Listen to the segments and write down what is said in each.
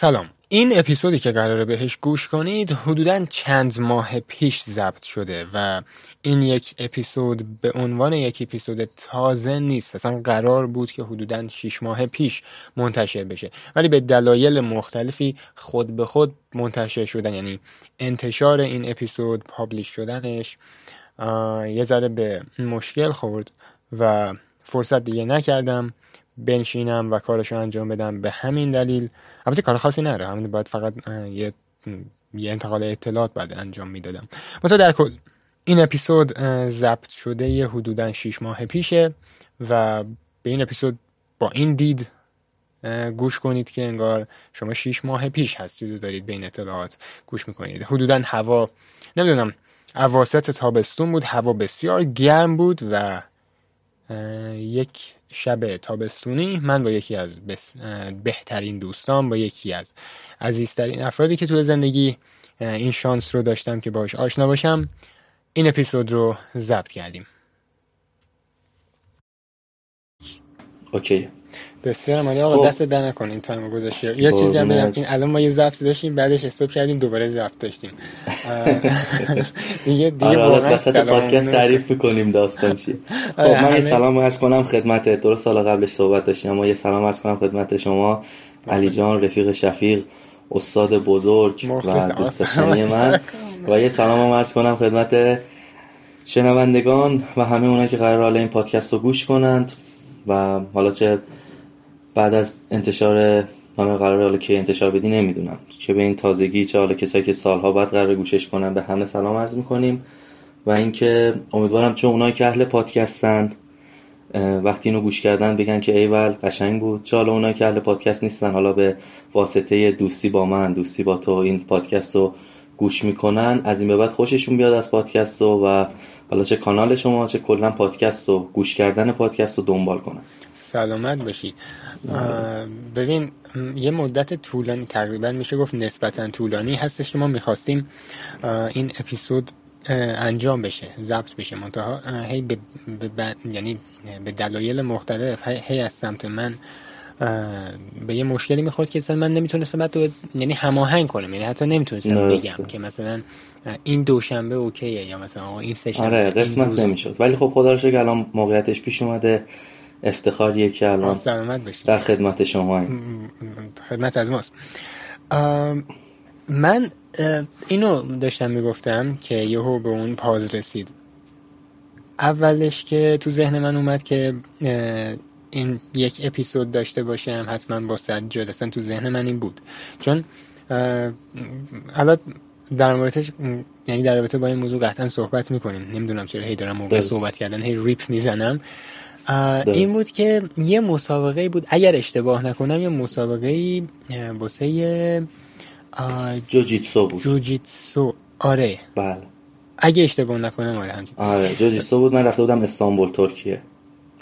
سلام. این اپیزودی که قراره بهش گوش کنید حدودا چند ماه پیش ضبط شده و این یک اپیزود به عنوان یک اپیزود تازه نیست. اصلا قرار بود که حدودا 6 ماه پیش منتشر بشه. ولی به دلایل مختلفی خود به خود منتشر شدن یعنی انتشار این اپیزود پابلیش شدنش یه ذره به مشکل خورد و فرصت دیگه نکردم. بنشینم و کارشو انجام بدم به همین دلیل. البته کار خاصی نره همین باید فقط یه یه انتقال اطلاعات بعد انجام می‌دادم. مثلا در کل این اپیزود ضبط شده یه حدودا 6 ماه پیشه و به این اپیزود با این دید گوش کنید که انگار شما 6 ماه پیش هستید و دارید به این اطلاعات گوش می‌کنید. حدودا هوا نمی‌دونم اواسط تابستون بود. هوا بسیار گرم بود و یک شب تابستونی من با یکی از بهترین دوستان با یکی از عزیزترین افرادی که توی زندگی این شانس رو داشتم که باش آشنا باشم این اپیزود رو ضبط کردیم. اوکی. بسیار مالی آقا خب. دست در نکن این تایم گذاشتی. یه چیزی هم این الان ما یه ضبط داشتیم بعدش stop کردیم دوباره ضبط داشتیم. دیگه دیگه آره وسط پادکست تعریف می‌کنیم داستان چی. خب آره، من یه سلام عرض کنم خدمت درست سال قبلش صحبت داشتیم اما یه سلام عرض کنم خدمت شما. علی جان رفیق شفیق استاد بزرگ و دوست من. و یه سلام عرض کنم خدمت شنوندگان و همه اونایی که قرار حالا این پادکست رو گوش کنند. و حالا چه بعد از انتشار نامه قرار حالا که انتشار بدی نمی‌دونم. که به این تازگی چه حالا کسایی که سالها بعد قرار گوشش کنن به همه سلام عرض می‌کنیم. و اینکه امیدوارم چون اونایی که اهل پادکستند وقتی اینو گوش کردن بگن که ایول قشنگ بود. چه حالا اونایی که اهل پادکست نیستن حالا به واسطه دوستی با من دوستی با تو این پادکست رو گوش می‌کنن از این به بعد خوششون بیاد از پادکست و حالا چه کانال شما چه کلا پادکست رو گوش کردن پادکست رو دنبال کنن سلامت باشی. ببین یه مدت طولانی تقریبا میشه گفت نسبتا طولانی هستش که ما می‌خواستیم این اپیزود انجام بشه ضبط بشه. منتها هی به, یعنی به دلایل مختلف هی از سمت من به یه مشکلی می‌خورد که مثلا من نمی‌تونستم بعد یعنی هماهنگ کنم. یعنی حتی نمی‌تونستم بگم که مثلا این دوشنبه اوکیه یا مثلا این سه آره قسمت نمی‌شد. ولی خب خدا رو شکر الان موقعیتش پیش اومده. افتخاریه که الان در خدمت شما خدمت از ماست. من اینو داشتم می‌گفتم که یهو به اون پاز رسید. اولش که تو ذهن من اومد که این یک اپیزود داشته باشم حتما با سجاد اصلا تو ذهن من این بود. چون حالا در موردش یعنی در رابطه با این موضوع قطعا صحبت می‌کنیم. نمی‌دونم چرا هی دارم موقع صحبت کردن هی ریپ می‌زنم. این بود که یه مسابقه بود. اگر اشتباه نکنم یه مسابقه واسه جوجیتسو بود. جوجیتسو. آره. بله. اگه اشتباه نکنم آره همچنین. آره جوجیتسو بود. من رفته بودم استانبول ترکیه.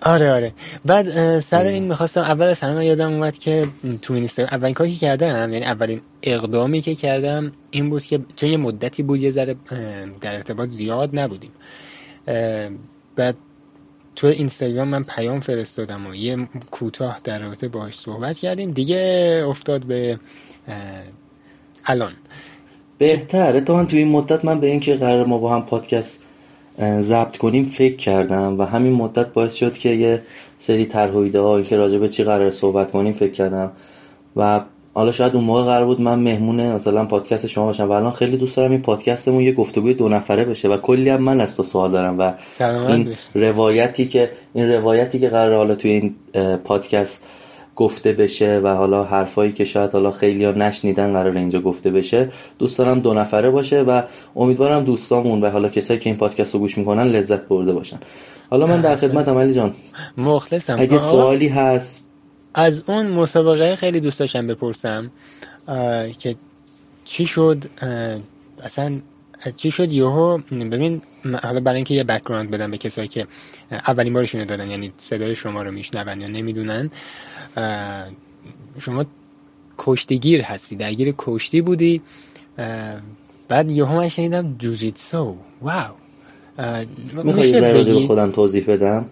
آره آره. بعد سر این می‌خواستم اول از همه یادم اومد که تو اینستاگرام اولین کاری که کردم یعنی اولین اقدامی که کردم این بود که چون یه مدتی بود یه ذره در ارتباط زیاد نبودیم. بعد تو اینستاگرام من پیام فرستادم و یه کوتاه در رابطه باهاش صحبت کردیم. دیگه افتاد به الان. بهتر تو تو این مدت من به اینکه قرار ما با هم پادکست ضبط کنیم فکر کردم و همین مدت باعث شد که یه سری طرح ها که راجع به چی قرار صحبت کنیم فکر کردم. و حالا شاید اون موقع قرار بود من مهمون مثلا پادکست شما باشم. و خیلی دوست دارم این پادکستمون یه گفتگوی دو نفره بشه و کلی هم من از تو سوال دارم و این روایتی که این روایتی که قرار حالا توی این پادکست گفته بشه و حالا حرفایی که شاید حالا خیلی ها نشنیدن قرار اینجا گفته بشه دوست دارم دو نفره باشه و امیدوارم دوستامون و حالا کسایی که این پادکست رو گوش می‌کنن لذت برده باشن. حالا من در خدمت عملی جان. مخلصم. اگه سوالی هست. از اون مسابقه خیلی دوست داشتم بپرسم که چی شد؟ اصلا چی شد یهو؟ ببین حالا برای اینکه یه background بدم به کسایی که اولین بارشونه دارن یعنی صدای شما رو میشنون یا نمی‌دونن شما کشتیگیر هستی درگیر کشتی بودی بعد یهو من شنیدم جوجیتسو. واو. میخوایی یه به خودم توضیح بدم؟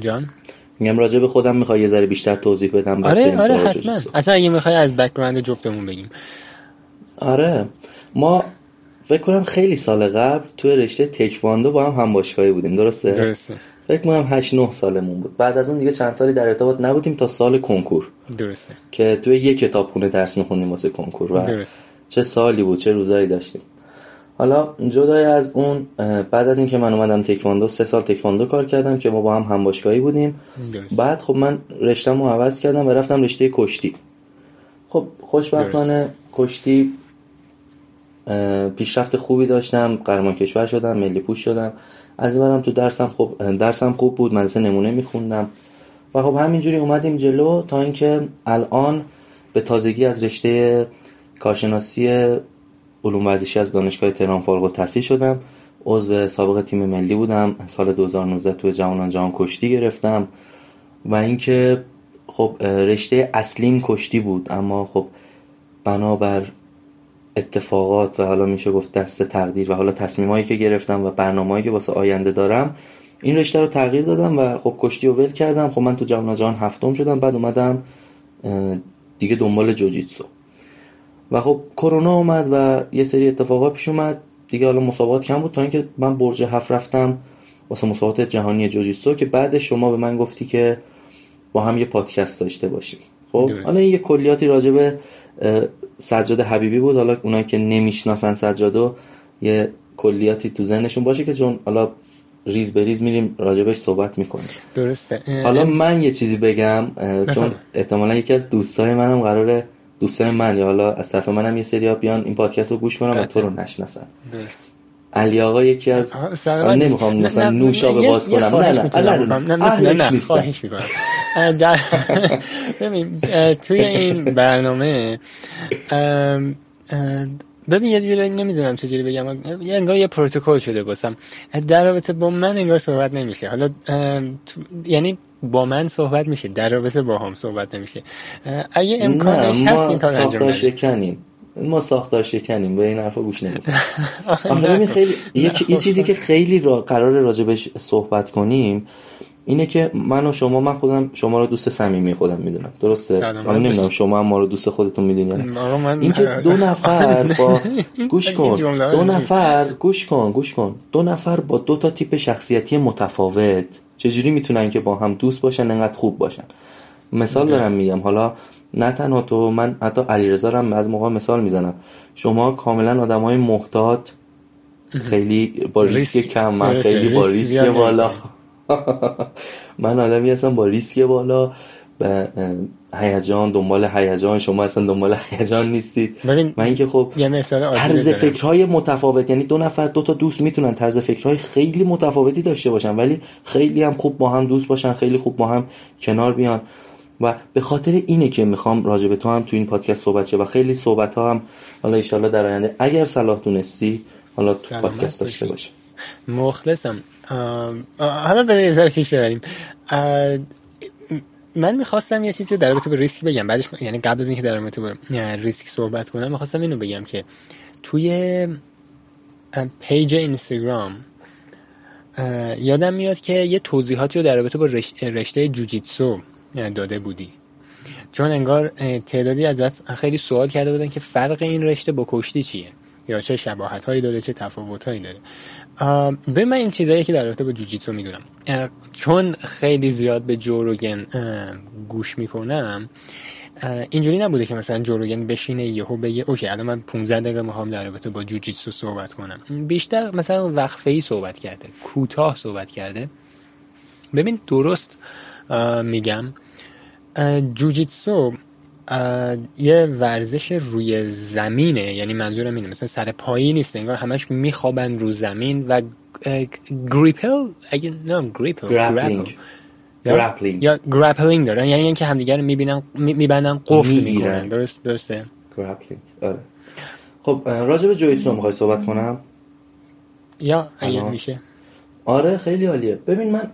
جان؟ میگم راجع به خودم می‌خوای یه ذره بیشتر توضیح بدم آره آره حتما. اصلا اگه می‌خوای از بک‌گراند جفتمون بگیم. آره. ما فکر کنم خیلی سال قبل توی رشته تکواندو با هم هم باشگاهی بودیم درسته؟ درسته. فکر کنم 8 9 سالمون بود. بعد از اون دیگه چند سالی در ارتباط نبودیم تا سال کنکور. درسته. که توی یک کتابخونه درس می‌خونیم واسه کنکور و درسته. چه سالی بود چه روزایی داشتیم. حالا جدای از اون بعد از اینکه من اومدم تکواندو سه سال تکواندو کار کردم که ما با هم همباشگاهی بودیم. درسته. بعد خب من رشتهمو عوض کردم و رفتم رشته کشتی. خب خوشبختانه کشتی پیشرفت خوبی داشتم قهرمان کشور شدم ملی پوش شدم. از این تو درسم خب درسم خوب بود مدرسه نمونه میخوندم. و خب همینجوری اومدیم جلو تا اینکه الان به تازگی از رشته کارشناسی علوم ورزشی از دانشگاه تهران فارغ التحصیل شدم. عضو سابق تیم ملی بودم. سال 2019 تو جوانان جهان کشتی گرفتم. و اینکه خب رشته اصلیم کشتی بود. اما خب بنابر اتفاقات و حالا میشه گفت دست تقدیر و حالا تصمیمایی که گرفتم و برنامه‌ای که واسه آینده دارم این رشته رو تغییر دادم و خب کشتی رو ول کردم. خب من تو جام جهان هفتم شدم بعد اومدم دیگه دنبال جوجیتسو. و خب کرونا اومد و یه سری اتفاقات پیش اومد. دیگه حالا مسابقات کم بود تا اینکه من برج هفت رفتم واسه مسابقات جهانی جوجیتسو که بعد شما به من گفتی که با هم یه پادکست داشته باشیم. خب حالا این یه کلیاتی راجع به سجاد حبیبی بود. حالا اونایی که نمی‌شناسن سجادو یه کلیاتی تو ذهنشون باشه که چون حالا ریز به ریز میریم راجبش صحبت می‌کنیم. درسته. حالا من یه چیزی بگم چون احتمالا یکی از دوستای منم قراره دوستای من یا حالا از طرف منم یه سری بیان این پادکست رو گوش کنم و تو رو نشناسن. درست. علی آقا یکی از نمی‌خوام مثلا نوشا به باز کنم. نه نه نه نه نه در ببین توی این برنامه ببین یه جوری نمی‌دونم چجوری بگم. یه انگار یه پروتکل شده باسم در رابطه با من انگار صحبت نمیشه. حالا یعنی با من صحبت میشه در رابطه با هم صحبت نمیشه. اگه امکانش هست این کار انجام بدیم ما ساختار شکنیم. به این حرفا گوش نمیدیم آخه خیلی یه چیزی که خیلی را قرار راجبش صحبت کنیم اینه که من و شما من خودم شما رو دوست صمیمی خودم می‌دونم. درسته؟ من نمی‌دونم شما هم ما رو دوست خودتون می‌دونید اینکه دو نفر با گوش کن. دو نفر گوش کن گوش کن. دو نفر با دو تا تیپ شخصیتی متفاوت چجوری می‌تونن که با هم دوست باشن انقدر خوب باشن؟ مثال دارم میگم. حالا نه تنها تو من حتی علیرضا هم از موقع مثال می‌زنم. شما کاملا آدم های محتاط خیلی با ریسک. کم من خیلی با ریسک بالا. من آدمی هستم با ریسک بالا به هیجان دنبال هیجان. شما اصلا دنبال هیجان نیستید. من اینکه خب طرز فکرهای متفاوت یعنی دو نفر دو تا دوست می‌تونن طرز فکرهای خیلی متفاوتی داشته باشن ولی خیلی هم خوب با هم دوست باشن خیلی خوب با هم کنار بیان. و به خاطر اینه که می‌خوام راجع به تو هم تو این پادکست صحبت شه و خیلی صحبت ها هم حالا ایشالله در آینده اگر صلاح دونستی حالا تو پادکست داشته باشه مخلصم. حالا به نظر پیش بریم؟ من می‌خواستم یه چیزی در رابطه با ریسک بگم. بعدش یعنی قبل از اینکه در رابطه با ریسک صحبت کنم می‌خواستم اینو بگم که توی پیج اینستاگرام یادم میاد که یه توضیحاتی رو در رابطه با رشته جوجیتسو داده بودی. چون انگار تعدادی ازت خیلی سوال کرده بودن که فرق این رشته با کشتی چیه؟ یا چه شباهت هایی داره چه تفاوت هایی داره؟ به من این چیزایی که در رابطه با جوجیتسو می‌دونم. چون خیلی زیاد به جوروگن گوش می‌کنم اینجوری نبوده که مثلا جوروگن بشینه یهو بگه اوکی الان من 15 دقیقه می‌خوام در رابطه با جوجیتسو صحبت کنم. بیشتر مثلا وقفه ای صحبت کرده کوتاه صحبت کرده. ببین درست میگم. جوجیتسو یه ورزش روی زمینه یعنی منظورم اینه مثلا سر پایی نیست انگار همش میخوابن رو زمین و گریپل اگه نه گریپل گرپلینگ گرپلینگ یا گرپلینگ دارن یعنی اینکه همدیگه رو می‌بینن میبندن قفل می‌کنن. درست درسته. grappling آره. خب راجع به جوجیتسو می‌خوای صحبت کنم؟ یا اگه میشه. آره خیلی عالیه. ببین من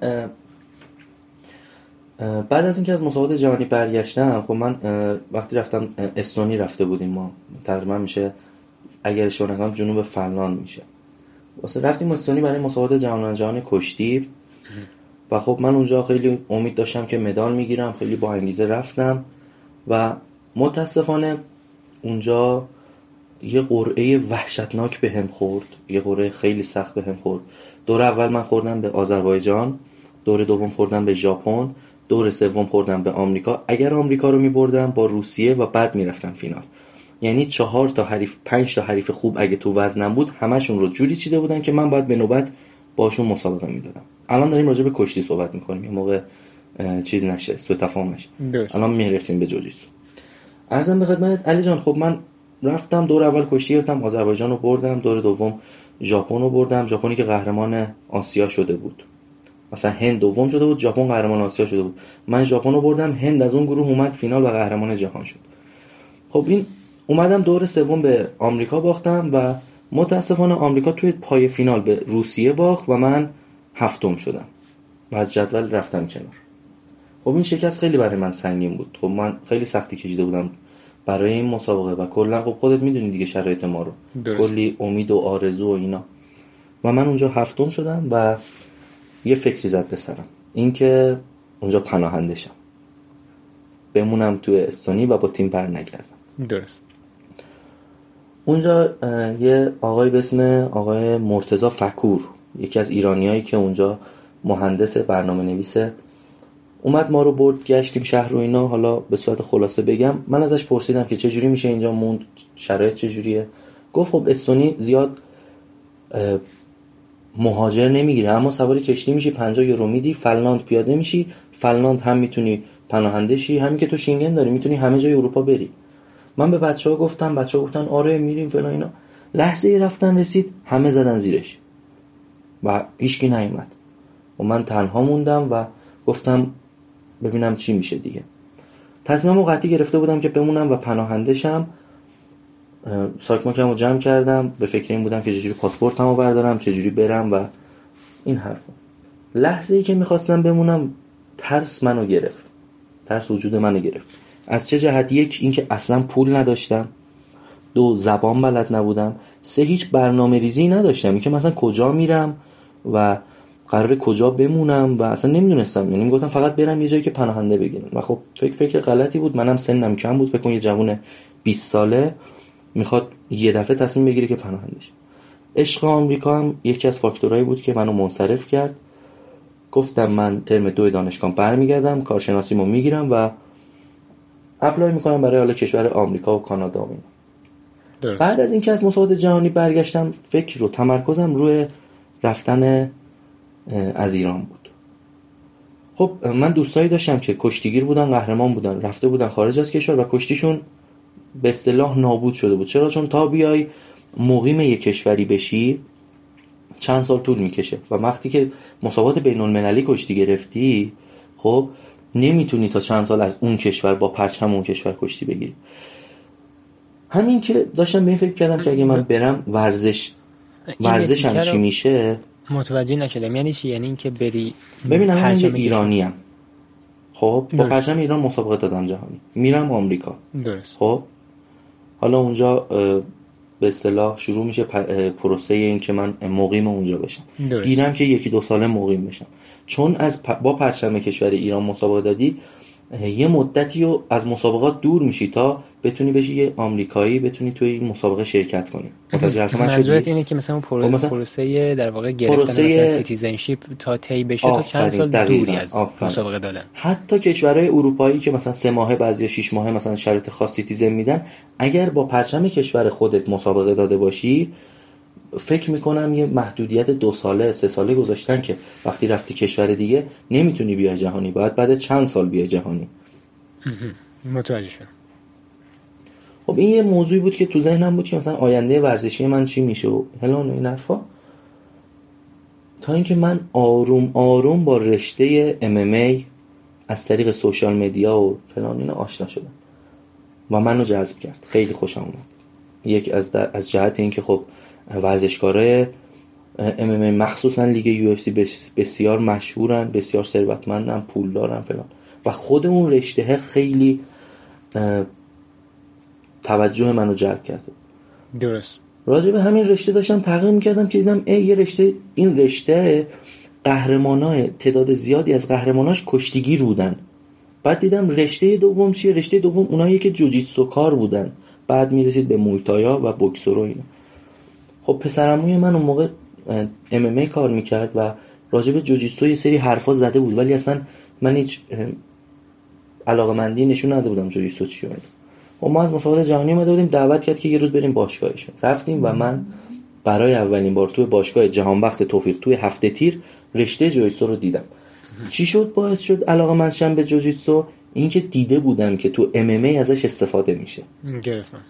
بعد از اینکه از مسابقات جهانی برگشتم خب من وقتی رفتم استونی رفته بودیم ما. تقریبا میشه اگر اشتباه نکنم جنوب فنلاند میشه. واسه رفتیم استونی برای مسابقات جهانی جهان کشتی. و خب من اونجا خیلی امید داشتم که مدال می‌گیرم خیلی با انگیزه رفتم. و متاسفانه اونجا یه قرعه وحشتناک به هم خورد. یه قرعه خیلی سخت به هم خورد. دور اول من خوردم به آذربایجان. دور دوم خوردم به ژاپن. دور سوم خوردم به آمریکا. اگر آمریکا رو میبردم با روسیه و بعد می‌رفتم فینال. یعنی چهار تا حریف پنج تا حریف خوب اگه تو وزنم بود همشون رو جوری چیده بودن که من باید به نوبت باشون مسابقه می‌دادم. الان داریم راجع به کشتی صحبت می‌کنیم. یه موقع چیز نشه سو تفاهم نشه الان می‌رسیم به جوجیتسو. ارزم به خدمت علی جان خب من رفتم دور اول کشتی گرفتم آذربایجان رو بردم دور دوم ژاپن رو بردم ژاپنی که قهرمان آسیا شده بود. مثلا هند دوم شده بود ژاپن قهرمان آسیا شده بود. من ژاپن رو بردم هند از اون گروه اومد فینال و قهرمان جهان شد. خب این اومدم دور سوم به آمریکا باختم و متاسفانه آمریکا توی پای فینال به روسیه باخت و من هفتم شدم و از جدول رفتم کنار. خب این شکست خیلی برای من سنگین بود. خب من خیلی سختی کشیده بودم برای این مسابقه و کلا خب خودت می‌دونی دیگه شرایط ما رو. کلی امید و آرزو و اینا. و من اونجا هفتم شدم و یه فکری زد به سرم. اینکه اونجا پناهندشم بمونم تو استونی و با تیم بر نگردم. درست. اونجا یه آقای به اسم آقای مرتزا فکور یکی از ایرانیایی که اونجا مهندس برنامه نویسه اومد ما رو برد گشتیم شهر رو اینا. حالا به صورت خلاصه بگم من ازش پرسیدم که چجوری میشه اینجا موند شرایط چجوریه. گفت خب استونی زیاد مهاجر نمی‌گیره. اما سوار کشتی میشی 50 یورو میدی فنلاند پیاده میشی. فنلاند هم می‌تونی پناهنده شی. همین که تو شینگن داری می‌تونی همه جای اروپا بری. من به بچه ها گفتم بچه ها گفتن آره میریم فلان اینا. لحظه ای رفتن رسید همه زدن زیرش. و هیچکی نیومد. و من تنها موندم و گفتم ببینم چی میشه دیگه. تصمیم قطعی گرفته بودم که بمونم و پناهندشم ساکماکم رو جمع کردم. به فکر این بودم که چجوری پاسپورتم رو بردارم چجوری برم و این حرف لحظه ای که می‌خواستم بمونم ترس منو گرفت. ترس وجود منو گرفت. از چه جهت؟ یک اینکه اصلا پول نداشتم. دو زبان بلد نبودم. سه هیچ برنامه ریزی نداشتم. که مثلا کجا میرم و قرار کجا بمونم و اصلا نمی‌دونستم. یعنی می‌گفتم فقط برم یه جایی که پناهنده بگیرم. و خب فکر فکر غلطی بود. منم سنم کم بود. فکر کن یه جوون 20 ساله. می‌خواد یه دفعه تصمیم بگیره که پناهنده شه عشق آمریکا هم یکی از فاکتورهایی بود که منو منصرف کرد. گفتم من ترم دو دانشگاه برمیگردم کارشناسیمو می‌گیرم و اپلای می‌کنم برای حالا کشور آمریکا و کانادا و بعد از اینکه از مسابقات جهانی برگشتم فکر رو تمرکزم روی رفتن از ایران بود. خب من دوستایی داشتم که کشتیگیر بودن قهرمان بودن رفته بودن خارج از کشور و کشتیشون به اصطلاح نابود شده بود. چرا؟ چون تا بیای مقیم یک کشوری بشی چند سال طول می‌کشه. و وقتی که مسابقات بین المللی کشتی گرفتی خب نمی‌تونی تا چند سال از اون کشور با پرچم اون کشور کشتی بگیری. همین که داشتم به این فکر کردم که اگه من برم ورزش ورزشم چی میشه؟ متوجه نشدم. یعنی چی؟ یعنی اینکه بری ببینم من ایرانی ام خب با پرچم ایران مسابقه دادم جهانی. میرم آمریکا. درست. خب حالا اونجا به اصطلاح شروع میشه پروسه این که من مقیم اونجا بشم. گیرم که یکی دو ساله مقیم بشم. چون از با پرچم کشور ایران مسابقه دادی یه مدتی رو از مسابقات دور میشی تا بتونی بشی یه آمریکایی بتونی توی این مسابقه شرکت کنی. متوجه حرف من منظورت اینه که مثلا خب مثلا پروسه در واقع گرفتن پروسه مثلا citizenship تا تی بشه تا چند سال دوری از آفرین. مسابقه دادن. حتی کشورهای اروپایی که مثلا سه ماهه بعضی شش ماهه مثلا شرایط خاص citizen میدن اگر با پرچم کشور خودت مسابقه داده باشی فکر می‌کنم یه محدودیت دو ساله سه ساله گذاشتن که وقتی رفتی کشور دیگه نمی‌تونی بیای جهانی باید بعد چند سال بیای جهانی. متوجه شدم. خب این یه موضوعی بود که تو ذهنم بود که مثلا آینده ورزشی من چی میشه و هلان و این حرفا. تا اینکه من آروم آروم با رشته MMA از طریق سوشال مدیا و فلان اینا آشنا شدم. و منو جذب کرد. خیلی خوشم اومد. یک از از جهت اینکه خب ورزشکارای MMA مخصوصا لیگ یو بسیار مشهورن بسیار ثروتمندن پول دارن فلان. و خود اون رشته خیلی توجه منو جلب کرده. درست. راجع به همین رشته داشتم تحقیق می‌کردم که دیدم ای یه رشته این رشته قهرمانای تعداد زیادی از قهرماناش کشتیگیر بودن. بعد دیدم رشته دوم چیه؟ رشته دوم اونایی که جوجیتسو کار بودن. بعد می‌رسید به مویتایا و بوکسور و اینا. خب پسرموی من اون موقع ام کار می‌کرد و راجع به جوجیتسو یه سری حرفا زده بود ولی اصلا من هیچ علاقه مندی نشون نده بودم جوجیتسو چی و خب ما از مسابقات جهانی اومده بودیم دعوت کرد که یه روز بریم باشگاهش. رفتیم و من برای اولین بار توی باشگاه جهان وقت توفیق توی هفته تیر رشته جوجیتسو رو دیدم. چی شد؟ باعث شد علاقه من به جوجیتسو اینکه دیده بودم که تو ام ازش استفاده میشه. گرفتم.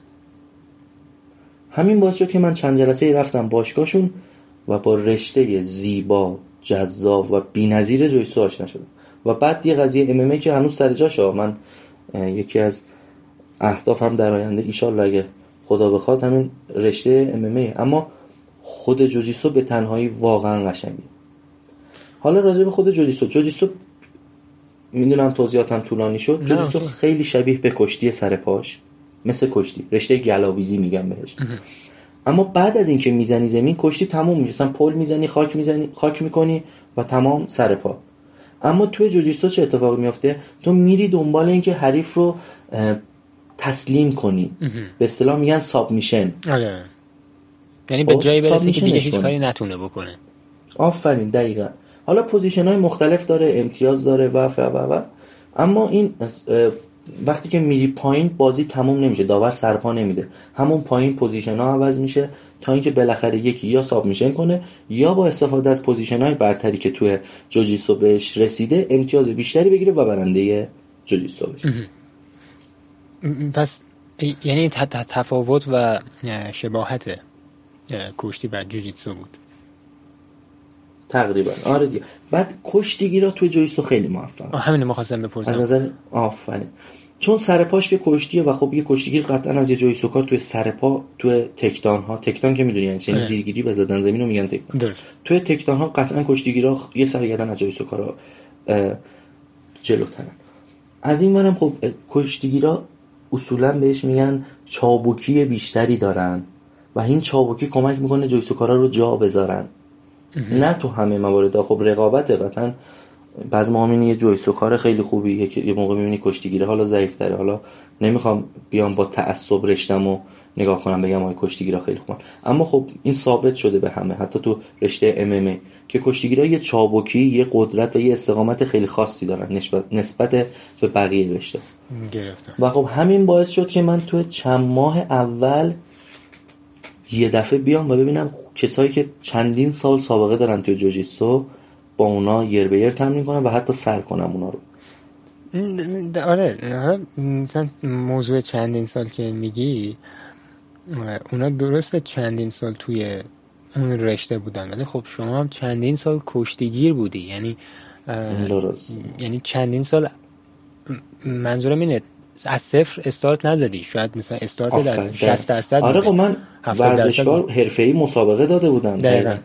همین باعث شد که من چند جلسه رفتم باشگاهشون و با رشته زیبا جذاب و بی‌نظیر جویسو آشنا شدم. و بعد یه قضیه ام که هنوز سر جاشه من یکی از اهدافم در آینده ایشالله اگه خدا بخواد همین رشته ام اما خود جوجیسو به تنهایی واقعا قشنگه. حالا راجع به خود جوجیسو جوجیسو می‌دونم توضیحاتم طولانی شد. جوجیسو خیلی شبیه به کشتی سر پاش. مثل کشتی. رشته گلاویزی میگم بهش. اما بعد از اینکه می‌زنی زمین کشتی تموم میشه. مثلا پل می‌زنی خاک می‌زنی خاک می‌کنی و تمام سر پا. اما توی جوجیتسو چه اتفاقی میافته؟ تو میری دنبال اینکه حریف رو تسلیم کنی. به اصطلاح میگن ساب میشن آره. یعنی به خب، جایی برسی که دیگه هیچ کاری نتونه بکنه. آفرین دقیقا. حالا position های مختلف داره امتیاز داره و و و اما این وقتی که میری پایین بازی تموم نمیشه داور سرپا نمیده. همون پایین position ها عوض میشه تا اینکه بالاخره یکی یا sub میشن کنه یا با استفاده از position های برتری که توی جوجیتسو بهش رسیده امتیاز بیشتری بگیره و برنده جوجیسو بشه. پس یعنی تفاوت و شباهت کشتی و جوجیتسو بود. تقریبا. آره دیگه. بعد کشتیگیرا توی جوجیتسو خیلی موفق. همین مخواستم بپرسم. از نظر آفرین. چون سر پاش که کشتیه و خب یه کشتیگیر قطعا از یه جوجیتسو کار توی سر پا توی takedown ها takedown که می‌دونی یعنی چه آره. زیرگیری و زدن زمین رو میگن takedown. درست. توی takedown ها قطعا کشتیگیرا یه سرگردن از جوجیتسو کارا جلوترن از این منم خب کشتیگیرا اصولا بهش میگن چابوکی بیشتری دارن و این چابوکی کمک می‌کنه جویسوکارا رو جا بذارن. نه تو همه موارد. خب رقابت قطعا بعض ما یه جویسو کار خیلی خوبی یه موقع می‌بینی کشتیگیره حالا ضعیف تره حالا نمی‌خوام بیام با تعصب رشتم و نگاه کنم بگم آقای کشتیگیرا خیلی خوبن. اما خب این ثابت شده به همه. حتی تو رشته ام ام که کشتیگیرا یه چابکی یه قدرت و یه استقامت خیلی خاصی دارن نسبت, نسبت به بقیه رشته. گرفتم. و خب همین باعث شد که من تو چند ماه اول یه دفعه بیام و ببینم کسایی که چندین سال سابقه دارن توی جوجیتسو با اونا یر به یر تمرین کنم و حتی سر کنم اونا رو. آره مثلا موضوع چندین سال که میگی اونا درسته چندین سال توی اون رشته بودن ولی خب شما هم چندین سال کشتیگیر بودی یعنی درست. یعنی چندین سال منظورم اینه از صفر استارت نزدی. شاید مثلا استارت در 60 درصد آره خب من ورزشکار حرفه‌ای مسابقه داده بودم. دقیقا.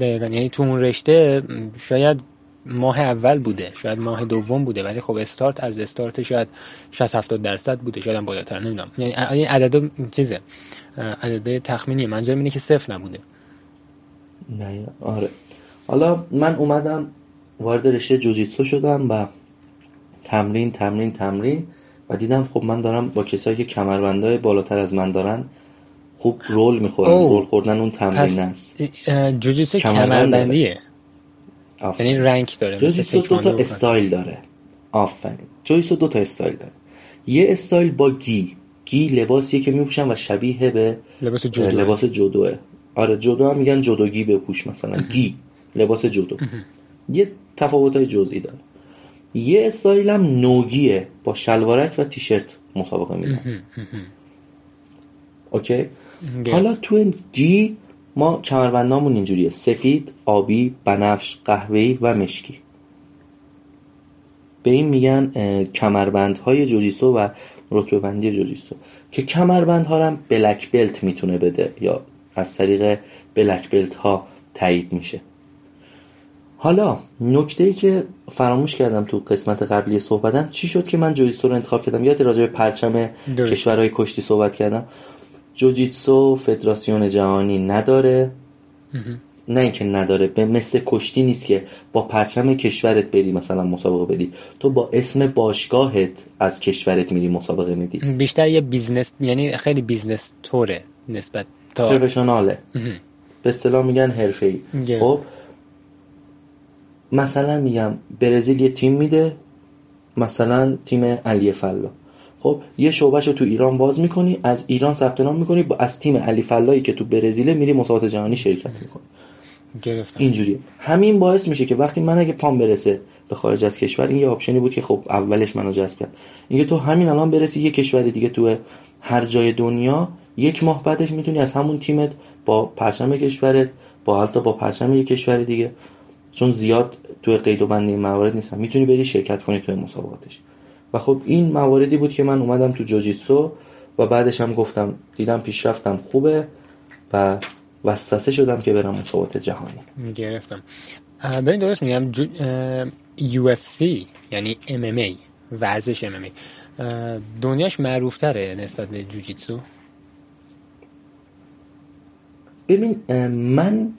دقیقا. یعنی تو اون رشته شاید ماه اول بوده. شاید ماه دوم بوده. ولی خب استارت از استارت شاید 60 70 درصد بوده. شاید هم بالاتر نمی‌دونم. یعنی عدد چیزه. عدد تخمینی. منظورم اینه که صفر نبوده. نه آره. حالا من اومدم وارد رشته جوجیتسو شدم و تمرین تمرین تمرین. و دیدم خب من دارم با کسایی که کمربندای بالاتر از من دارن خوب رول می‌خورن. رول خوردن اون تمرین است. جوجیتسو کمربندیه؟ یعنی رنک داره جوجیتسو دو تا استایل داره. آفرین. جوجیتسو دو تا استایل داره. یه استایل با گی. گی لباسیه که میپوشن و شبیه به لباس جودو لباس جودوه. آره جودو هم میگن جودوگی بپوش مثلا. گی. لباس جودو. یه تفاوت های جزئی داره. یه استایل هم no گیه. با شلوارک و تیشرت مسابقه میدن okay؟ حالا تو گی ما کمربندامون اینجوریه. سفید آبی بنفش قهوه‌ای و مشکی. به این میگن کمربندهای جوجیسو و رتبه بندی جوجیسو که کمربندها هم بلک بلت می‌تونه بده یا از طریق بلک بلت ها تایید میشه. حالا نکته ای که فراموش کردم تو قسمت قبلی صحبتم چی شد که من جوجیتسو رو انتخاب کردم؟ یادت راجع به پرچم کشورهای کشتی صحبت کردم. جوجیتسو فدراسیون جهانی نداره. نه اینکه نداره به مثل کشتی نیست که با پرچم کشورت بری مثلا مسابقه بدی. تو با اسم باشگاهت از کشورت میری مسابقه میدی. بیشتر یه business یعنی خیلی business توره نسبت تا professional ه. به اصطلاح میگن حرفه‌ای. خب مثلا میگم برزیل یه تیم میده مثلا تیم علی فلا خب یه شعبهشو تو ایران باز می‌کنی از ایران ثبت نام می‌کنی با از تیم علی فلایی که تو برزیل میری مسابقات جهانی شرکت می‌کنی. گرفتم. اینجوری. همین باعث میشه که وقتی من اگه پام برسه به خارج از کشور این یه option ی بود که خب اولش منو جذب کرد. اینکه تو همین الان برسی یه کشور دیگه تو هر جای دنیا یک ماه بعدش می‌تونی از همون تیمت با پرچم کشورت یا حالا با پرچم یک کشور دیگه چون زیاد تو قید و بندی موارد نیستن. می‌تونی بری شرکت کنی توی مسابقاتش. و خب این مواردی بود که من اومدم تو جوجیتسو و بعدش هم گفتم دیدم پیشرفتم خوبه و وسوسه شدم که برم مسابقات جهانی. گرفتم. ببین درست میگم جو... UFC یعنی MMA ورزش MMA دنیاش معروف تره نسبت به جوجیتسو؟ ببین من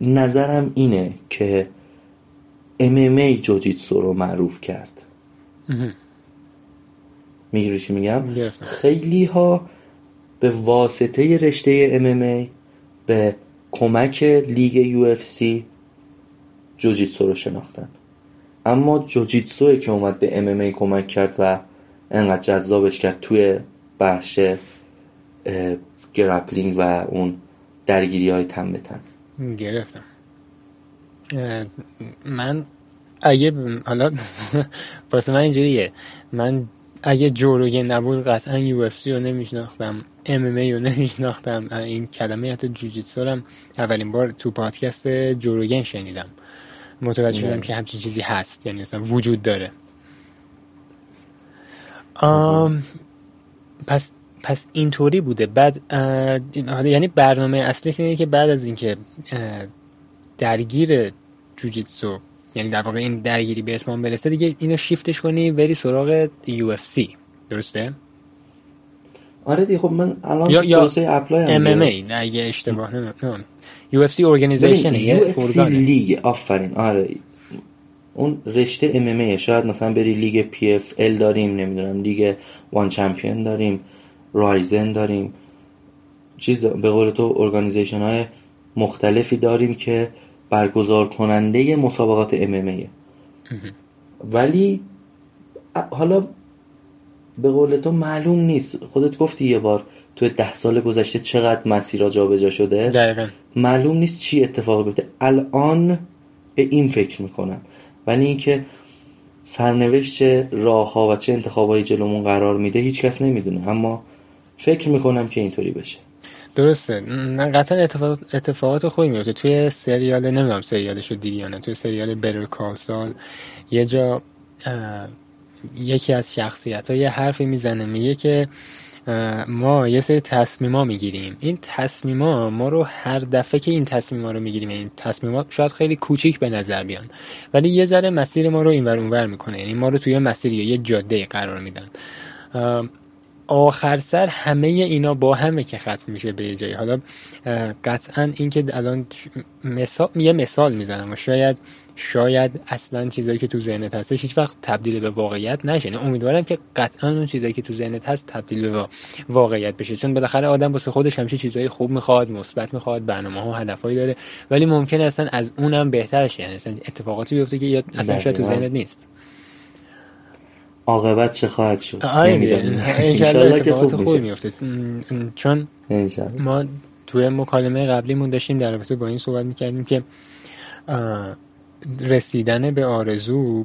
نظرم اینه که MMA جوجیتسو رو معروف کرد. می‌گیری چی میگم؟ خیلی ها به واسطه رشته MMA به کمک لیگ سی جوجیتسو رو شناختن. اما جوجیتسوی که اومد به ای کمک کرد و انقدر جذابش کرد توی بخش grappling و اون درگیری های تن به تن. گرفتم. من اگه حالا واسه من اینجوریه. من اگه Joe Rogan نبود قطعا UFC رو نمیشناختم MMA رو نمیشناختم. این کلمه حتی جوجیتسو هم اولین بار تو پادکست Joe Rogan شنیدم. متوجه شدم که همچین چیزی هست. یعنی مثلا وجود داره. آم پس پس اینطوری بوده. بعد یعنی برنامه اصلی اینه که بعد از اینکه درگیر جوجیتسو یعنی در واقع این درگیری به اسمان برسه دیگه اینو شیفتش کنی بری سراغ UFC. درسته؟ آره دیگه خب من الان یا یا apply MMA نه اگه اشتباه نمی‌کنم یو اف سی اورگانایزیشن یو اف سی لیگ آفرین. آره. اون رشته MMA شاید مثلا بری لیگ PFL داریم نمی‌دونم لیگ ONE Champion داریم. RIZIN داریم. چیز به قول تو organization های مختلفی داریم که برگزار کننده مسابقات MMA ولی حالا به قول تو معلوم نیست. خودت گفتی یه بار تو ده سال گذشته چقدر مسیرها جابجا شده؟ دقیقا. معلوم نیست چی اتفاق بیفته. الان به این فکر می‌کنم. ولی اینکه سرنوشت چه راه ها و چه انتخابایی جلومون قرار میده هیچ کس نمی‌دونه. اما فکر می‌کنم که اینطوری بشه. درسته. من قطعا اتفاقات, اتفاقات خوبی میفته. توی سریال نمی‌دونم سریالش رو دیدی نه توی سریال برر کالسال یه جا یکی از شخصیت ها یه حرفی می‌زنه میگه که ما یه سری تصمیما می‌گیریم. این تصمیما ما رو هر دفعه که این تصمیما رو می‌گیریم این تصمیمات شاید خیلی کوچیک به نظر بیان ولی یه ذره مسیر ما رو اینور اونور می‌کنه. یعنی ما رو توی مسیر یا یه جاده قرار میدن. آخر سر همه اینا با همه که ختم میشه به جایی. حالا قطعا اینکه الان مثال یه مثال می‌زنم. و شاید شاید اصلا چیزایی که تو ذهنت هستش هیچ وقت تبدیل به واقعیت نشه. امیدوارم که قطعا اون چیزایی که تو ذهنت هست تبدیل به واقعیت بشه. چون بالاخره آدم واسه خودش همیشه چیزای خوب می‌خواد مثبت می‌خواد برنامه ها هدفهایی داره. ولی ممکن اصلا از اونم بهتر شه یعنی اصلا اتفاقاتی بیفته که اصلا شاید تو ذهنت نیست. عاقبت چه خواهد شد. انشالله که خوب میفته چون ما توی مکالمه قبلیمون داشتیم در رابطه با این صحبت می‌کردیم که رسیدن به آرزو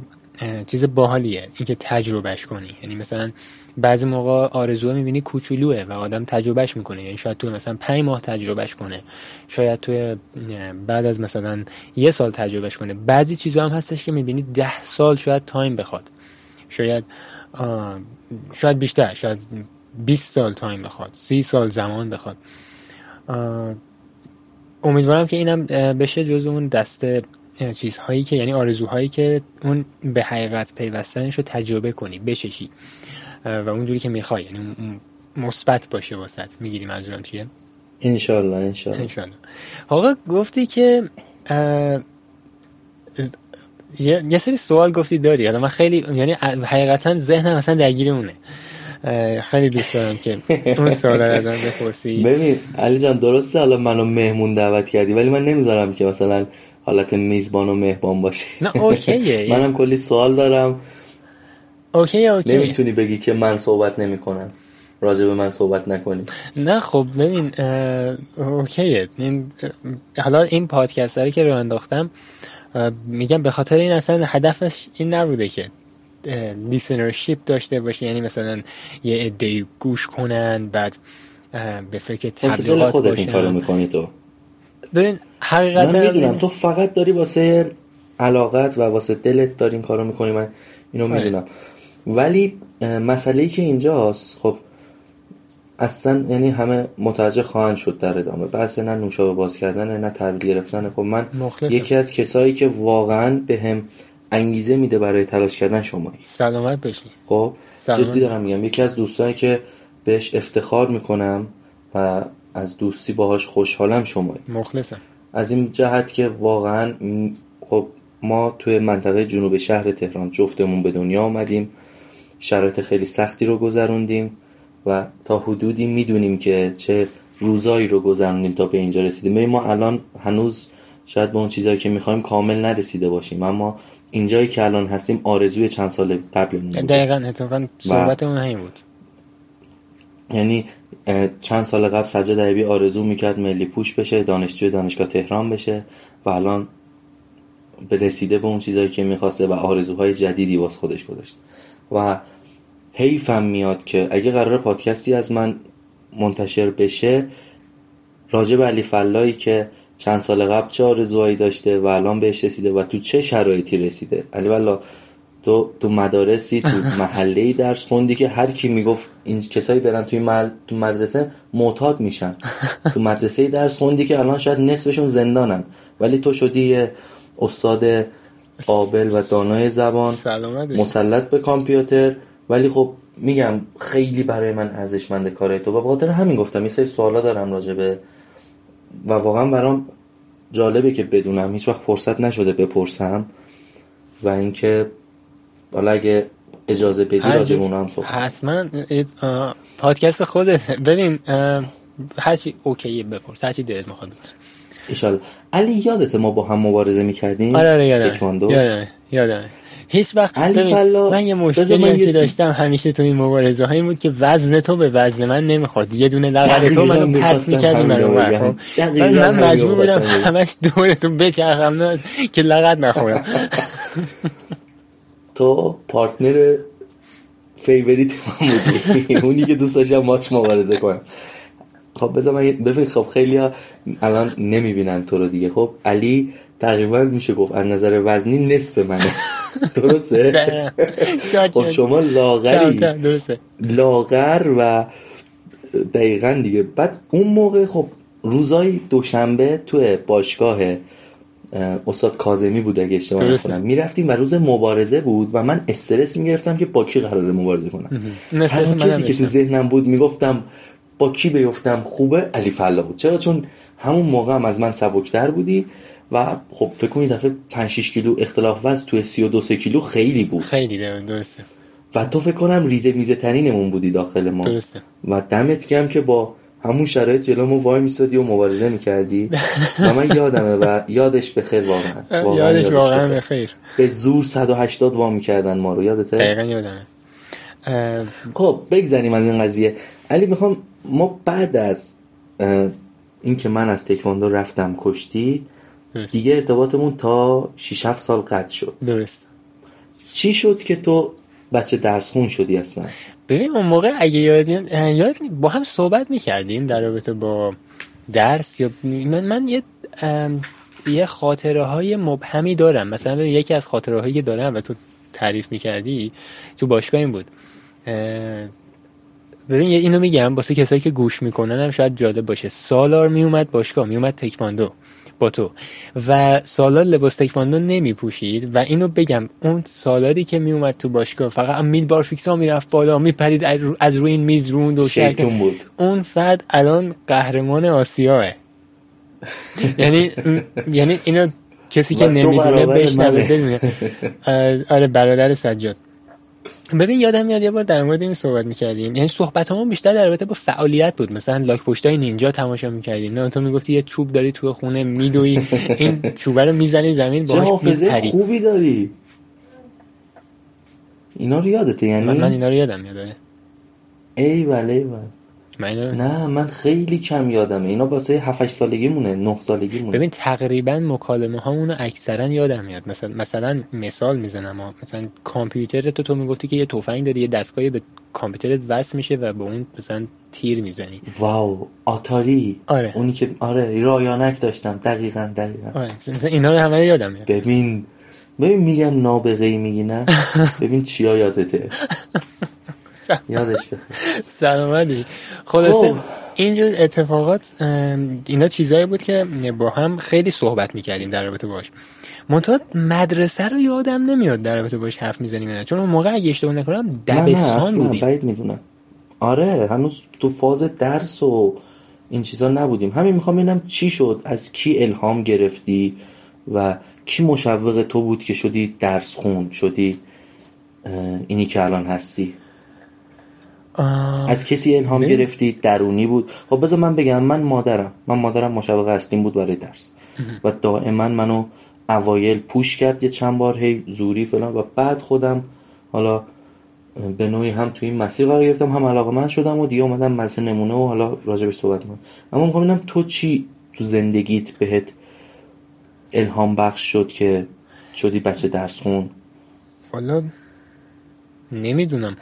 چیز باحالیه. اینکه تجربهش کنی. یعنی مثلا بعضی موقع آرزو می‌بینی کوچولوه و آدم تجربهش می‌کنه. یعنی شاید تو مثلا پنج ماه تجربهش کنه. شاید تو بعد از مثلا یه سال تجربهش کنه. بعضی چیزا هم هستش که می‌بینی ده سال شاید time بخواد. شاید شاید بیشتر شاید 20 سال time بخواد سی سال زمان بخواد. امیدوارم که اینم بشه جز اون دسته چیزهایی که یعنی آرزوهایی که اون به حقیقت پیوستنش رو تجربه کنی بششی. و اونجوری که می‌خوای یعنی مثبت باشه واسط می‌گیری منظورم چیه؟ انشالله انشالله انشالله آقا گفتی که یه سری سوال گفتی داری. حالا من خیلی یعنی حقیقتا ذهنم مثلا درگیر اونه خیلی دوست دارم که اون سوال رو ازم بپرسی. ببین علی جان درسته حالا منو مهمون دعوت کردی ولی من نمی‌ذارم که مثلا حالت میزبان و مهمان باشه. نه okay ه. منم کلی سوال دارم. okay okay نمی‌تونی بگی که من صحبت نمی‌کنم. راجع به من صحبت نکنی. نه خب ببین okay ه. این حالا این پادکست که رو انداختم میگم به خاطر این اصلا هدفش این نبوده که listenership داشته باشه یعنی مثلا یه عده گوش کنن بعد به فکر تبلیغات خودت این کارو می‌کنی تو. ببین حقیقتا من می‌دونم تو فقط داری واسه علاقت و واسه دلت داری این کارو می‌کنی. من اینو آره. می‌دونم. ولی مسئله ای که اینجاست خب اصلا یعنی همه متوجه خواهند شد در ادامه. بحث نه نوشابه باز کردن نه تحویل گرفتن. خب من مخلصم. یکی از کسایی که واقعا به هم انگیزه میده برای تلاش کردن شمایی. سلامت بشی خب سلام. جدی دارم میگم. یکی از دوستانی که بهش افتخار می‌کنم و از دوستی باهاش خوشحالم شمایی. مخلصم. از این جهت که واقعا خب ما توی منطقه جنوب شهر تهران جفتمون به دنیا آمدیم شرایط خیلی سختی رو گذروندیم. و تا حدودی می‌دونیم که چه روزایی رو گذروندیم تا به اینجا رسیدیم. ما الان هنوز شاید به اون چیزایی که می‌خوایم کامل نرسیده باشیم. اما اینجایی که الان هستیم آرزوی چند سال قبلمون بوده. دقیقا اتفاقا صحبتمون همین بود. یعنی چند سال قبل سجاد عیبی آرزو می‌کرد ملی پوش بشه دانشجوی دانشگاه تهران بشه و الان به رسیده به اون چیزایی که می‌خواسته و آرزوهای جدیدی واس خودش گذاشت و حیفم میاد که اگه قرار پادکستی از من منتشر بشه راجع به علی فلایی که چند سال قبل چه آرزوهایی داشته و الان بهش رسیده و تو چه شرایطی رسیده. علی فلا تو تو مدارسی تو محله ای درس خوندی که هر کی می‌گفت این کسایی برن توی محل تو مدرسه معتاد میشن. تو مدرسه درس خوندی که الان شاید نصفشون زندانن. ولی تو شدی استاد قابل و دانای زبان مسلط به کامپیوتر. ولی خب میگم خیلی برای من ارزشمند کاره تو و خاطر همین گفتم یه سری سوالا دارم راجع به و واقعا برام جالبه که بدونم هیچ وقت فرصت نشده بپرسم و اینکه حالا اگه اجازه بدی هر راجع به هم صحبت حتما. پادکست خودت. ببین آه، هرچی اوکیه بپرس. هرچی دلت می‌خواد بپرس. ایشالله علی یادته ما با هم مبارزه می‌کردیم؟ آره آره یادمه. تکواندو. یادمه یادمه. هیچ وقت من یه مشکلی هم که داشتم همیشه تو این مبارزه هایی بود که وزن تو به وزن من نمی‌خورد. یه دونه لغت تو منو می‌خواستم می‌کردی منو من, مجبور بودم. همش دورتون بچرخم نه که لغت نخورم. تو پارتنر فیوریت من بودی. اونی که دوست داشتم ماچ مبارزه کنم. خب بذار من ببین خب خیلی ها الان نمی‌بینن تو رو دیگه. خب علی تقریبا میشه گفت از نظر وزنی نصف منه. درسته؟ خب شما لاغری. لاغر و دقیقا دیگه. بعد اون موقع خب روزای دوشنبه توی باشگاه اه، استاد کازمی بود اگه اشتباه. نکنم. می‌رفتیم و روز مبارزه بود و من استرس می‌گرفتم که با کی قراره مبارزه کنم. منم کسی که تو. ذهنم بود می‌گفتم با کی بیفتم خوبه؟ علی فلا بود. چرا؟ چون همون موقع هم از من سبکتر بودی. و خب فکر کنید دفعه 5 6 کیلو اختلاف وزن توی 32 3 کیلو خیلی بود. خیلی درسته. و تو فکر کنم ریزه میزه ترینمون بودی داخل ما. درسته. و دمت گرم که با همون شرایط جلومو وای میستادی و مبارزه می‌کردی. و من یادمه و یادش بخیر واقعا, واقعا یادش واقعا بخیر. بخیر به زور 180 وا می‌کردن ما رو. یادته؟ دقیقا یادمه. خب بگذریم از این قضیه. علی می‌خوام ما بعد از اینکه من از تکواندو رفتم کشتی درست. دیگه ارتباطمون تا 6 7 سال قطع شد. درست چی شد که تو بچه درس خون شدی اصلا؟ ببین اون موقع اگه یاد یاد با هم صحبت می‌کردیم در رابطه با درس یا من من یه یه خاطره های مبهمی دارم. مثلا یکی از خاطره هایی که دارم و تو تعریف می‌کردی تو باشگاه این بود. ببین اینو میگم واسه کسایی که گوش می‌کنن هم شاید جالب باشه. سالار میومد باشگاه میومد تکواندو. با تو. و سالار لباس تکواندو نمی پوشید و اینو بگم اون سالاری که می اومد تو باشگاه فقط میل بار فیکسا می‌رفت بالا میپرید از روی این میز روند و بود. اون فرد الان قهرمان آسیاه. یعنی یعنی اینو کسی که نمی‌دونه بشنوه بدونه آره برادر سجاد. ببین یادم میاد یه بار در مورد این صحبت می‌کردیم. یعنی صحبت همون بیشتر در رابطه با فعالیت بود. مثلا لاک پشتای نینجا تماشا می‌کردیم. نه تو می‌گفتی یه چوب داری تو خونه میدوی. این چوبه رو می‌زنی زمین باهاش حافظه خوبی داری. اینا رو یادته یعنی؟ من اینا رو یادم میاد ای ولی من نه من خیلی کم یادمه. اینا واسه 7 سالگی مونه 9 سالگی مونه ببین تقریبا مکالمه هامونو اکثرا یادم میاد. مثلا مثلا مثال می‌زنم. مثلا کامپیوتر تو تو می‌گفتی که یه تفنگ داری یه دستگاهی به کامپیوترت وصل میشه و با اون مثلا تیر می‌زنی. واو آتاری. آره. اونی که آره رایانک داشتم. دقیقا دقیقا. آره. اینا رو همه یادم میاد. ببین ببین میگم نابغه میگی نه؟ ببین چیا یادته. یادش بخیر. سلامتی. خلاصه خب. اینجور اتفاقات اینا چیزایی بود که با هم خیلی صحبت می‌کردیم در رابطه باش منتها مدرسه رو یادم نمیاد در رابطه باش حرف می‌زنیم نه. چون اون موقع اگه اشتباه نکنم دبستان بودیم. می‌دونم. آره هنوز تو فاز درس و این چیزا نبودیم. همین می‌خوام ببینم چی شد از کی الهام گرفتی و کی مشوق تو بود که شدی درس خون شدی اینی که الان هستی. از کسی الهام گرفتی؟ درونی بود. خب بذار من بگم من مادرم. من مادرم مشوق اصلیم بود برای درس. و دائما منو اوایل پوش کرد یه چند بار هی زوری فلان. و بعد خودم حالا به نوعی هم توی این مسیر قرار گرفتم. هم علاقه من شدم و دیگه اومدم مثل نمونه و حالا راجبش صحبت کنم اما می‌خوام تو چی تو زندگیت بهت الهام بخش شد که شدی بچه درس خون؟ والا نمی‌دونم.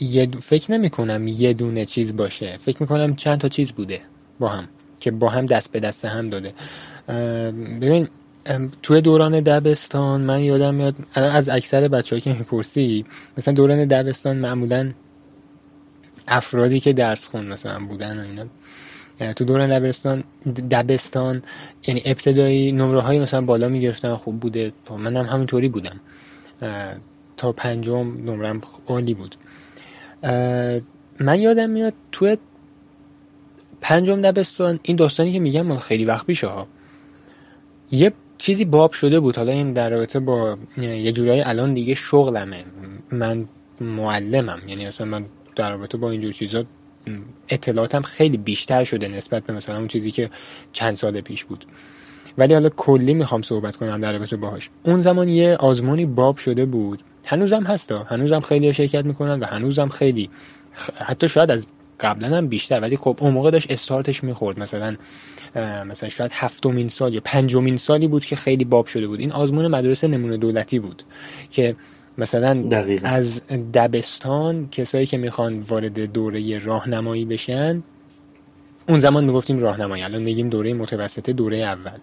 یه فکر نمی کنم یه دونه چیز باشه. فکر می کنم چند تا چیز بوده با هم که با هم دست به دست هم داده. ببین توی دوران دبستان من یادم میاد از اکثر بچه که می‌پرسی مثلا دوران دبستان معمولا افرادی که درس خون مثلا بودن و اینا. تو دوران دبستان دبستان یعنی ابتدایی نمره های مثلا بالا می‌گرفتن خوب بوده. من هم همینطوری بودم. تا پنجم نمرم عالی بود. من یادم میاد توی پنجم دبستان این داستانی که میگم خیلی وقت پیشه ها. یه چیزی باب شده بود. حالا این در رابطه با یه جورایی الان دیگه شغلمه. من معلمم. یعنی اصلا من در رابطه با اینجور چیزا اطلاعاتم خیلی بیشتر شده نسبت به مثلا اون چیزی که چند سال پیش بود. ولی حالا کلی می‌خوام صحبت کنم در رابطه باهاش. اون زمان یه آزمونی باب شده بود. هنوزم هستا هنوزم خیلی شرکت می‌کنن و هنوزم خیلی حتی شاید از قبلا هم بیشتر ولی خب اون موقع داشت استارتش می‌خورد. مثلا مثلا شاید هفتمین سال یا پنجمین سالی بود که خیلی باب شده بود. این آزمون مدرسه نمونه دولتی بود که مثلا از دبستان کسایی که می‌خوان وارد دوره راهنمایی بشن اون زمان می‌گفتیم راهنمایی الان میگیم دوره متوسطه دوره اول.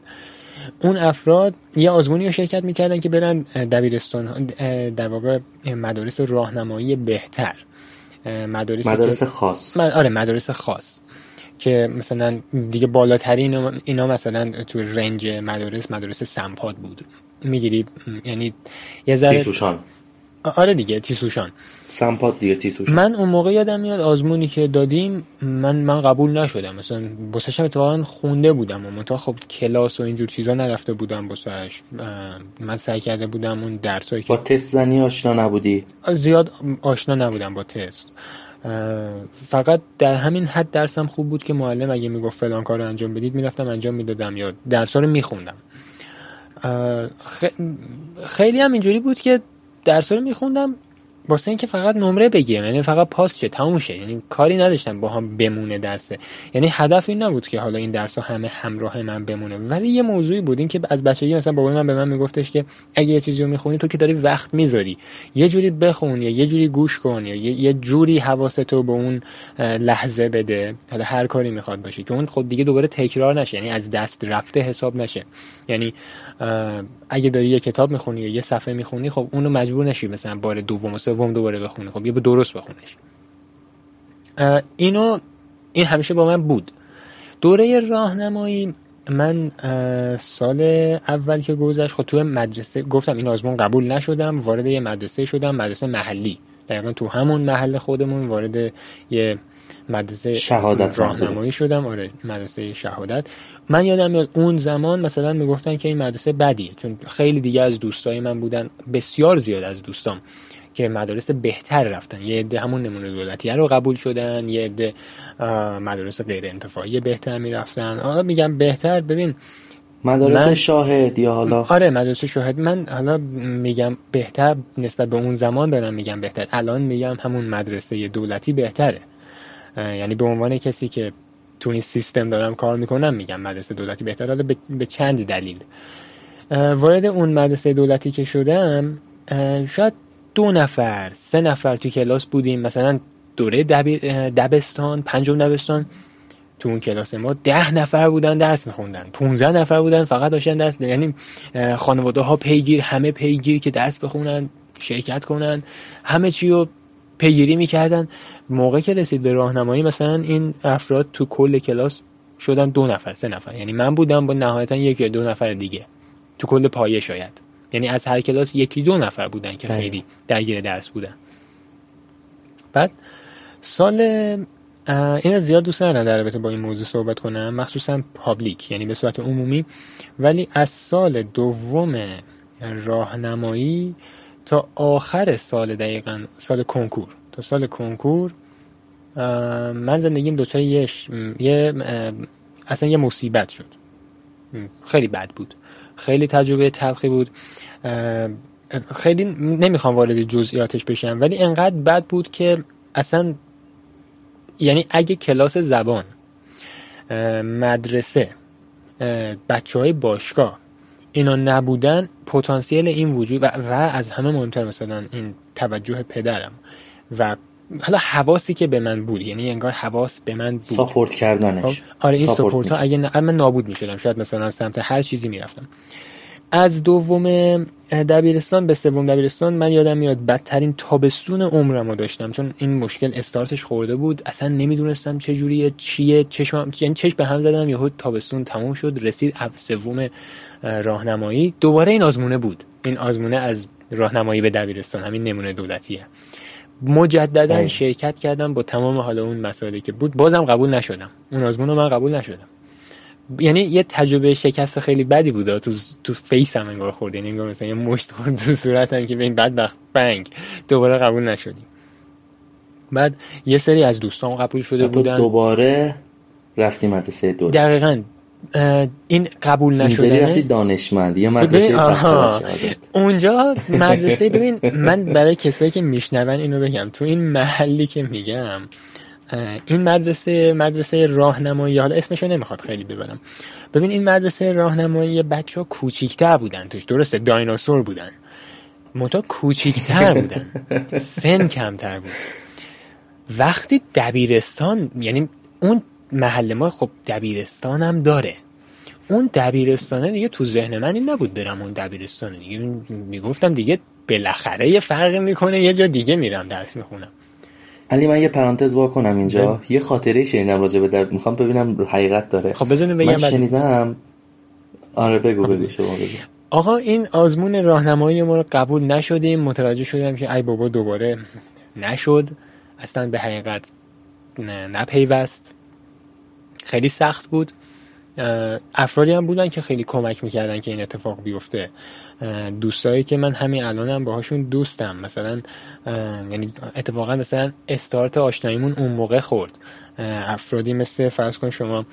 اون افراد یه آزمونی رو شرکت می‌کردن که برن دبیرستان در واقع مدارس راهنمایی بهتر. مدارس, مدارس خاص. آره مدارس خاص. که مثلا دیگه بالاترین اینا مثلا تو رنج مدارس مدارس سمپاد بود. می‌گیری یعنی یه ذره آره دیگه تیسوشان. سمپات دیگه تیسوشان. من اون موقع یادم میاد آزمونی که دادیم من من قبول نشدم. مثلا بسش هم اتفاقا خونده بودم و منطقه خب کلاس و اینجور چیزا نرفته بودم بسش من سعی کرده بودم اون درسایی که با تست زنی آشنا نبودی؟ زیاد آشنا نبودم با تست. فقط در همین حد درسم خوب بود که معلم اگه می‌گفت فلان کار رو انجام بدید می‌رفتم انجام می‌دادم یا درس رو میخوندم. خیلی هم اینجوری بود که درس رو میخوندم واسه اینکه فقط نمره بگیرم یعنی فقط پاس شه تموم شه. یعنی کاری نداشتم با هم بمونه درسه. یعنی هدف این نبود که حالا این درس همه همراه من بمونه. ولی یه موضوعی بود این که از بچگی مثلا بابای من به من میگفتش که اگه یه چیزی رو می‌خونی تو که داری وقت می‌ذاری. یه جوری بخون یا یه جوری گوش کن یا یه جوری حواستو به اون لحظه بده. حالا هر کاری می‌خواد باشه. که اون خود دیگه دوباره تکرار نشه. یعنی از دست رفته حساب نشه. اگه داری یه کتاب می‌خونی یه صفحه می‌خونی خب اونو مجبور نشی مثلا بار دوم و سوم دوباره بخونی. خب یه درست بخونش. اینو این همیشه با من بود. دوره راهنمایی من سال اول که گذشت خب تو مدرسه گفتم این آزمون قبول نشدم وارد یه مدرسه شدم مدرسه محلی. دقیقا تو همون محل خودمون وارد یه مدرسه شهادت راهنمایی شدم. آره مدرسه شهادت. من یادم میاد اون زمان مثلا می‌گفتن که این مدرسه بدیه چون خیلی دیگه از دوستای من بودن بسیار زیاد از دوستام که مدارس بهتر رفتن. یه عده همون نمونه دولتی رو قبول شدن یه عده مدارس غیر انتفاعی بهتر می‌رفتن. حالا میگم بهتر ببین مدارس من... شاهد یا حالا؟ آره مدرسه شاهد. من حالا میگم بهتر نسبت به اون زمان دارم میگم بهتر. الان میگم همون مدرسه دولتی بهتره. یعنی به عنوان کسی که تو این سیستم دارم کار می‌کنم میگم مدرسه دولتی بهتر حالا به چند دلیل. وارد اون مدرسه دولتی که شدم شاید دو نفر سه نفر تو کلاس بودیم. مثلا دوره دبستان پنجم دبستان تو اون کلاس ما ده نفر بودن درس میخوندن. 15 نفر بودن فقط داشتن درس یعنی خانواده ها پیگیر همه پیگیر که درس بخونن شرکت کنن همه چی رو پیگیری می‌کردن. موقع که رسید به راهنمایی مثلا این افراد تو کل کلاس شدن دو نفر سه نفر. یعنی من بودم با نهایتا یک یا دو نفر دیگه. تو کل پایه شاید. یعنی از هر کلاس یکی دو نفر بودن که خیلی درگیر درس بودن. بعد سال این زیاد دوست ندارم در رابطه با این موضوع صحبت کنم. مخصوصا پابلیک یعنی به صورت عمومی. ولی از سال دوم راهنمایی تا آخر سال دقیقا سال کنکور. تا سال کنکور من زندگیم دوچار یه, یه اصلا یه مصیبت شد. خیلی بد بود. خیلی تجربه تلخی بود. خیلی نمی‌خوام وارد جزئیاتش بشم ولی انقدر بد بود که اصلا یعنی اگه کلاس زبان مدرسه بچه های باشگاه اینا نبودن پتانسیل این وجود و, و از همه مهمتر مثلا این توجه پدرم و حالا حواسی که به من بود یعنی انگار حواس به من بود. ساپورت کردنش. خب، آره این ساپورت ها اگه من نابود می شدم شاید مثلا سمت هر چیزی می‌رفتم. از دوم دبیرستان به سوم دبیرستان من یادم میاد بدترین تابستون عمرم رو داشتم. چون این مشکل استارتش خورده بود. اصلا نمی‌دونستم چه جوریه چیه چشم یعنی چشم به هم زدم یهو تابستون تموم شد رسید سوم راهنمایی دوباره این آزمونه بود. این آزمونه از راهنمایی به دبیرستان همین نمونه دولتیه. مجددا شرکت کردم با تمام حال اون مسائلی که بود. بازم قبول نشدم. اون آزمون رو من قبول نشدم. یعنی یه تجربه شکست خیلی بدی بود. تو تو فیس هم انگار خورد. یعنی انگار مثلا یه مشت خورد تو صورتم که به این بدبخت بنگ. دوباره قبول نشدیم. بعد یه سری از دوستان قبول شده بودن. دوباره رفتی مدرسه دو دقیقا. این قبول نشده رفتی دانشمند یه مدرسه اونجا مدرسه ببین من برای کسایی که میشنون اینو بگم. تو این محلی که میگم این مدرسه مدرسه راهنمایی حالا اسمشو نمی‌خواد خیلی ببرم. ببین این مدرسه راهنمایی بچه ها کوچیکتر بودن توش. درسته دایناسور بودن. متا کوچیکتر بودن. سن کمتر بود. وقتی دبیرستان یعنی اون محل ما خب دبیرستان هم داره. اون دبیرستانه دیگه تو ذهن من این نبود برم اون دبیرستانه دیگه. می‌گفتم دیگه بالاخره یه فرق می‌کنه یه جا دیگه میرم درس می‌خونم. علی من یه پرانتز وا کنم اینجا یه خاطره شنیدم راجع به در می‌خوام ببینم حقیقت داره. خب بزنید بگم من شنیدم. آره بگو بگو شما بگو. آقا این آزمون راهنمایی ما رو قبول نشدیم. متوجه شدم که ای بابا دوباره نشد. اصلا به حقیقت نپیوست. خیلی سخت بود. افرادی هم بودن که خیلی کمک می‌کردن که این اتفاق بیفته. دوستایی که من همین الانم باهاشون دوستم. مثلا یعنی اتفاقا مثلا استارت آشناییمون اون موقع خورد. افرادی مثل فرض کن شما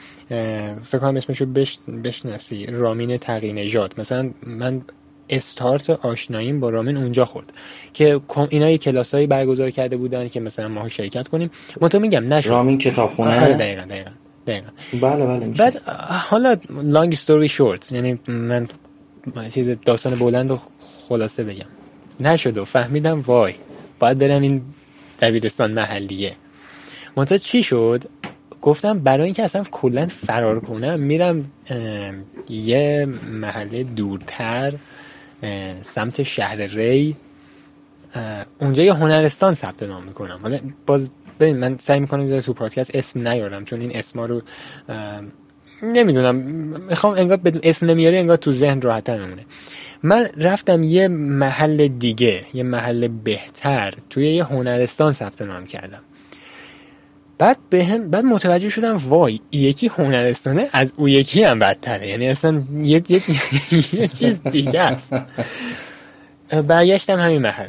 فکر کنم اسمشو بش... بشناسی. رامین تقی نجات مثلا من استارت آشناییم با رامین اونجا خورد. که اینا یه کلاسایی برگزار کرده بودن که مثلا ما شرکت کنیم. تو میگم نشد. رامین کتابخونه؟ آره دقیقا دقیقا. دقیقا. بله بله بعد حالا لانگ ستوری شورت یعنی من چیز داستان بلند و خلاصه بگم. نشد و فهمیدم وای باید برم این دبیرستان محلیه منتها چی شد؟ گفتم برای اینکه اصلا کلا فرار کنم میرم یه محله دورتر سمت شهر ری اونجا یه هنرستان ثبت نام می‌کنم. باز ببین من سعی می‌کنم تو پادکست اسم نیارم چون این اسما رو نمی‌دونم. می‌خوام انگار اسم نمیاری انگار تو ذهن راحتتر میمونه. من رفتم یه محل دیگه یه محل بهتر توی یه هنرستان ثبت نام کردم. بعد به هم بعد متوجه شدم وای یکی هنرستانه از او یکی هم بدتره. یعنی اصلا یه, یه, یه چیز دیگه است. برگشتم همین محل.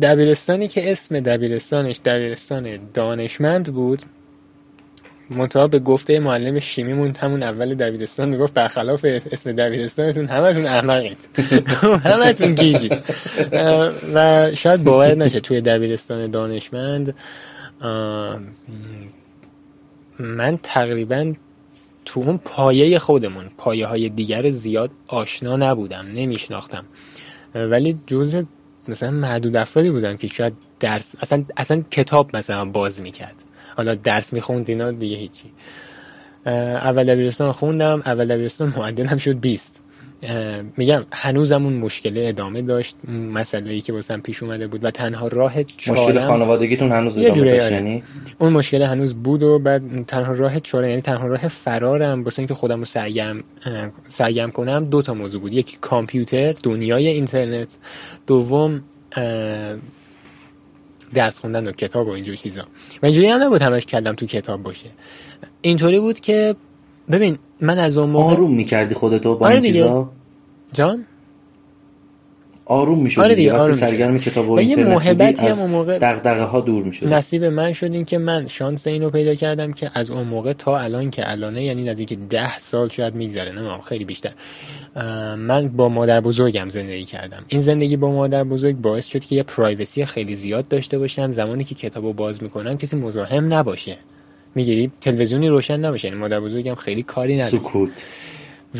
دبیرستانی که اسم دبیرستانش دبیرستان دانشمند بود منتها به گفته معلم شیمیمون همون اول دبیرستان می‌گفت برخلاف اسم دبیرستانتون همتون احمقید. همتون گیجید. و شاید باور نشه توی دبیرستان دانشمند من تقریبا تو اون پایه خودمون پایه های دیگر زیاد آشنا نبودم نمیشناختم. ولی جزء مثلا محدود افرادی بودم که شاید درس اصلا اصلا کتاب مثلا باز می‌کرد. حالا درس می‌خوند اینا دیگه هیچی. اول دبیرستان خوندم اول دبیرستان معدلم شد 20 میگم هنوزم اون مشکل ادامه داشت. مسئله ای که واسم پیش اومده بود و تنها راه چارم مشکل خانوادگیتون هنوز ادامه داشت آره. یعنی؟ اون مشکل هنوز بود و بعد تنها راه چاره یعنی تنها راه فرارم واسه اینکه خودم رو سرگرم سرگرم کنم دو تا موضوع بود. یکی کامپیوتر دنیای اینترنت. دوم درس خوندن و کتاب و اینجور چیزا. و اینجوری هم نبود همش کردم تو کتاب باشه. اینطوری بود که ببین من از اون موقع آروم می‌کردی خودتو با آره این چیزا؟ جان؟ آروم می‌شد آره دیگه. آروم سرگرم کتاب و یه محبتی هم اون موقع دغدغه ها دور می‌شد نصیب من شد این که من شانس اینو پیدا کردم که از اون موقع تا الان که الانه یعنی نزدیک ده سال شاید میگذره نمی‌دونم خیلی بیشتر. من با مادر بزرگم زندگی کردم. این زندگی با مادر بزرگ باعث شد که یه پرایوسی خیلی زیاد داشته باشم. زمانی که کتابو باز می‌کنم کسی مزاحم نباشه. می‌گیری تلویزیونی روشن نباشه. یعنی مادر بزرگم خیلی کاری نداره. سکوت.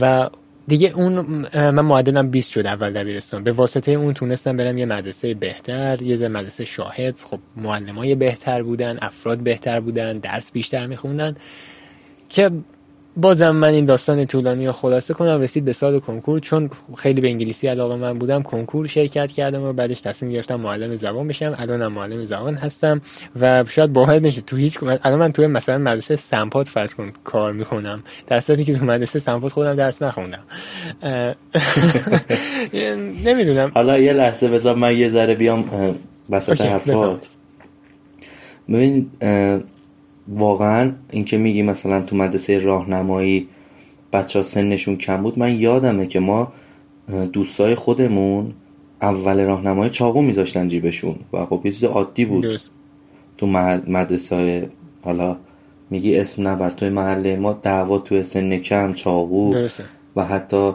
و دیگه اون من معدلم 20 شد اول دبیرستان. به واسطه اون تونستم برم یه مدرسه بهتر یه مدرسه شاهد. خب معلمای بهتر بودن افراد بهتر بودن درس بیشتر میخوندن. که بازم من این داستان طولانی رو خلاصه کنم رسید به سال کنکور. چون خیلی به انگلیسی علاقه من بودم کنکور شرکت کردم و بعدش تصمیم گرفتم معلم زبان بشم. الانم معلم زبان هستم و شاید باور نشه تو هیچ الان من توی مثلا مدرسه سمپات فرض کن کار می‌کنم. در صورتی که تو مدرسه سمپات خودم درس نخوندم. نمی‌دونم. حالا یه لحظه بذار من یه ذره بیام وسط حرفات. ببین واقعا اینکه میگی مثلا تو مدرسه راهنمایی بچه ها سنشون کم بود من یادمه که ما دوستای خودمون اول راهنمایی چاقو میذاشتن جیبشون و خب چیز عادی بود. تو مدرسه های حالا میگی اسم نبر توی محله ما دعوا توی سن کم چاقو و حتی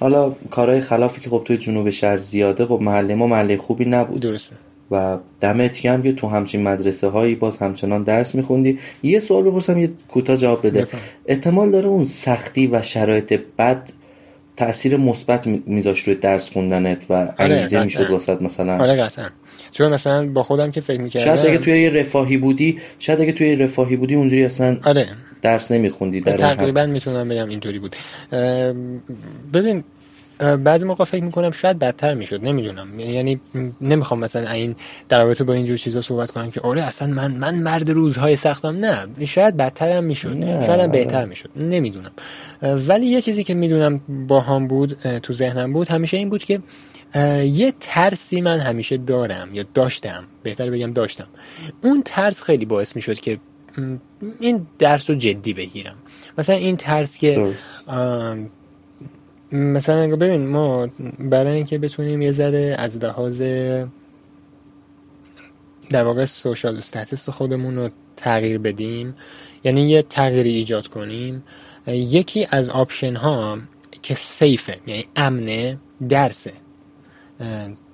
حالا کارهای خلافی که خب توی جنوب شهر زیاده خب محله ما محله خوبی نبود. درسته. و دمت گرم که تو همچین مدرسه هایی باز همچنان درس میخوندی. یه سوال بپرسم یه کوتاه جواب بده. احتمال داره اون سختی و شرایط بد تاثیر مثبت میذاش روی درس خوندنت و آره، انگیزه می‌شد واسط مثلا؟ آره قطعا. چون مثلا با خودم که فکر می‌کردم شاید اگه توی یه رفاهی بودی شاید اگه توی رفاهی بودی اونجوری اصلا آره. درس نمیخوندی در تقریبا می‌تونم بگم اینطوری بود. ببین بعضی موقع فکر می‌کنم شاید بدتر می‌شد نمی‌دونم. یعنی نمی‌خوام مثلا این در رابطه با اینجور چیزا صحبت کنم که آره اصلا من من مرد روزهای سختم. نه شاید بدترم می‌شد. شاید هم بهتر می‌شد. نمی‌دونم. ولی یه چیزی که می‌دونم با هم بود تو ذهنم بود همیشه این بود که یه ترسی من همیشه دارم یا داشتم. بهتر بگم داشتم. اون ترس خیلی باعث می‌شد که این درس رو جدی بگیرم. مثلا این ترس که مثلا ببین ما برای اینکه بتونیم یه ذره از لحاظ در واقع social status خودمون رو تغییر بدیم یعنی یه تغییری ایجاد کنیم یکی از option ها که safe ه یعنی امنه درسه.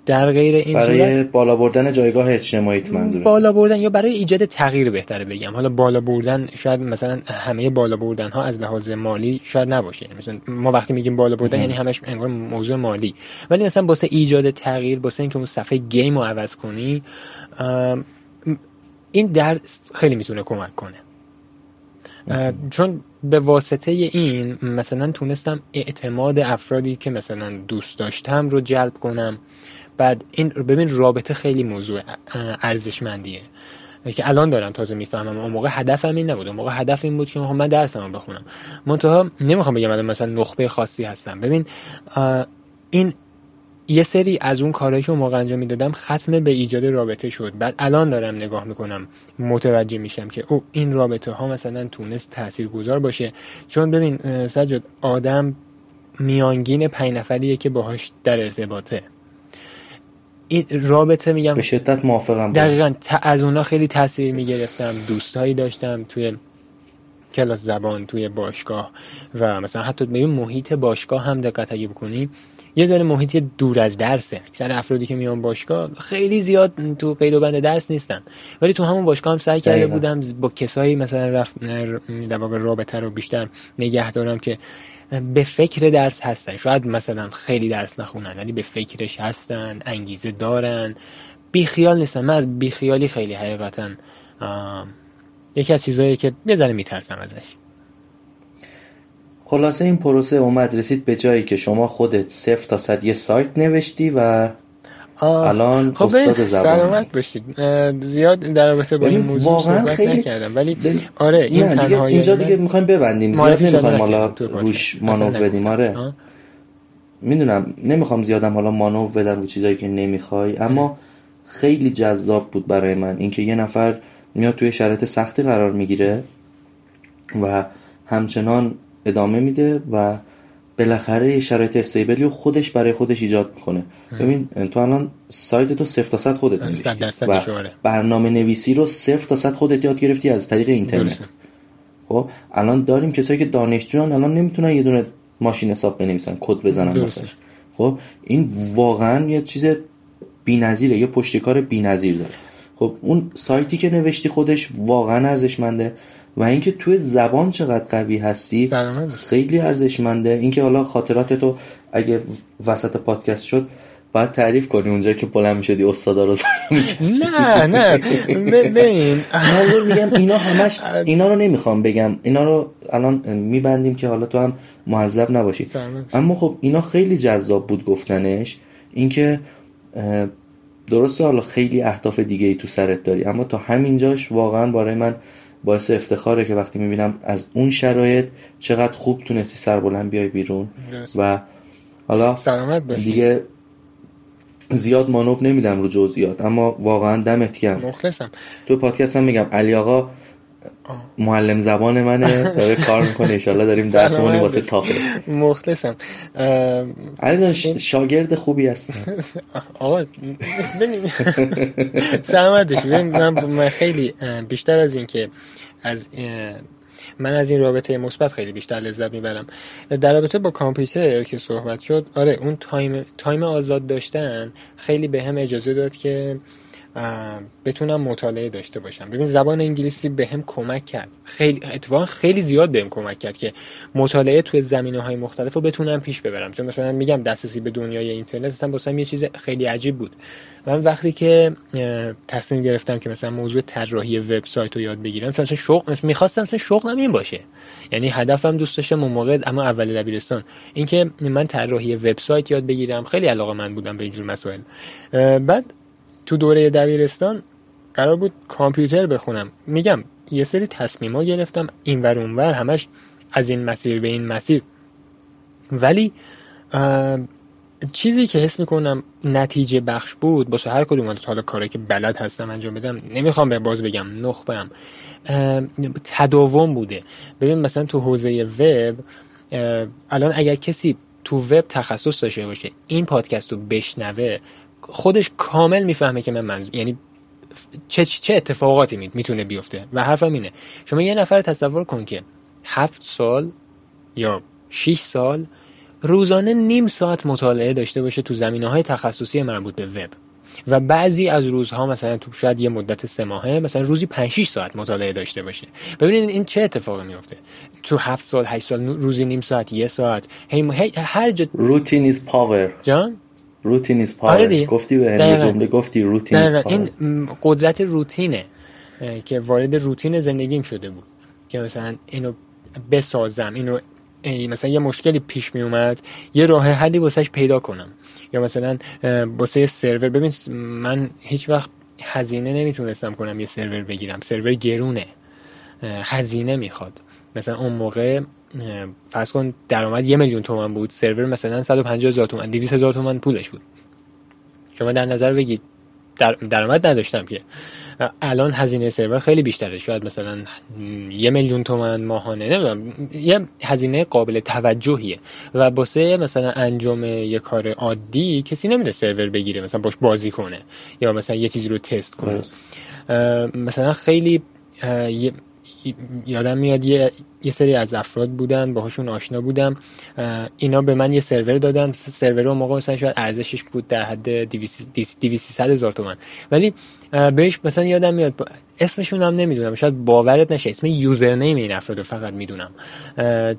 در غیر این برای بالا بردن جایگاه اجتماعیت منظوره بالا بردن یا برای ایجاد تغییر بهتره بگم. حالا بالا بردن شاید مثلا همه بالا بردن ها از لحاظ مالی شاید نباشه. مثلا ما وقتی میگیم بالا بردن یعنی همش انگار موضوع مالی. ولی مثلا واسه ایجاد تغییر واسه اینکه اون صفحه گیم رو عوض کنی این درس خیلی می‌تونه کمک کنه. چون به واسطه این مثلا تونستم اعتماد افرادی که مثلا دوست داشتم رو جلب کنم. بعد این ببین رابطه خیلی موضوع ارزشمندیه. که الان دارم تازه می‌فهمم. اون موقع هدفم این نبود. اون موقع هدف این بود که من درسمو بخونم. منتها نمی‌خوام بگم مثلا نخبه خاصی هستم. ببین این یه سری از اون کارهایی که اون موقع انجام می‌دادم ختم به ایجاد رابطه شد. بعد الان دارم نگاه می‌کنم. متوجه میشم که او این رابطه ها مثلا تونست تاثیرگذار باشه. چون ببین سجاد آدم میانگین پنج نفریه که باهاش در ارتباطه. این رابطه میگم به شدت موافقم دقیقا از اونا خیلی تاثیر می‌گرفتم دوستایی داشتم توی کلاس زبان توی باشگاه و مثلا حتی به محیط باشگاه هم دقت اگه بکنیم یه ذره محیطی دور از درسه. اکثر افرادی که میان باشگاه خیلی زیاد تو قید و بند درس نیستن. ولی تو همون باشگاه هم سعی کرده بودم با کسایی مثلا رفت در واقع رابطه رو بیشتر نگه دارم که به فکر درس هستن. شاید مثلا خیلی درس نخونن ولی به فکرش هستن انگیزه دارن. بیخیال نیستن. من از بیخیالی خیلی حقیقتا یکی از چیزهایی که یه ذره میترسم ازش. خلاصه این پروسه اومد رسید به جایی که شما خودت صفر تا صد یه سایت نوشتی و الان خب استاد زبان. سلامت باشید. زیاد در رابطه با این موضوع واقعا خیلی نکردم. ولی آره این تنهایی اینجا دیگه می‌خوایم ببندیم. زیاد نمی‌خوایم حالا روش مانو بدیم. آره. می‌دونم نمی‌خوام زیادم حالا مانو بدم رو چیزایی که نمی‌خوای اما خیلی جذاب بود برای من اینکه یه نفر میاد توی شرایط سختی قرار می‌گیره و همچنان ادامه میده و بالاخره یه شرایط استیبلی و خودش برای خودش ایجاد می‌کنه. ببین تو الان سایت تو صفر تا صد خودت نوشتی و برنامه نویسی رو صفر تا صد خودت یاد گرفتی از طریق اینترنت. خب الان داریم کسایی که دانشجوان الان نمی‌تونن یه دونه ماشین حساب بنویسن کد بزنن خب این واقعا یه چیز بی‌نظیره یه پشتکار بی‌نظیر داره. خب اون سایتی که نوشتی خودش واقعا ارزشمنده. و اینکه توی زبان چقدر قوی هستی خیلی ارزشمنده. اینکه حالا خاطرات تو اگه وسط پادکست شد باید تعریف کنی اونجا که بلند می‌شدی استادا رو نه نه. ببین. میگم اینا همش اینا رو نمی‌خوام بگم. اینا رو الان میبندیم که حالا تو هم معذب نباشی. اما خب اینا خیلی جذاب بود گفتنش. اینکه درسته حالا خیلی اهداف دیگه ای تو سرت داری اما تا همینجاش واقعا برای من باعث افتخاره که وقتی می‌بینم از اون شرایط چقدر خوب تونستی سربلند بیای بیرون. و حالا سلامت دیگه زیاد مانوف نمیدم رو جزئیات اما واقعا دمت گرم. مخلصم. تو پادکست هم میگم علی آقا معلم زبان منه داره کار می‌کنه ایشالله داریم درسمونی واسه تافه. مخلصم. علی شاگرد خوبی هست آقا ببین. سلامتش. من خیلی بیشتر از این که از من از این رابطه مثبت خیلی بیشتر لذت می‌برم. در رابطه با کامپیوتر که صحبت شد آره اون time time آزاد داشتن خیلی به هم اجازه داد که بتونم مطالعه داشته باشم. ببین زبان انگلیسی به هم کمک کرد. خیلی اتفاقا خیلی زیاد بهم کمک کرد که مطالعه توی زمینه های مختلف رو بتونم پیش ببرم. چون مثلا میگم دسترسی به دنیای اینترنت اصلا واسم یه چیز خیلی عجیب بود. من وقتی که تصمیم گرفتم که مثلا موضوع طراحی وبسایت رو یاد بگیرم مثلا شوق می‌خواستم مثلا شغلم این باشه. یعنی هدفم دوست داشتم اون موقع اما اول دبیرستان. اینکه من طراحی وبسایت یاد بگیرم خیلی علاقه من بودم به اینجور مسائل. بعد تو دوره دبیرستان قرار بود کامپیوتر بخونم. میگم یه سری ها گرفتم این ور اونور همش از این مسیر به این مسیر. ولی چیزی که حس می‌کنم نتیجه بخش بود باسه هر کدوم حالا کاری که بلد هستم انجام بدم نمی‌خوام به باز بگم نخبم تداوم بوده. ببین مثلا تو حوزه وب الان اگر کسی تو وب تخصص داشته باشه این پادکست رو بشنوه خودش کامل می‌فهمه که من منظور یعنی چه چه اتفاقاتی می‌تونه بیفته. و حرفم اینه. شما یه نفر تصور کن که هفت سال یا 6 سال روزانه نیم ساعت مطالعه داشته باشه تو زمینه های تخصصی مربوط به وب. و بعضی از روزها مثلا تو شاید یه مدت سه ماهه مثلا روزی 5 6 ساعت مطالعه داشته باشه. ببینید این چه اتفاقی میفته تو هفت سال 8 سال روزی نیم ساعت یه ساعت هی هر جا روتین از پاور جان؟ روتین از پاور گفتی به جمله گفتی روتین این قدرت روتینه که وارد روتین زندگیم شده بود. که مثلا اینو بسازم اینو مثلا یه مشکلی پیش می اومد یه راه حلی واسش پیدا کنم. یا مثلا واسه سرور ببین من هیچ وقت هزینه نمی‌تونستم کنم یه سرور بگیرم. سرور گرونه هزینه می‌خواد. مثلا اون موقع فرض کن درآمد یه میلیون تومن بود سرور مثلا 150 هزار تومن 200 هزار تومن پولش بود. شما در نظر بگید در درآمد نداشتم که. الان هزینه سرور خیلی بیشتره. شاید مثلا یه میلیون تومن ماهانه نمی‌دونم یه هزینه قابل توجهیه. و باسه مثلا انجام یه کار عادی کسی نمیده سرور بگیره مثلا باش بازی کنه یا مثلا یه چیزی رو تست کنه. مثلا خیلی یادم میاد یه یه سری از افراد بودن باهاشون آشنا بودم اینا به من یه سرور دادن سرور اون موقع مثلا شاید ارزشش بود در حد 200 هزار تومن ولی بهش مثلا یادم میاد اسمشون هم نمی‌دونم شاید باورت نشه اسم username این افراد رو فقط می‌دونم.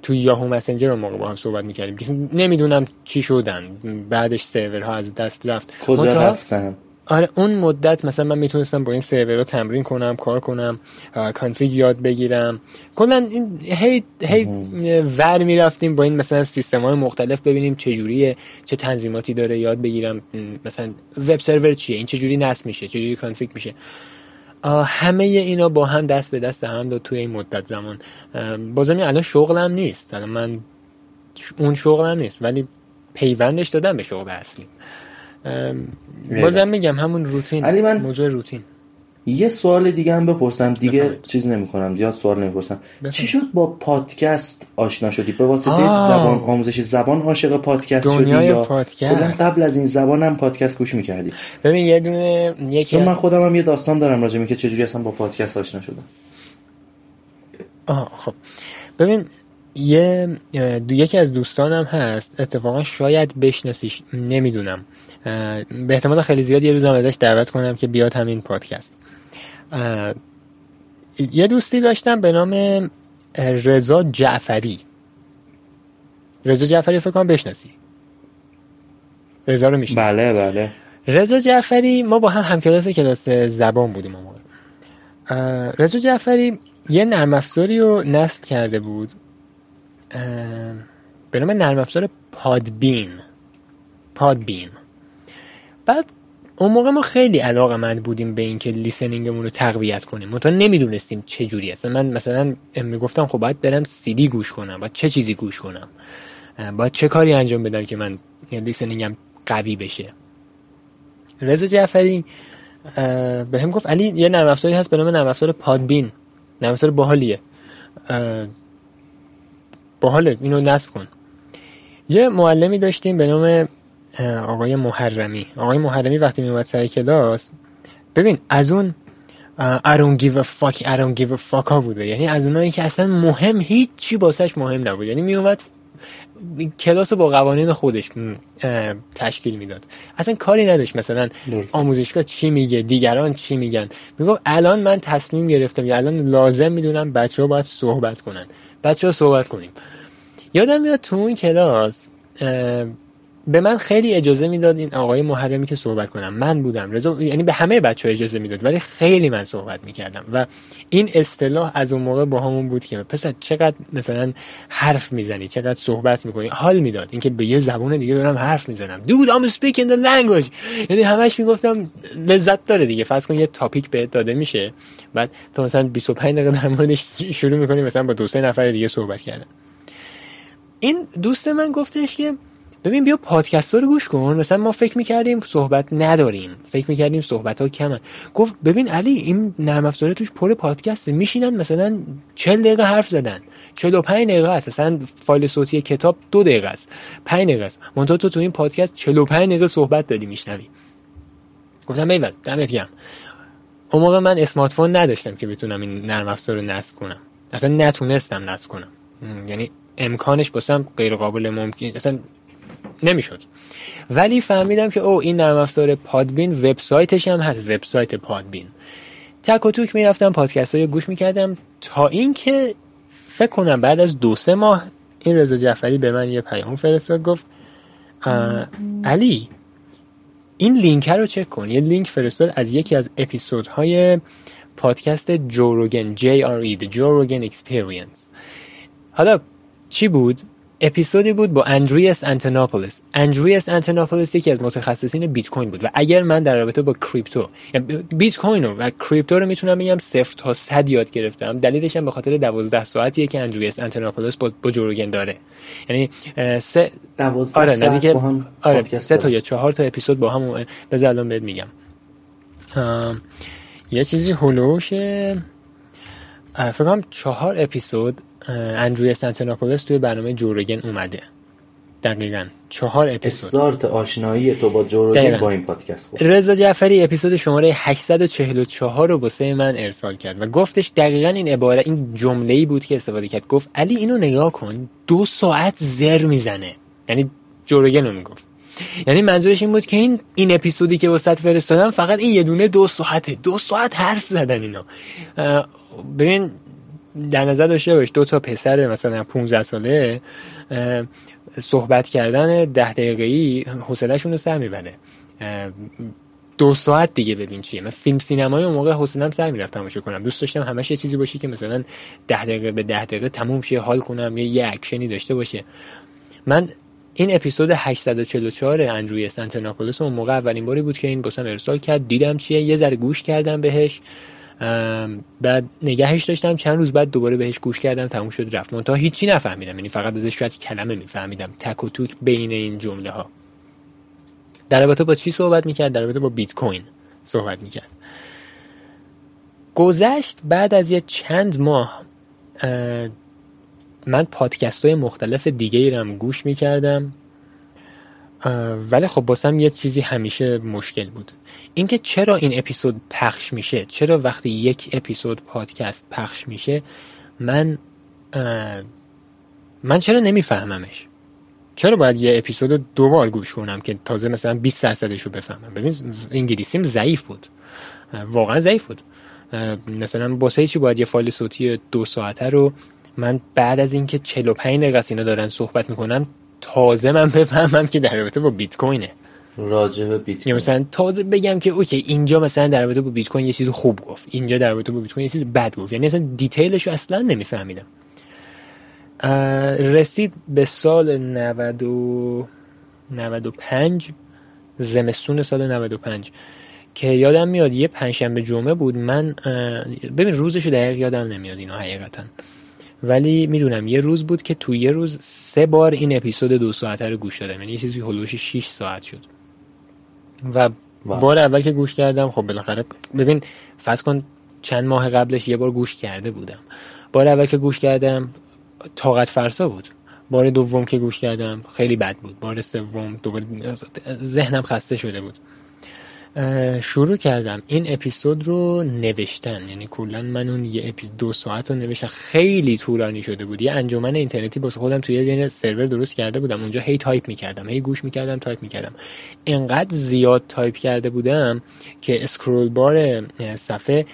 تو Yahoo Messenger اون موقع با هم صحبت می‌کردیم. نمی‌دونم چی شدن. بعدش سرورها از دست رفت. کجا رفتن؟ آره اون مدت مثلا من می‌تونستم با این سرور رو تمرین کنم کار کنم config یاد بگیرم. کلا این هی هی ور می‌رفتیم با این مثلا سیستم های مختلف ببینیم چه جوریه چه تنظیماتی داره یاد بگیرم. مثلا وب سرور چیه؟ این چه جوری نصب میشه؟ چه جوری کانفیگ میشه؟ همه اینا با هم دست به دست هم داد توی این مدت زمان. بازم الان شغلم نیست. الان من اون شغلم نیست ولی پیوندش دادم به شغل اصلی. بازم میگم همون روتین علی من موضوع روتین. یه سوال دیگه هم بپرسم دیگه بفرد. چیز نمی کنم زیاد سوال نمی‌پرسم. چی شد با پادکست آشنا شدی؟ به واسطه زبان آموزش زبان عاشق پادکست شدی یا پادکست. قبل از این زبان هم پادکست گوش می‌کردی؟ ببین یه دونه یکی من خودم هم یه داستان دارم راجع که چجوری اصلا با پادکست آشنا شدم. آه خب. ببین یه یکی از دوستانم هست اتفاقا شاید بشناسیش نمی‌دونم. به احتمال خیلی زیاد یه روزم ازش دعوت کنم که بیاد همین پادکست. یه دوستی داشتم به نام رضا جعفری. رضا جعفری فکر کنم بشناسی. رضا رو می‌شناسی. بله بله. رضا جعفری ما با هم همکلاس کلاس زبان بودیم اون رضا جعفری یه نرم افزاری رو نصب کرده بود. به نام نرم افزار Podbean. Podbean. بعد اون موقع ما خیلی علاقه مند بودیم به اینکه listening مون رو تقویت کنیم. منتها نمی‌دونستیم چه جوری اصلا من مثلا می‌گفتم خب باید برم سی دی گوش کنم باید چه چیزی گوش کنم؟ باید چه کاری انجام بدم که من listening م قوی بشه؟ رضا جعفری بهم گفت علی یه نرم افزاری هست به نام نرم افزار Podbean. نرم افزار باحالیه. باحاله. اینو نصب کن. یه معلمی داشتیم به نام آقای محرمی. آقای محرمی وقتی میومد سر کلاس ببین از اون I don't give a fuck I don't give a fuck ها بوده. یعنی از اونایی که اصلا مهم هیچی باسش مهم نبود. یعنی میومد کلاس با قوانین خودش تشکیل می‌داد. اصلا کاری نداشت مثلا آموزشگاه چی میگه دیگران چی میگن. می‌گفت الان من تصمیم گرفتم یا الان لازم می‌دونم بچه ها باید صحبت کنن. بچه ها صحبت کنیم. یادم میاد تو اون کلاس به من خیلی اجازه می‌داد این آقای محرمی که صحبت کنم. من بودم. رضا یعنی به همه بچه ها اجازه می‌داد ولی خیلی من صحبت می‌کردم. و این اصطلاح از اون موقع با همون بود که پس چقدر مثلا حرف می‌زنی چقدر صحبت می‌کنی. حال می‌داد. اینکه به یه زبون دیگه دارم حرف می‌زنم. Dude I'm speaking the language. یعنی همش می‌گفتم لذت داره دیگه. فرض کن یه تاپیک بهت داده میشه. بعد تو مثلا 25 دقیقه در موردش شروع می‌کنی مثلا با دو سه نفر دیگه صحبت کردن. این دوست من گفتش که ببین بیا پادکست رو گوش کن. مثلا ما فکر می‌کردیم صحبت نداریم. فکر می‌کردیم صحبت ها کمن. گفت ببین علی این نرم افزاره توش پر پادکسته. میشینن مثلا 40 دقیقه حرف زدن. 45 دقیقه است. مثلا فایل صوتی کتاب دو دقیقه است. 5 دقیقه است. منتها تو تو این پادکست 45 دقیقه صحبت داری میشنوی. گفتم ایول دمت گرم. اون موقع من smartphone نداشتم که بتونم این نرم افزار رو نصب کنم. اصلا نتونستم نصب کنم. یعنی امکانش واسم غیر قابل ممکن اصلا نمی‌شد. ولی فهمیدم که او این نرم افزار Podbean وبسایتش هم هست وبسایت Podbean. تک و توک می‌رفتم پادکست های گوش می‌کردم تا اینکه فکر کنم بعد از دو سه ماه این رضا جعفری به من یه پیام فرستاد گفت علی این لینک رو چک کن. یه لینک فرستاد از یکی از اپیزودهای پادکست Joe Rogan JRE The Joe Rogan Experience. حالا چی بود؟ اپیزودی بود با Andreas Antonopoulos. Andreas Antonopoulos یکی از متخصصین بیت کوین بود و اگر من در رابطه با کریپتو بیت کوین و کریپتو رو می‌تونم بگم صفر تا صد یاد گرفتم. دلیلش هم به خاطر 12 ساعتیه که Andreas Antonopoulos با, با Joe Rogan داره. یعنی سه آره نزدیک آره سه تا یا چهار تا اپیزود با هم بذار الان بهت میگم. یه چیزی هلوش فکر کنم چهار اپیزود اندروی سنتناپولس توی برنامه جورگن اومده. دقیقا. چهار اپیزود. استارت آشنایی تو با جورگن با این پادکست بود رضا جعفری اپیزود شماره 844 رو بسه من ارسال کرد و گفتش دقیقا این عباره این جمله ای بود که استفاده کرد. گفت علی اینو نگاه کن دو ساعت زر می‌زنه. یعنی جورگن رو می‌گفت. یعنی منظورش این بود که این این اپیزودی که وسط فرستادم فقط این یه دونه دو ساعته. دو ساعت حرف زدن اینا. ببین در نظر داشته باش دو تا پسر مثلا 15 ساله صحبت کردن ده دقیقه ای حوصله‌شون رو سر می‌بره. دو ساعت دیگه ببین چیه. من فیلم سینمایی اون موقع حوصله‌ام سر می‌رفت تماشا کنم. دوست داشتم همش یه چیزی باشه که مثلا ده دقیقه به ده دقیقه تموم شه حال کنم یه, یه اکشنی داشته باشه. من این اپیزود 844 Andreas Antonopoulos اون موقع اولین باری بود که این باسم ارسال کرد. دیدم چیه یه ذره گوش کردم بهش. بعد نگهش داشتم. چند روز بعد دوباره بهش گوش کردم تموم شد رفت. تا هیچی نفهمیدم. یعنی فقط ازش شاید کلمه میفهمیدم. تک و توک بین این جمله ها در رابطه با چی صحبت می‌کرد؟ در رابطه با بیت کوین صحبت می‌کرد. گذشت بعد از یه چند ماه من پادکست های مختلف دیگه ایرم گوش می‌کردم. ولی خب باسم یه چیزی همیشه مشکل بود. اینکه چرا این اپیزود پخش میشه چرا وقتی یک اپیزود پادکست پخش میشه من من چرا نمیفهممش؟ چرا باید یه اپیزود دو بار گوش کنم که تازه مثلا 20 درصدش رو بفهمم؟ ببین انگلیسیم ضعیف بود. واقعا ضعیف بود. مثلا باسه چی باید یه فایل صوتی دو ساعته رو من بعد از اینکه 45 دقیقه اینا دارن صحبت می‌کنن تازه من بفهمم که در رابطه با بیت کوینه. راجع به بیت کوین. مثلا تازه بگم که okay اینجا مثلا در رابطه با بیت کوین یه چیز خوب گفت. اینجا در رابطه با بیت کوین یه چیز بد گفت. یعنی اصلا detail ش رو اصلا نمیفهمیدم. رسید به سال 90 و 95 زمستون سال 95 که یادم میاد یه پنجشنبه جمعه بود. من ببین روزشو دقیق یادم نمیاد اینو حقیقتا. ولی می‌دونم یه روز بود که توی یه روز سه بار این اپیزود دو ساعته رو گوش دادم. یعنی یه چیزی هلوش 6 ساعت شد. و بار اول که گوش کردم خب بالاخره ببین فرض کن چند ماه قبلش یه بار گوش کرده بودم. بار اول که گوش کردم طاقت فرسا بود. بار دوم که گوش کردم خیلی بد بود. بار سوم دوباره ذهنم خسته شده بود. شروع کردم. این اپیزود رو نوشتن. یعنی کلا من اون یه اپیزود دو ساعت رو نوشتم. خیلی طولانی شده بود. یه انجمن اینترنتی واسه خودم توی یه سرور درست کرده بودم. اونجا هی تایپ می‌کردم. هی گوش می‌کردم تایپ می‌کردم. انقدر زیاد تایپ کرده بودم که scroll bar صفحه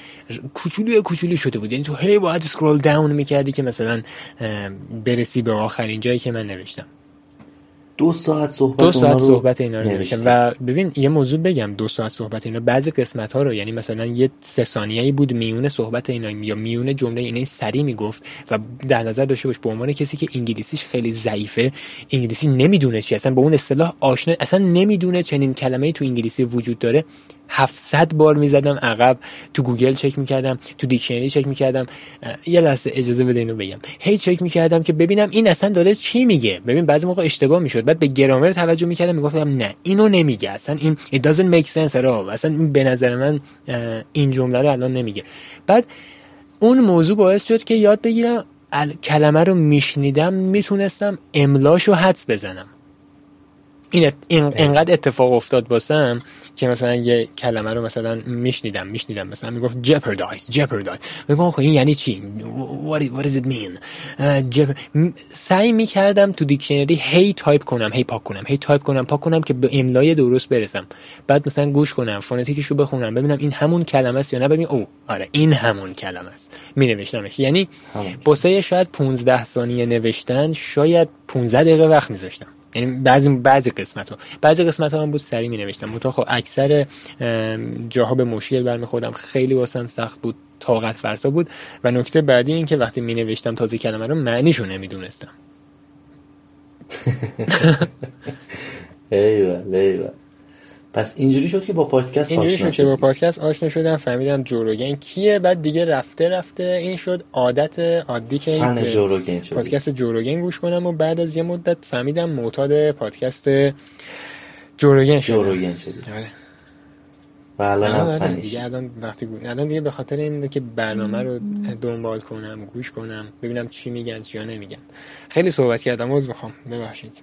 کوچولو کوچولو شده بود. یعنی تو هی باید اسکرول داون می‌کردی که مثلا برسی به آخرین جایی که من نوشتم. دو ساعت صحبت دو ساعت صحبت اینا رو نوشتم و ببین یه موضوع بگم دو ساعت صحبت اینا. بعضی قسمت ها رو یعنی مثلا یه سه ثانیه‌ای بود میون صحبت اینا یا میون جمله اینا سری می‌گفت و در نظر داشته باش به عنوان کسی که انگلیسیش خیلی ضعیفه انگلیسی نمی‌دونه چی اصلا با اون اصطلاح آشنا اصلا نمی‌دونه چنین کلمه‌ای تو انگلیسی وجود داره. 700 بار می‌زدم. عقب تو گوگل چک می‌کردم تو دیکشنری چک می‌کردم. یه لحظه اجازه بده اینو بگم. هی چک می‌کردم که ببینم این اصلا داره چی میگه. ببین بعضی موقع اشتباه می‌شد. بعد به گرامر توجه می‌کردم می‌گفتم نه اینو نمیگه. اصلا این it doesn't make sense at all. اصلا به نظر من این جمله رو الان نمیگه. بعد اون موضوع باعث شد که یاد بگیرم کلمه رو میشنیدم می‌تونستم املاشو حدس بزنم. این اینقدر اتفاق افتاد باسم که مثلا یه کلمه رو مثلا میشنیدم میشنیدم. مثلا می‌گفت jeopardize jeopardize. میگم خب این یعنی چی؟ What, what does it mean? uh, سعی می‌کردم تو دیکشنری هی تایپ کنم هی پاک کنم هی تایپ کنم پاک کنم که به املای درست برسم. بعد مثلا گوش کنم phonetic ش رو بخونم ببینم این همون کلمه است یا نه. ببین oh آره این همون کلمه است. می نوشتمش یعنی باسه شاید 15 ثانیه نوشتن شاید 15 دقیقه وقت میذاشتم. یعنی بعضی بعضی قسمت ها بعضی قسمت ها بود سری می نوشتم متو خب اکثر جاها به مشکل برمیخوردم. خیلی واسم سخت بود طاقت فرسا بود. و نکته بعدی این که وقتی می نوشتم تازه کلمه رو معنیشو نمی‌دونستم. ایوه ایوه. پس اینجوری شد که با پادکست اینجوری شد که با پادکست آشنا شدم فهمیدم جوروگن کیه بعد دیگه رفته رفته این شد عادت عادی که این جوروگن شد پادکست جوروگن گوش کنم و بعد از یه مدت فهمیدم معتاد پادکست Joe Rogan شد Joe Rogan شد آره. و الان هم آره، دیگه الان وقتی الان دیگه به خاطر این که برنامه رو دنبال کنم گوش کنم ببینم چی میگن چی نمیگن. خیلی صحبت کردم عذر می‌خوام. ببخشید.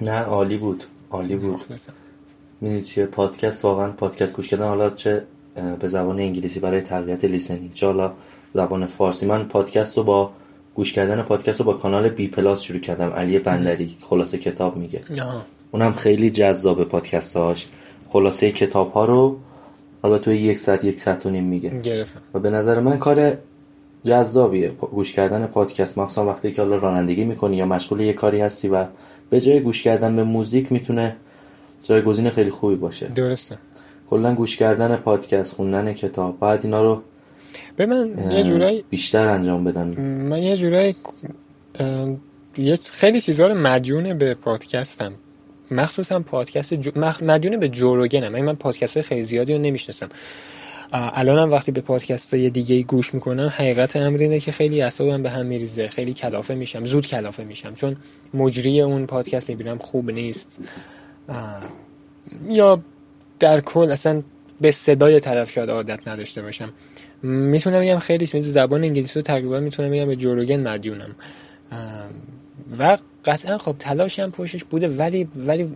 نه عالی بود. عالی بود. می‌دونی چیه؟ پادکست واقعا پادکست گوش کردن. حالا چه به زبان انگلیسی برای تقویت listening. چه حالا زبان فارسی. من پادکست رو با گوش کردن پادکست رو با کانال بی‌پلاس شروع کردم. علی بندری. خلاصه کتاب میگه. اونم خیلی جذاب پادکستاش. خلاصه کتاب ها رو حالا توی یک ساعت یک ساعت و نیم میگه. گرفتم. و به نظر من کار جذابیه. گوش کردن پادکست. مخصوصا وقتی که حالا رانندگی می‌کنی یا مشغول یه کاری هستی و به جای گوش کردن به موزیک می‌تونه جایگزین خیلی خوبی باشه. درسته. کلا گوش کردن پادکست خوندن کتاب بعد اینا رو به من یه جورایی بیشتر انجام بدن. من یه جورایی یه خیلی چیزا رو مدیون به پادکستم. مخصوصا پادکست جو... مدیون به جوروگنم. من من پادکست های خیلی زیادی رو نمی‌شناسم. الانم وقتی به پادکست های دیگه گوش می‌کنم حقیقت امر اینه که خیلی اعصابم به هم میریزه. خیلی کلافه میشم. زود کلافه میشم. چون مجری اون پادکست می‌بینم خوب نیست. یا در کل اصلا به صدای طرف شاید عادت نداشته باشم. می‌تونم بگم خیلی زبان انگلیسی رو تقریبا می‌تونم بگم به جوروگن مدیونم. و قطعا خب تلاشی هم پشتش بوده ولی ولی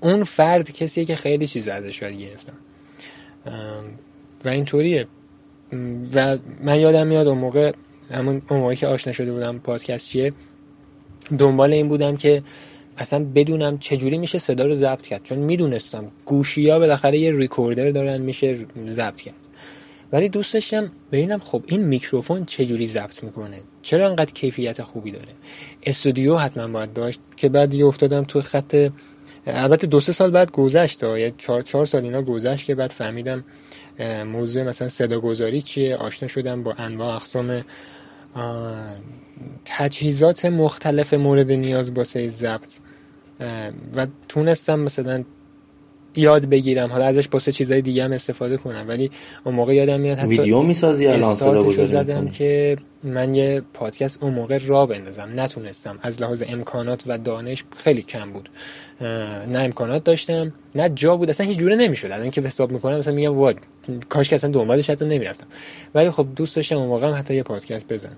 اون فرد کسیه که خیلی چیز ازش یاد گرفتم. و اینطوریه. و من یادم میاد اون موقع همون اون موقعی که آشنا شده بودم پادکست چیه دنبال این بودم که اصلا بدونم چجوری میشه صدا رو ضبط کرد. چون می‌دونستم گوشی ها بالاخره یه ریکوردر دارن میشه ضبط کرد. ولی دوست داشتم ببینم خب این میکروفون چجوری ضبط می‌کنه؟ چرا انقدر کیفیت خوبی داره؟ استودیو حتما باید داشت که بعد یه افتادم تو خط البته دو سه سال بعد گذشت یا چهار, چهار سال اینا گذشت که بعد فهمیدم موضوع مثلا صدا گذاری چیه؟ آشنا شدم با انواع اقسام تجهیزات مختلف مورد نیاز واسه ضبط. و تونستم مثلا یاد بگیرم. حالا ازش باسه چیزای دیگه هم استفاده کنم. ولی اون موقع یادم میاد حتی ویدیو می‌سازی الان زدم که من یه پادکست اون موقع را بندازم. نتونستم. از لحاظ امکانات و دانش خیلی کم بود. نه امکانات داشتم نه جا بود. اصلا هیچ جوره نمی‌شد. الان که حساب می‌کنم مثلا میگم واد کاش که اصلا دنبالش حتی نمی‌رفتم. ولی خب دوست داشتم اون موقع هم حتی یه پادکست بزنم.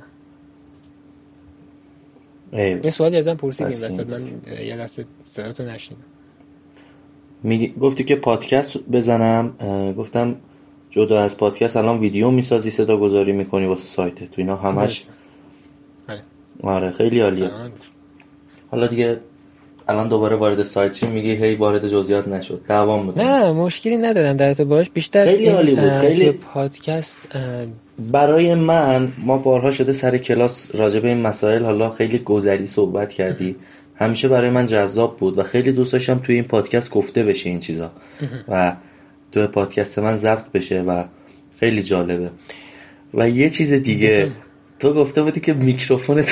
یه سوالی ازم پرسیدیم وسط من یه لحظه صداتو نشیدم می گفتی که پادکست بزنم گفتم جدا از پادکست الان ویدیو می‌سازی صدا گذاری می‌کنی واسه سایت تو اینا همش. بله. آره خیلی عالیه. حالا دیگه الان دوباره وارد سایت چی میگی هی وارد جزئیات نشد. دوام بود. نه مشکلی ندارم. در باش بیشتر خیلی عالی بود. خیلی پادکست برای من ما بارها شده سر کلاس راجع به این مسائل حالا خیلی گذری صحبت کردی. همیشه برای من جذاب بود و خیلی دوست داشتم توی این پادکست گفته بشه این چیزا. و توی پادکست من ضبط بشه و خیلی جالبه. و یه چیز دیگه تو گفته بودی که میکروفون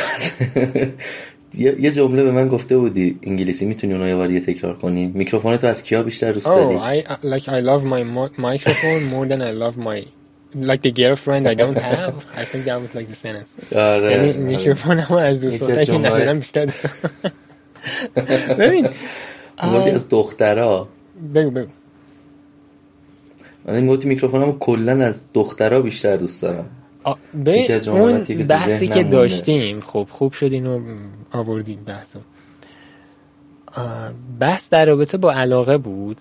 یه جمله به من گفته بودی انگلیسی می‌تونی اونو یه بار تکرار کنی؟ میکروفون تو از کیا بیشتر دوست داری؟ Oh, I, like I love my microphone more than I love my like the girlfriend I don't have. I think that was like the sentence. آره یعنی میکروفونمو از دوست که ندارم بیشتر دوست ببین از دخترها بگو بگو. من این میکروفونمو کلا از دخترها بیشتر دوست دارم. به اون بحثی که داشتیم خب خوب شد اینو آوردیم بحثو. بحث در رابطه با علاقه بود.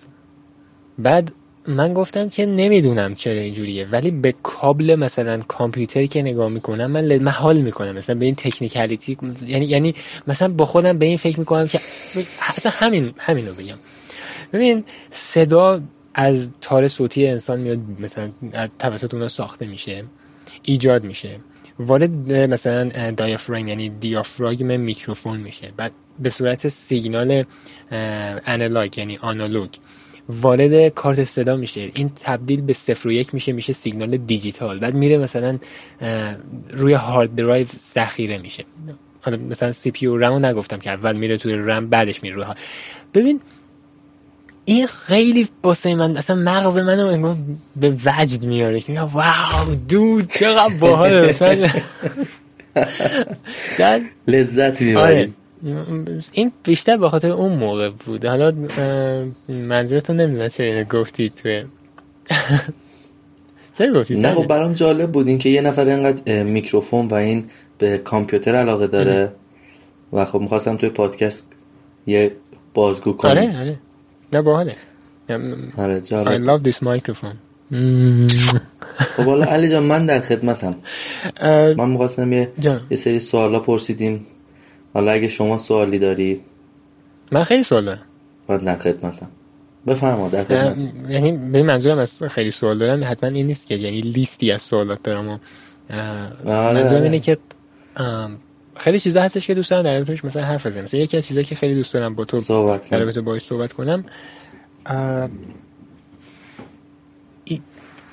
بعد من گفتم که نمی‌دونم چرا اینجوریه ولی به کابل مثلا کامپیوتری که نگاه می‌کنم من محال می‌کنم. مثلا به این تکنیکالیتی یعنی یعنی مثلا با خودم به این فکر می‌کنم که اصلا همین همینو بگم. ببین صدا از تار صوتی انسان میاد مثلا توسط اونا ساخته میشه. ایجاد میشه. وارد مثلا دایافراگم یعنی دیافراگم میکروفون میشه. بعد به صورت سیگنال انالاگ یعنی آنالوگ وارد کارت صدا میشه. این تبدیل به صفر و یک میشه میشه سیگنال دیجیتال. بعد میره مثلا روی hard drive ذخیره میشه. حالا مثلا CPU و رم نگفتم که اول میره توی رم بعدش میره روی ببین این خیلی باسه من اصلا مغز منو به وجد میاره که wow dude چقدر باحال مثلا. لذت می‌بری. آره. این بیشتر به خاطر اون موقع بود. حالا منظورتون نمی‌دونم چرا اینو گفتی توی چرا گفتی؟ نه خب برام جالب بود این که یه نفر اینقدر میکروفون و این به کامپیوتر علاقه داره و خب می‌خواستم توی پادکست یه بازگو کنم. آره آره. نه باحاله. آره I love this microphone. خب حالا علی جان من در خدمتم. من می‌خواستم یه, یه سری سوالا پرسیدیم. حالا اگه شما سوالی داری؟ من خیلی سوال دارم. من در خدمتم. بفرما در خدمت. یعنی به منظورم از خیلی سوال دارم حتما این نیست که یعنی لیستی از سوالات دارم و آره، منظورم آره. اینه که خیلی چیزا هستش که دوست دارم در موردش مثلا حرف بزنم. مثلا یکی از چیزایی که خیلی دوست دارم با تو صحبت در رابطه باهاش صحبت کنم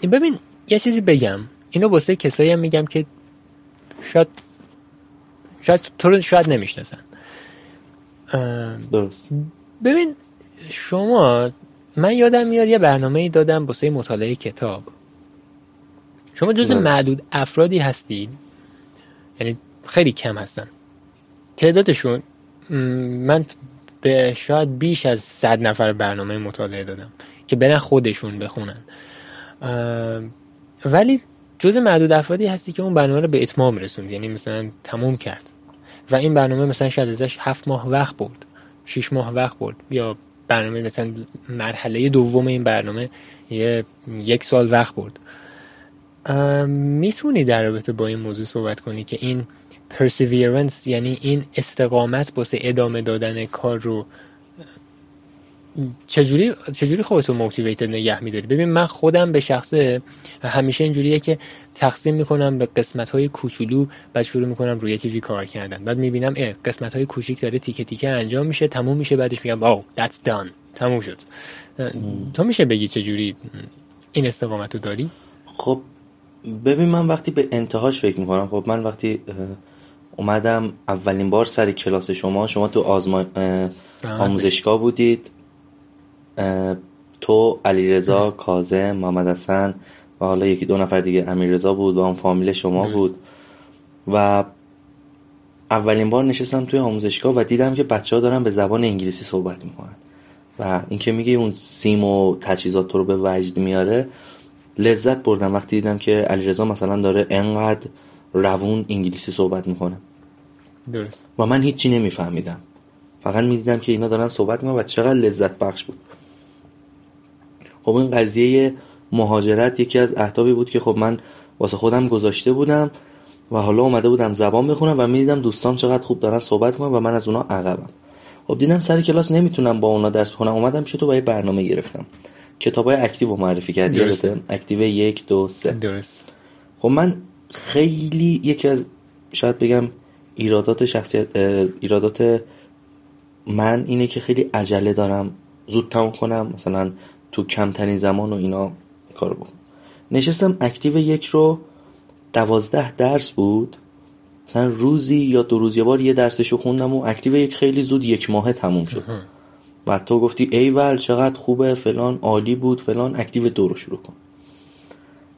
این ببین یه چیزی بگم. اینو واسه کسایی هم میگم که شاید شاید تو رو شاید نمی‌شناسن. درست. ببین شما من یادم میاد یه برنامه ای دادم واسه مطالعه کتاب. شما جز معدود افرادی هستید؟ یعنی خیلی کم هستن. تعدادشون من به شاید بیش از صد نفر برنامه مطالعه دادم که برن خودشون بخونن. ولی جز معدود افرادی هستی که اون برنامه رو به اتمام رسوند یعنی مثلا تموم کرد. و این برنامه مثلا شاید ازش هفت ماه وقت برد شیش ماه وقت برد. یا برنامه مثلا مرحله دوم این برنامه یه یک سال وقت برد. می‌تونی در رابطه با این موضوع صحبت کنی که این perseverance یعنی این استقامت باسه ادامه دادن کار رو. چجوری چجوری خودتو موتیویتد نگه میداری ببین من خودم به شخصه همیشه اینجوریه که تقسیم می‌کنم به قسمت های کوچولو بعد شروع می‌کنم روی چیزی کار کردن. بعد می‌بینم اه قسمت های کوچیک داره تیکه تیکه انجام میشه تموم میشه بعدش میگم واو that's done تموم شد. تو میشه بگی چجوری این استقامت رو داری؟ خب ببین من وقتی به انتهاش فکر می‌کنم خب من وقتی اومدم اولین بار سر کلاس شما. شما تو آزما... آموزشگاه بودید. تو علیرضا کاظم محمد حسن و حالا یکی دو نفر دیگه امیررضا بود و اون فامیل شما بود. و اولین بار نشستم توی آموزشگاه و دیدم که بچه ها دارن به زبان انگلیسی صحبت می‌کنن. و اینکه میگه اون سیم و تجهیزات تو رو به وجد میاره لذت بردم. وقتی دیدم که علیرضا مثلا داره انقدر روون انگلیسی صحبت می‌کنه. درست. و من هیچی نمیفهمیدم. فقط می‌دیدم که اینا دارن صحبت می‌کنن و چقدر لذت بخش بود. خب این قضیه مهاجرت یکی از اهدافی بود که خب من واسه خودم گذاشته بودم و حالا اومده بودم زبان بخونم و می‌دیدم دوستان چقدر خوب دارن صحبت کنن و من از اونا عقبم. خب دیدم سر کلاس نمی‌تونم با اونا درس بخونم. اومدم چطور با برنامه گرفتم. کتاب های Active رو معرفی کردی Active یک دو سه. درست. خب من خیلی یکی از شاید بگم ایرادات شخصیت ایرادات من اینه که خیلی عجله دارم. زود تموم کنم مثلا تو کمترین زمان و اینا کار بود نشستم Active یک رو دوازده درس بود. مثلا روزی یا دو روز یه بار یه درسشو خوندم و Active یک خیلی زود یک ماه تموم شد. و تو گفتی ایول چقدر خوبه فلان عالی بود فلان Active دو رو شروع کن.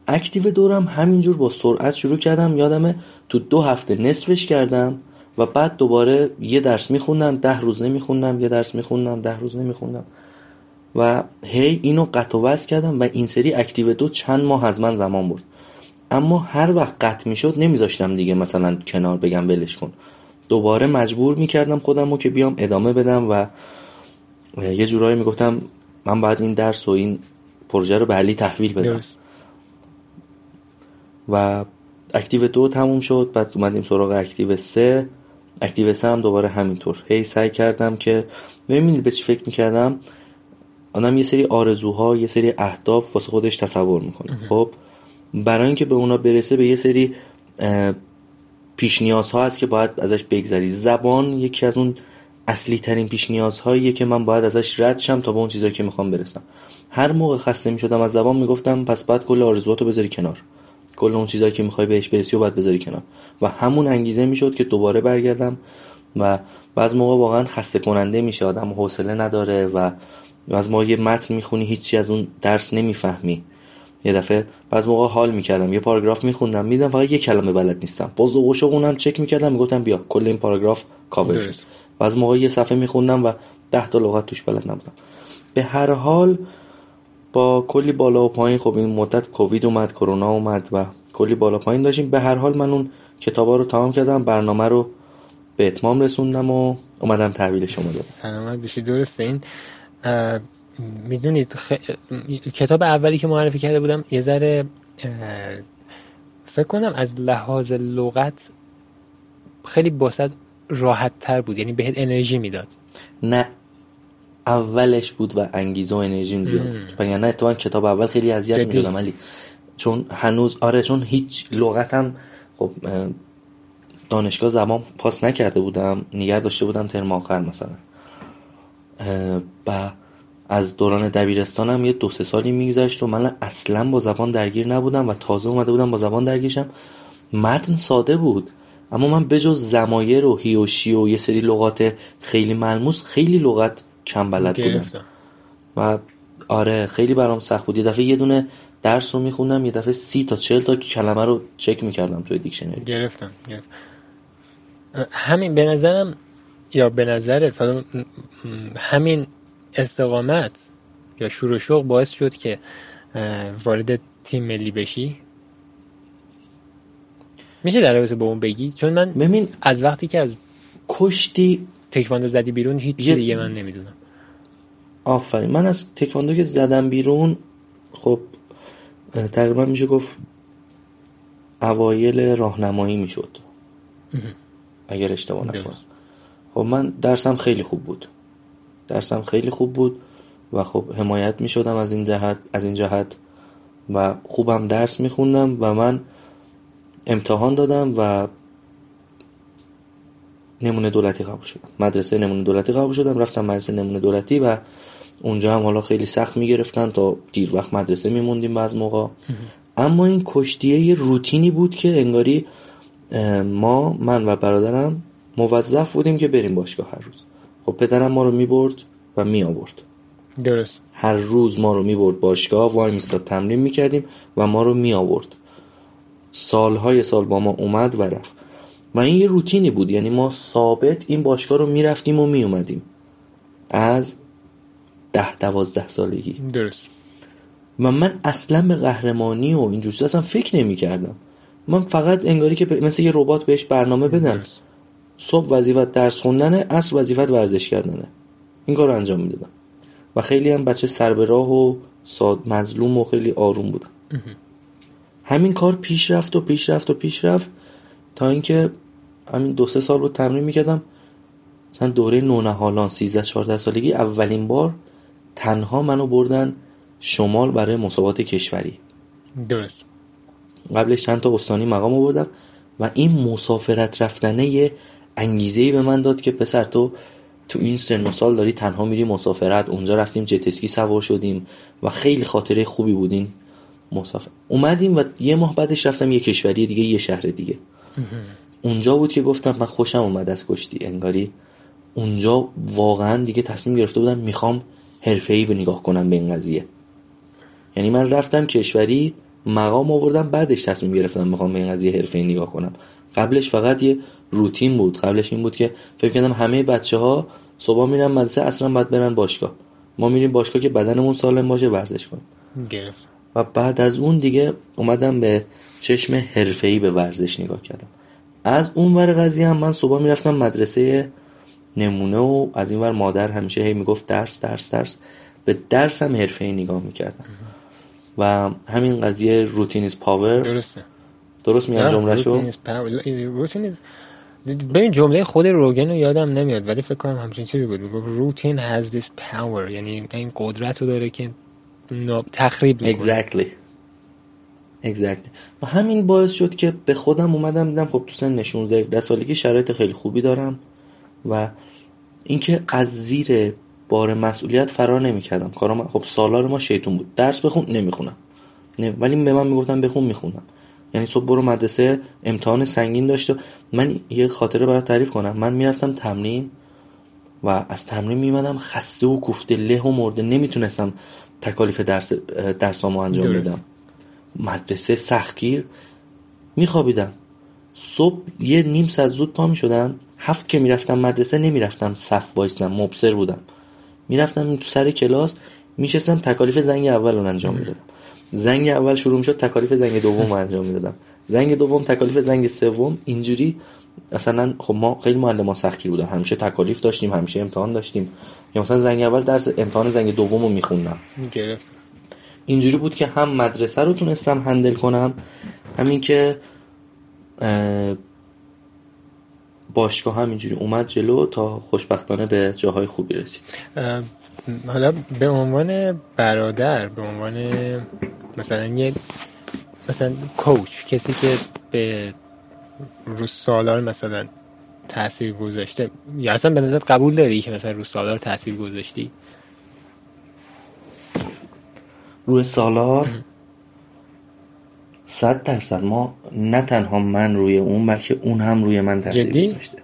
Active دو رم همینجور با سرعت شروع کردم. یادمه تو دو هفته نصفش کردم و بعد دوباره یه درس میخوندم ده روز نمیخوندم یه درس میخوندم ده روز نمیخوندم. و هی اینو قطع و کردم و این سری Active دو چند ماه از من زمان بود اما هر وقت قطع می‌شد نمیذاشتم دیگه مثلا کنار بگم ولش کن. دوباره مجبور می‌کردم خودم رو که بیام ادامه بدم و یه جورایی می‌گفتم من باید این درس و این پروژه رو به علی تحویل بدم. و Active دو تموم شد بعد اومدیم سراغ Active سه. Active سه هم دوباره همینطور. هی سعی کردم که ببینید به چی فکر می‌کردم؟ آدم یه سری آرزوها یه سری اهداف واسه خودش تصور می‌کنه. خب؟ برای اینکه به اونا برسه به یه سری پیش نیازها هست که باید ازش بگذری. زبان یکی از اون اصلی ترین پیش نیازهاییه که من باید ازش رد شم تا به اون چیزایی که می‌خوام برسم. هر موقع خسته می‌شدم از زبان می‌گفتم پس بعد کل آرزوهاتو بذاری کنار. کل اون چیزایی که می‌خوای بهش برسی و باید بذاری کنار. و همون انگیزه می‌شد که دوباره برگردم و بعض موقع واقعا خسته کننده میشه آدم حوصله نداره و از ما یه متن می‌خونی هیچی از اون درس نمی‌فهمی. یه دفعه بعض موقع حال می‌کردم یه پاراگراف میخوندم میدم فقط یه کلمه بلد نیستم. باز و اونم چک می‌کردم می‌گفتم بیا کل این پاراگراف کاور شد. بعض موقع یه صفحه میخوندم و ده تا لغت توش بلد نبودم. به هر حال با کلی بالا و پایین خب این مدت کووید اومد کرونا اومد و کلی بالا پایین داشتیم. به هر حال من اون کتابا رو تمام کردم برنامه رو به اتمام رسوندم و اومدم تحویل شما دادم سلامت بشی درسته. این می‌دونید کتاب اولی که معرفی کرده بودم یه ذره فکر کنم از لحاظ لغت خیلی باسد راحت تر بود یعنی بهت انرژی می‌داد. نه. اولش بود و انگیزه و انرژی زیاد نه اتفاقا کتاب اول خیلی اذیت می‌شدم ولی چون هنوز آره چون هیچ لغتم خب دانشگاه زمان پاس نکرده بودم نگر داشته بودم ترم آخر مثلا. و از دوران دبیرستانم یه دو سه سالی میگذشت و من اصلا با زبان درگیر نبودم و تازه اومده بودم با زبان درگیرشم. متن ساده بود اما من بجز زمایر و هی و شی و یه سری لغات خیلی ملموس خیلی لغت کم بلد بودم. و آره خیلی برام سخت بود. یه دفعه یه دونه درس رو میخوندم یه دفعه سی تا چل تا کلمه رو چک می‌کردم توی دیکشنری. گرفتم گرفتم. همین به نظرم یا به نظرت همین استقامت یا شور و شوق باعث شد که وارد تیم ملی بشی؟ میشه در رابطه با اون بگی؟ چون من ببین از وقتی که از کشتی تکواندو زدی بیرون هیچ چیز دیگه من نمی‌دونم. آفرین. من از تکواندو که زدم بیرون خب تقریبا میشه گفت اوایل راهنمایی می‌شد. اگر اشتباه نکنم. خب من درسم خیلی خوب بود. درسم خیلی خوب بود و خب حمایت می شدم از این جهت از این جهت و خوبم درس می خوندم و من امتحان دادم و نمونه دولتی قبول شدم. مدرسه نمونه دولتی قبول شدم. رفتم مدرسه نمونه دولتی و اونجا هم حالا خیلی سخت می‌گرفتن. تا دیر وقت مدرسه میموندیم بعض موقع. اما این کشتیه یه روتینی بود که انگاری ما من و برادرم موظف بودیم که بریم باشگاه هر روز. خب پدرم ما رو می‌برد و می آورد درست. هر روز ما رو می‌برد باشگاه وای میستاد تمرین می‌کردیم و ما رو می آورد سالهای سال با ما اومد و رفت. و این یه روتینی بود. یعنی ما ثابت این باشگاه رو می‌رفتیم و می اومدیم از ده دوازده سالگی. درست. و من اصلا به قهرمانی و این اصلا فکر نمی کردم من فقط انگاری که مثل یه ربات بهش برنامه بدم. درست. صبح وظیفت درس خوندنه اصل وظیفت ورزش کردنه. این کار رو انجام می‌دادم. و خیلی هم بچه سر به راه و ساد مظلوم و خیلی آروم بودم. همین کار پیش رفت و پیش رفت و پیش رفت تا اینکه همین دو سه سال بود تمرین می‌کردم. مثلا دوره نونهالان 13 14 سالگی اولین بار تنها منو بردن شمال برای مسابقات کشوری. درست. قبلش چند تا استانی مقام آوردم و این مسافرت رفتنه یه انگیزه به من داد که پسر تو تو این سن و سال داری تنها میری مسافرت. اونجا رفتیم جتسکی سوار شدیم و خیلی خاطره خوبی بودین. مسافر اومدیم و یه ماه بعدش رفتم یه کشوری دیگه یه شهر دیگه. اونجا بود که گفتم من خوشم اومد از کشتی. انگاری اونجا واقعا دیگه تصمیم گرفته بودم می‌خوام حرفه‌ای به نگاه کنم به این قضیه. یعنی من رفتم کشوری مقام آوردم بعدش تصمیم گرفتم می‌خوام به این قضیه حرفه‌ای نگاه کنم. قبلش فقط یه روتین بود. قبلش این بود که فکر کردم همه بچه ها صبح میرن مدرسه اصلا باید برن باشگاه. ما میریم باشگاه که بدنمون سالم باشه ورزش کنیم. گرفت. و بعد از اون دیگه اومدم به چشم حرفه‌ای به ورزش نگاه کردم. از اون ور قضیه هم من صبح می‌رفتم مدرسه نمونه و از این ور مادر همیشه هی می‌گفت درس درس درس. به درس هم حرفه‌ای نگاه می‌کردم. و همین قضیه روتین از پاور درسته. درست میگم جمله شو؟ ببین جمله خود روگن رو یادم نمیاد ولی فکر کنم همچین چیزی بود. روتین has this power. یعنی این قدرت رو داره که تخریب می‌کنه. Exactly. Exactly. و همین باعث شد که به خودم اومدم دیدم خب تو سن 16 سالگی شرایط خیلی خوبی دارم و اینکه از زیر بار مسئولیت فرار نمی‌کردم. کارم خب سالار ما شیطون بود. درس بخون نمی‌خونم. نه. ولی به من می‌گفتن بخون می‌خونم یعنی صبح برو مدرسه امتحان سنگین داشته من یه خاطره برای تعریف کنم. من می‌رفتم تمرین و از تمرین میمدم خسته و کوفته له و مرده. نمی‌تونستم تکالیف درس درسامو انجام بدم. مدرسه سختگیر میخوابیدم. صبح یه نیم ساعت زود پا می‌شدم. هفت که می‌رفتم مدرسه نمی‌رفتم. صف وایسم مبصر بودم. می‌رفتم تو سر کلاس میشستم تکالیف زنگ اول رو انجام می‌دادم. زنگ اول شروع می‌شد تکالیف زنگ دوم رو انجام می‌دادم. زنگ دوم تکالیف زنگ سوم اینجوری اصلا خب ما خیلی معلم ما سختگیر بودن. همیشه تکالیف داشتیم همیشه امتحان داشتیم. یا مثلا زنگ اول درس امتحان زنگ دوم رو میخوندم. گرفت. اینجوری بود که هم مدرسه رو تونستم هندل کنم همین که باشگاه همینجوری اومد جلو تا خوشبختانه به جاهای خوبی رسید حالا به عنوان برادر به عنوان مثلا یه مثلا کوچ کسی که به رو سالار مثلا تاثیر گذاشته یا اصلا به نظر قبول داری که مثلا رو سالار تاثیر گذاشتی؟ روی سالار. صد درصد. ما نه تنها من روی اون بلکه اون هم روی من تاثیر گذاشته.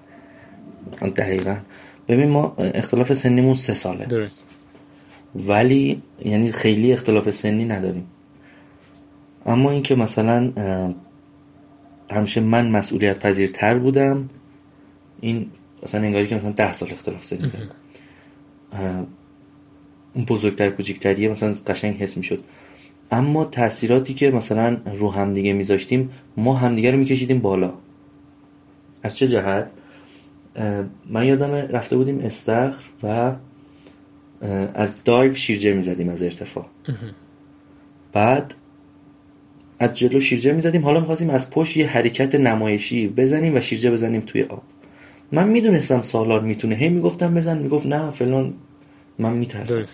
دقیقا. ببین ما اختلاف سنیمون سه ساله. درست. ولی یعنی خیلی اختلاف سنی نداریم. اما اینکه مثلا همیشه من مسئولیت پذیرتر بودم این مثلا انگاری که مثلا ده سال اختلاف سنی داریم اون بزرگتر کوچیکتریه مثلا قشنگ حس می‌شد. اما تاثیراتی که مثلا رو همدیگه میذاشتیم ما همدیگه رو میکشیدیم بالا. از چه جهت؟ من یادم رفته بودیم استخر و از دایو شیرجه می‌زدیم از ارتفاع. بعد از جلو شیرجه می‌زدیم. حالا می‌خواستیم از پشت یه حرکت نمایشی بزنیم و شیرجه بزنیم توی آب. من می‌دونستم سالار می‌تونه. هی می‌گفتم بزن. می‌گفت نه فلان من میترسم.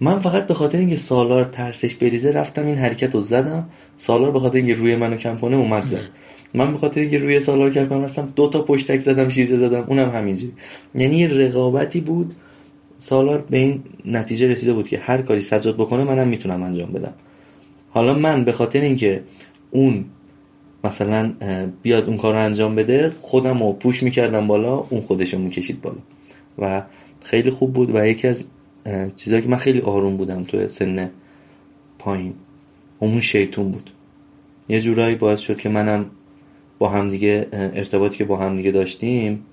من فقط به خاطر اینکه سالار ترسش بریزه رفتم این حرکت رو زدم. سالار به خاطر اینکه روی منو کم کنه اومد زد. من به خاطر اینکه روی سالار کم کنم رفتم دو تا پشتک زدم شیرجه زدم اونم همینجوری یعنی یه رقابتی بود. سالار به این نتیجه رسیده بود که هر کاری سجاد بکنه منم می‌تونم انجام بدم. حالا من به خاطر اینکه اون مثلا بیاد اون کار رو انجام بده خودم رو پوش می‌کردم بالا اون خودش رو می‌کشید بالا. و خیلی خوب بود و یکی از چیزایی که من خیلی آروم بودم تو سن پایین اون شیطون بود. یه جورایی باعث شد که منم با همدیگه ارتباطی که با همدیگه داشتیم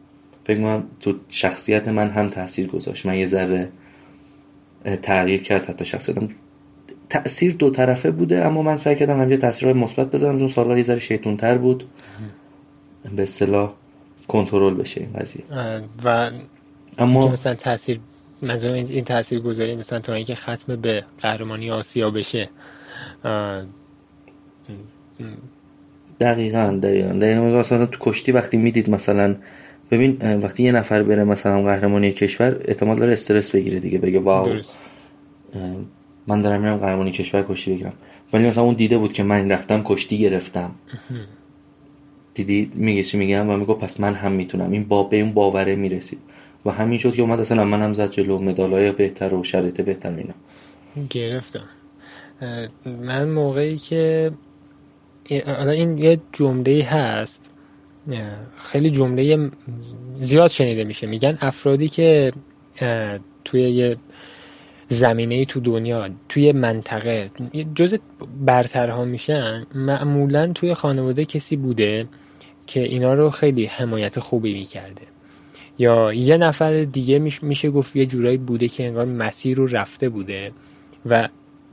فکر کنم تو شخصیت من هم تاثیر گذاشت. من یه ذره تغییر کرد حتی شخصیتم تاثیر دو طرفه بوده اما من سعی کردم همینجا تاثیرهای مثبت بذارم چون سالار یه ذره شیطون تر بود به اصطلاح کنترل بشه این قضیه. و اما مثلا تاثیر منظورم این تاثیر گذاری مثلا تا اینکه ختم به قهرمانی آسیا بشه. دقیقا دقیقا. دقیقا مثلا تو کشتی وقتی می‌دید مثلا ببین وقتی یه نفر بره مثلا قهرمانی کشور احتمال داره استرس بگیره دیگه بگه واو. من دارم میرم قهرمانی کشور کشتی بگیرم. ولی مثلا اون دیده بود که من رفتم کشتی گرفتم. دیدی؟ میگه چی میگم؟ و میگه پس من هم می‌تونم. این با به اون باوره می‌رسید. و همین شد که اومد اصلا من هم زد جلو مدالای بهتر و شرایط بهتر اینا. گرفتم. من موقعی که این یه جمله هست. خیلی جمله زیاد شنیده میشه. میگن افرادی که توی یه زمینه تو دنیا توی منطقه جز برترها میشن معمولا توی خانواده کسی بوده که اینا رو خیلی حمایت خوبی می‌کرده. یا یه نفر دیگه میشه گفت یه جورایی بوده که انگار مسیر رو رفته بوده و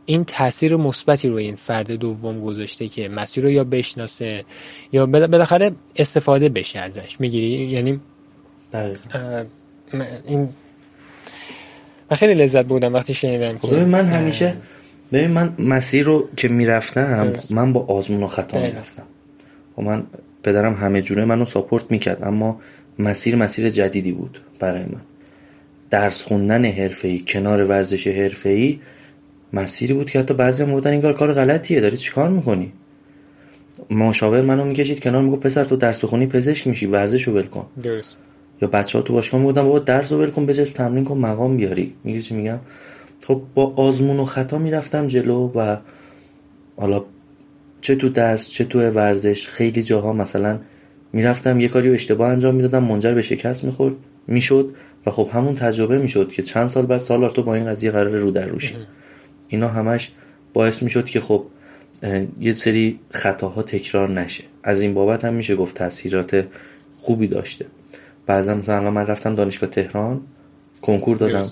این تاثیر مثبتی رو این فرد دوم گذاشته که مسیر رو یا بشناسه یا بالاخره استفاده بشه ازش. می‌گیری؟ یعنی این من خیلی لذت بودم وقتی شنیدم که من همیشه ببین من مسیر رو که می‌رفتم من با آزمون و خطا می‌رفتم. و خب من پدرم همه جوره منو ساپورت می‌کرد اما مسیر مسیر جدیدی بود برای من. درس خوندن حرفه‌ای کنار ورزش حرفه‌ای مسیری بود که حتی بعضی بودن این کار کار غلطیه داری چیکار می‌کنی؟ مشاور منو می‌کشید کنار میگه پسر تو درس بخونی پزشک میشی ورزشو ول کن. درست. یا بچه ها تو باشگاه می‌گفتن بابا درس رو ول کن بجز تمرین کن مقام بیاری. میگی چی میگم؟ خب با آزمون و خطا می‌رفتم جلو و حالا چه تو درس چه تو ورزش خیلی جاها مثلا می‌رفتم یه کاری اشتباه انجام می‌دادم منجر به شکست می‌خورد می‌شد و خب همون تجربه می‌شد که چند سال بعد سال تو با این قضیه قرار رو در روشی. اینا همش باعث می‌شد که خب یه سری خطاها تکرار نشه. از این بابت هم میشه گفت تاثیرات خوبی داشته. بعضا مثلا من رفتم دانشگاه تهران کنکور دادم.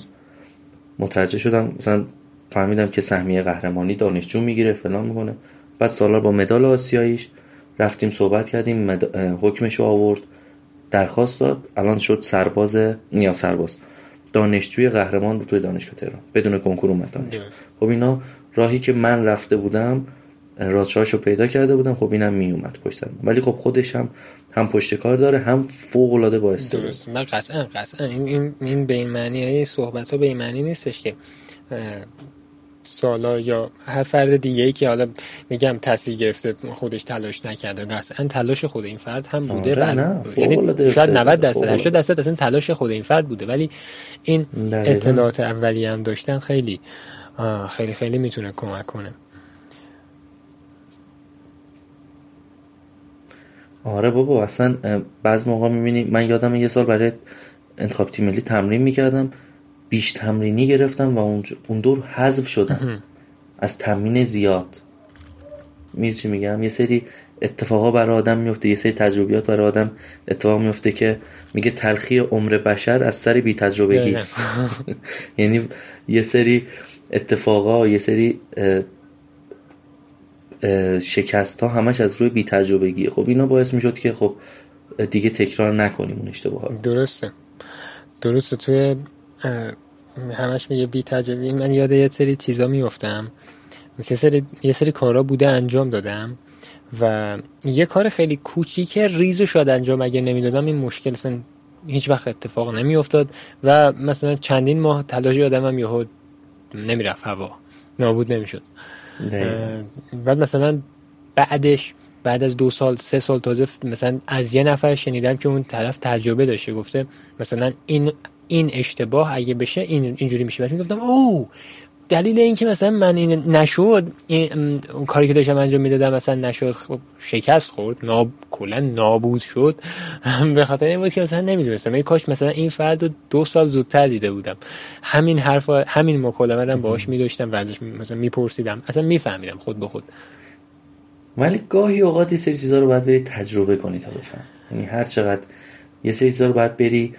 متوجه شدم مثلا فهمیدم که سهمیه قهرمانی دانشجو می‌گیره فلان می‌کنه. بعد سالا با مدال آسیاییش رفتیم صحبت کردیم مد... حکمش آورد درخواست داد الان شد سرباز نیا سرباز. دانشجوی قهرمان بود توی دانشگاه تهران بدون کنکور اومد خب اینا راهی که من رفته بودم رازشاشو پیدا کرده بودم خب اینم می اومد پشت ولی خب خودش هم هم پشت کار داره هم فوق العاده با درست. نه قطعا قطعا این این این به این معنی این صحبت ها به این معنی نیستش که سالار یا هر فرد دیگه ای که حالا میگم تاثیر گرفته خودش تلاش نکرده قطعا تلاش خود این فرد هم بوده آره یعنی شاید 90 درصد 80 درصد اصلا تلاش خود این فرد بوده. ولی این اطلاعات اولیه هم داشتن خیلی خیلی خیلی می‌تونه کمک کنه. آره بابا اصلا بعض موقع می‌بینی من یادم یه سال برای انتخاب تیم ملی تمرین می‌کردم. بیش تمرینی گرفتم و اون دور حذف شدم. از تمرین زیاد. میری چی میگم؟ یه سری اتفاقا برای آدم میفته یه سری تجربیات برای آدم اتفاق میفته که میگه تلخی عمر بشر از سر بی تجربگی است. یعنی یه سری اتفاقا یه سری شکست ها همش از روی بی تجربگی خب اینا باعث می‌شد که خب دیگه تکرار نکنیم اون اشتباه درسته. درسته. توی همش میگه بی تجربه. من یاد یه سری چیزا میفتم مثل یه سری, یه سری کارا بوده انجام دادم و یه کار خیلی کوچیکه ریزو شاد انجام. اگه نمی‌دادم این مشکل اصلا هیچ وقت اتفاق نمیافتاد و مثلا چندین ماه تلاش آدمم یهو نمی‌رفت هوا. نابود نمی‌شد. بعد مثلا بعدش بعد از دو سال سه سال تازه مثلا از یه نفر شنیدم که اون طرف تجربه داشته. گفته مثلا این این اشتباه اگه بشه این اینجوری میشه. بعد می‌گفتم او دلیل این که مثلا من این نشد این کاری که داشتم انجام می‌دادم مثلا نشد خب شکست خورد ناب کلا نابود شد. به خاطر این بود که مثلا نمی‌دونستم. ای کاش مثلا این فرد رو دو سال زودتر دیده بودم. همین حرف همین مکالمه رو باهاش میداشتم و ازش مثلا میپرسیدم. اصلا میفهمیدم خود به خود. ولی گاهی اوقات یه سری چیزا رو باید بری تجربه کنی تا بفهم یعنی هر چقدر یه سری چیزا رو باید بری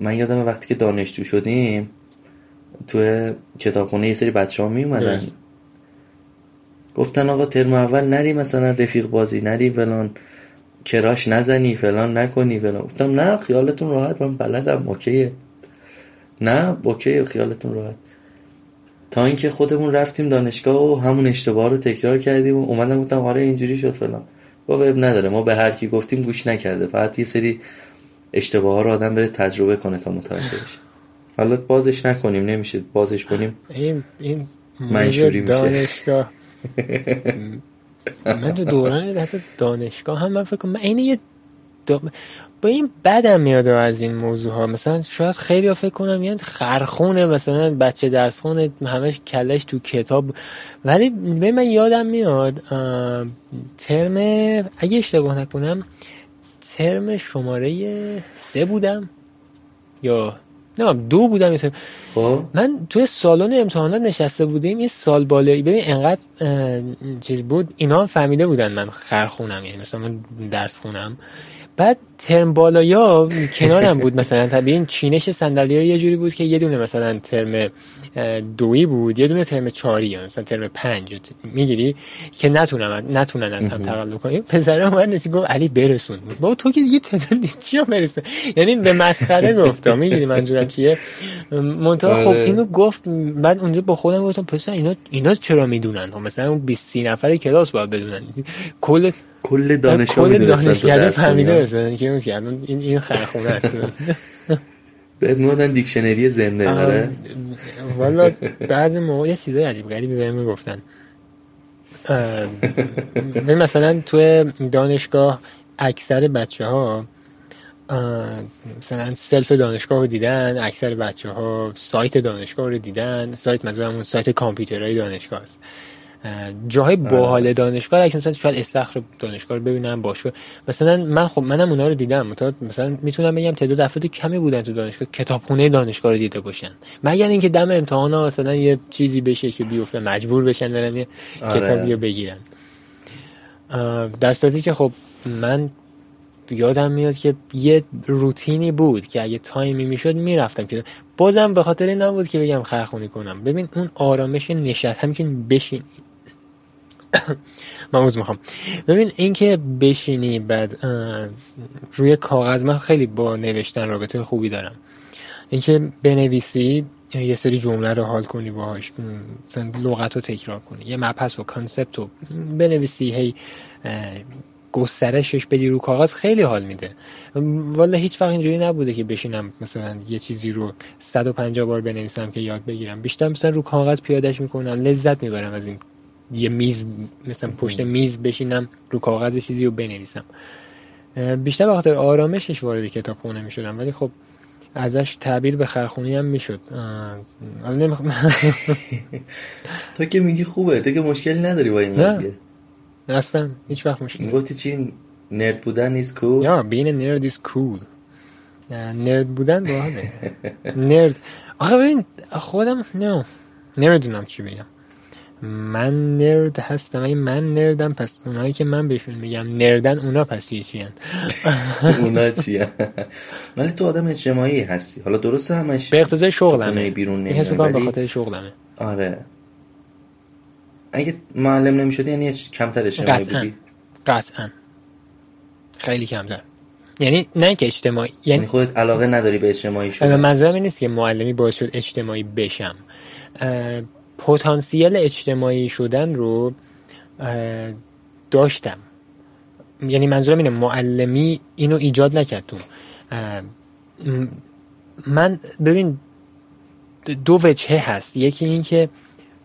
من یادم وقتی که دانشجو شدیم تو کتابخونه یه سری بچه ها می اومدن گفتن آقا ترم اول نری مثلا رفیق بازی نری فلان کراش نزنی فلان نکنی فلان. گفتم نه خیالتون راحت. من بلدم اوکیه. نه اوکی خیالتون راحت. تا اینکه خودمون رفتیم دانشگاه و همون اشتباه رو تکرار کردیم و اومدم گفتم آره اینجوری شد فلان. گفت نداره ما به هر کی گفتیم گوش نکرده. فقط یه سری اشتباه ها رو آدم بره تجربه کنه تا متوجه بشه. حالا بازش نکنیم نمیشه بازش کنیم. این این منشوری میشه. دانشگاه. من تو دوران حتی دانشگاه. هم من فکر کنم یه با این بدم میاد از این موضوع ها مثلا شاید خیلی ها فکر کنم یعنی خرخونه مثلا بچه درس خونه همش کلش تو کتاب. ولی به من یادم میاد ترم اگه اشتباه نکنم ترم شماره سه بودم. یا نه دو بودم خب. من توی سالن امتحانات نشسته بودیم یه سال بالایی ببین انقدر چیز بود اینا هم فهمیده بودن من خرخونم یعنی مثلا من درس خونم. بعد ترم بالایا کنارم بود مثلا. طبیعی این چینش صندلی یه جوری بود که یه دونه مثلا ترم دویی بود یه دونه ترم چاری مثلا ترم پنج می‌گیری که نتونم نتونن از هم تقلب کنیم پسر اومد نسی گفت علی برسون. با تو که دیگه تعداد چی برسه؟ یعنی به مسخره گفتم می‌گیری منظورم چیه؟ منتها خب آره. اینو گفت. بعد اونجا با خودم گفتم پسر اینا اینا چرا می‌دونن؟ خب مثلا اون 20 نفر کلاس باید بدونن. کل کل دانشگاه کل دانشگاه فهمیده که این این خرخونه است. بهت می‌گفتن دیکشنری زنده آره؟ والا بعضی موقع یه چیزای عجیب غریبی بهم می‌گفتن. مثلا تو دانشگاه اکثر بچه ها مثلا سلف دانشگاه رو دیدن اکثر بچه ها سایت دانشگاه رو دیدن سایت منظورم اون سایت کامپیوترهای دانشگاه است. جاهای آره. باحال دانشگاه اگه مثلا شاید استخر دانشگاه رو ببینم باشه مثلا من خب منم اونا رو دیدم. مثلا می‌تونم بگم تعداد افراد کمی بودن تو دانشگاه کتابخونه دانشگاه رو دیده باشن. مگر اینکه دم امتحان ها مثلا یه چیزی بشه که بیفته مجبور بشن برن یه آره. کتابی رو بگیرن. در صورتی که خب من یادم میاد که یه روتینی بود که اگه تایمی می‌شد می‌رفتم که بازم به خاطر این نبود که بگم خرخونی کنم. ببین اون آرامش هم که بشین من می‌خوام. ببین اینکه بشینی بعد روی کاغذ من خیلی با نوشتن رابطه خوبی دارم. اینکه بنویسی یه سری جمله رو حال کنی باهاش لغت رو تکرار کنی یه مبحث و کانسپت رو بنویسی هی گسترشش بدی رو کاغذ خیلی حال میده. والا هیچ وقت اینجوری نبوده که بشینم مثلا یه چیزی رو 150 بار بنویسم که یاد بگیرم. بیشتر مثلا رو کاغذ پیادش می‌کنم لذت می‌برم از این یه میز مثلا پشت میز بشینم رو کاغذ چیزی رو بنویسم. بیشتر به خاطر آرامشش وارد کتاب خونه می‌شدم. ولی خب ازش تعبیر به خرخونی هم می‌شد. تو که میگی خوبه. تو که مشکلی نداری با این قضیه. اصلا هیچ وقت مشکل گفتی چی؟ نرد بودن نیست کول یا بین نرد ایز کول نرد بودن باحاله نرد. آخه ببین خودم نه. نمی‌دونم چی بگم. من نرد هستم. این من نردم پس اونایی که من بهشون میگم نردن اونا پس چی چی اونا چیه ولی تو آدم اجتماعی هستی. حالا درسته همش به اقتضای شغلمه. بیرون این حس می‌کنم به خاطر شغلمه. آره. اگه معلم نمی‌شدی یعنی کمتر اجتماعی قطعا. بودی؟ قطعا. خیلی کمتر. یعنی نه که اجتماعی یعنی, یعنی خودت علاقه نداری به اجتماعی شدن. منظورم نیست که معلمی باعث شد اجتماعی بشم. پتانسیل اجتماعی شدن رو داشتم. یعنی منظورم اینه معلمی اینو ایجاد نکرد تو. من ببین دو وجهه هست. یکی این که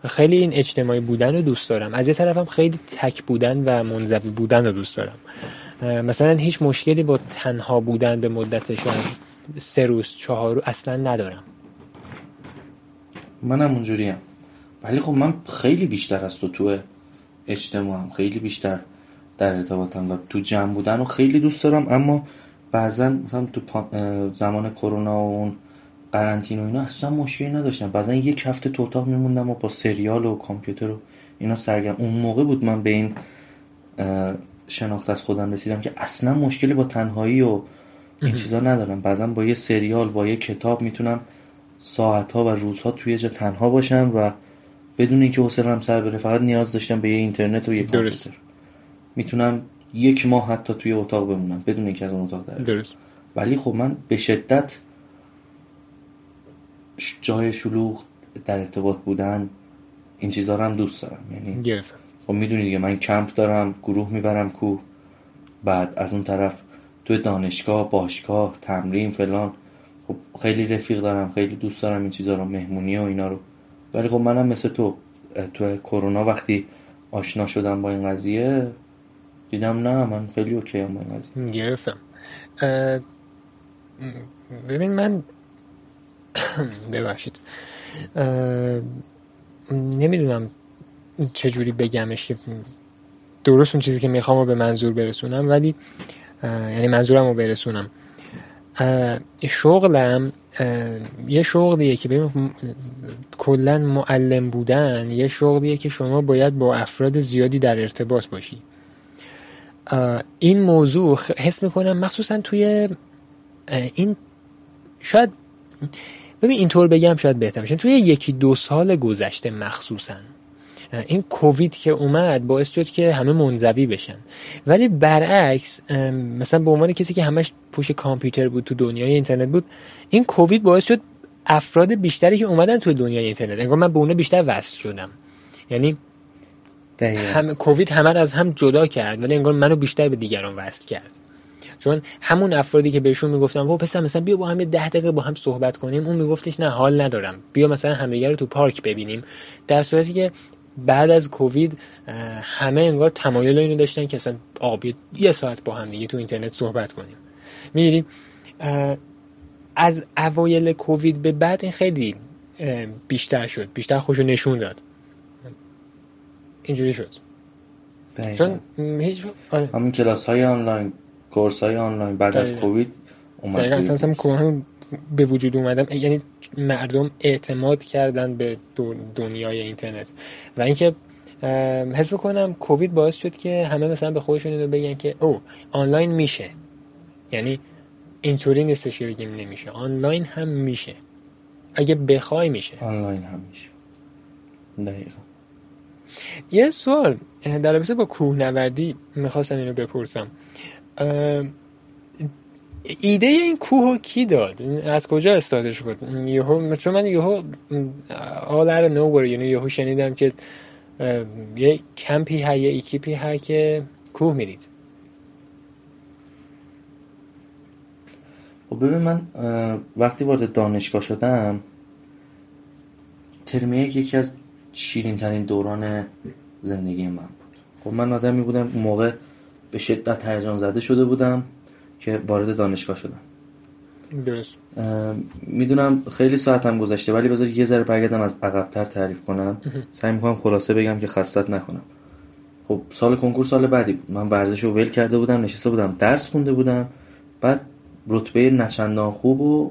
خیلی این اجتماعی بودن رو دوست دارم. از یه طرفم خیلی تک بودن و منزوی بودن رو دوست دارم. مثلا هیچ مشکلی با تنها بودن به مدت سه روز چهار روز اصلا ندارم. منم اونجوریم. ولی خب من خیلی بیشتر از تو تو اجتماعم خیلی بیشتر در ارتباطم و تو جمع بودن رو خیلی دوست دارم اما بعضا مثلا تو زمان کرونا و اون قرنطینه و اینا اصلا مشکلی نداشتم. بعضا یک هفته تو اتاق میموندم و با سریال و کامپیوتر و اینا سرگرم اون موقع بود من به این شناخت از خودم رسیدم که اصلا مشکلی با تنهایی و این چیزا ندارم. بعضا با یه سریال با یه کتاب می‌تونم ساعتها و روزها توی جا تنها باشم و بدون اینکه حوصله‌ام سر بره فقط نیاز داشتم به یه اینترنت و یه کامپیوتر. می‌تونم یک ماه حتی توی اتاق بمونم بدون اینکه از اون اتاق در درست. ولی خب من به شدت جای شلوغ در ارتباط بودن این چیزا رو هم دوست دارم. یعنی گرفتم. خب می‌دونی دیگه من کمپ دارم گروه می‌برم کو بعد از اون طرف تو دانشگاه باشگاه تمرین فلان. خب خیلی رفیق دارم خیلی دوست دارم این چیزا رو مهمونی و اینا رو. ولی خب منم مثل تو تو کرونا وقتی آشنا شدم با این قضیه دیدم نه من خیلی اوکی هم با این قضیه. گرفتم. ببین من ببخشید. نمی‌دونم چجوری بگمش درست اون چیزی که می‌خوام رو به منظور برسونم ولی یعنی منظورم رو برسونم. شغلم یه شغلیه که ببین کلا معلم بودن یه شغلیه که شما باید با افراد زیادی در ارتباط باشی. این موضوع حس می‌کنم مخصوصا توی این شاید ببین اینطور بگم شاید بهتر بشه. توی یکی دو سال گذشته مخصوصا این کووید که اومد باعث شد که همه منزوی بشن. ولی برعکس مثلا به عنوان کسی که همش پوش کامپیوتر بود تو دنیای اینترنت بود این کووید باعث شد افراد بیشتری که اومدن تو دنیای اینترنت انگار من به اونها بیشتر وصل شدم. یعنی هم کووید همه از هم جدا کرد ولی انگار منو بیشتر به دیگران وصل کرد. چون همون افرادی که بهشون می‌گفتم او پسر مثلا بیا با هم ده دقیقه با هم صحبت کنیم. اون میگفتش نه حال ندارم. بیا مثلا همدیگه رو تو پارک ببینیم. در صورتی که بعد از کووید همه انگار تمایل اینو داشتن که اصلا آب یه ساعت با هم دیگه تو اینترنت صحبت کنیم. می‌گیریم از اوایل کووید به بعد این خیلی بیشتر شد. بیشتر خوشو نشون داد. اینجوری شد. چون هیچ آره. همین کلاس های آنلاین کورس های آنلاین بعد از کووید اومد اصلا کرونا به وجود اومدم یعنی مردم اعتماد کردن به دنیای اینترنت. و اینکه حس کنم کووید باعث شد که همه مثلا به خودشون اینو بگن که او آنلاین میشه. یعنی اینطوری نیستش که بگیم نمیشه. آنلاین هم میشه. اگه بخوای میشه. آنلاین هم میشه. دقیقا. یه سوال در رابطه با کوهنوردی می‌خواستم اینو بپرسم. ایده این کوه کی داد؟ از کجا استارتش شد؟ یهو چون من یهو all out of nowhere یعنی یهو شنیدم که یه کمپی ها یه اکیپی ها که کوه میرید خب ببین من وقتی وارد دانشگاه شدم ترم یکی از شیرین ترین دوران زندگی من بود. خب من آدمی بودم اون موقع به شدت هیجان زده شده بودم. که وارد دانشگاه شدم. درست. می‌دونم خیلی ساعتم گذشته ولی بذار یه ذره برگردم از عقبتر تعریف کنم. سعی می‌کنم خلاصه بگم که خستت نکنم. خب سال کنکور سال بعدی بود. من ورزش رو ول کرده بودم نشسته بودم درس خونده بودم. بعد رتبه نچندان خوب و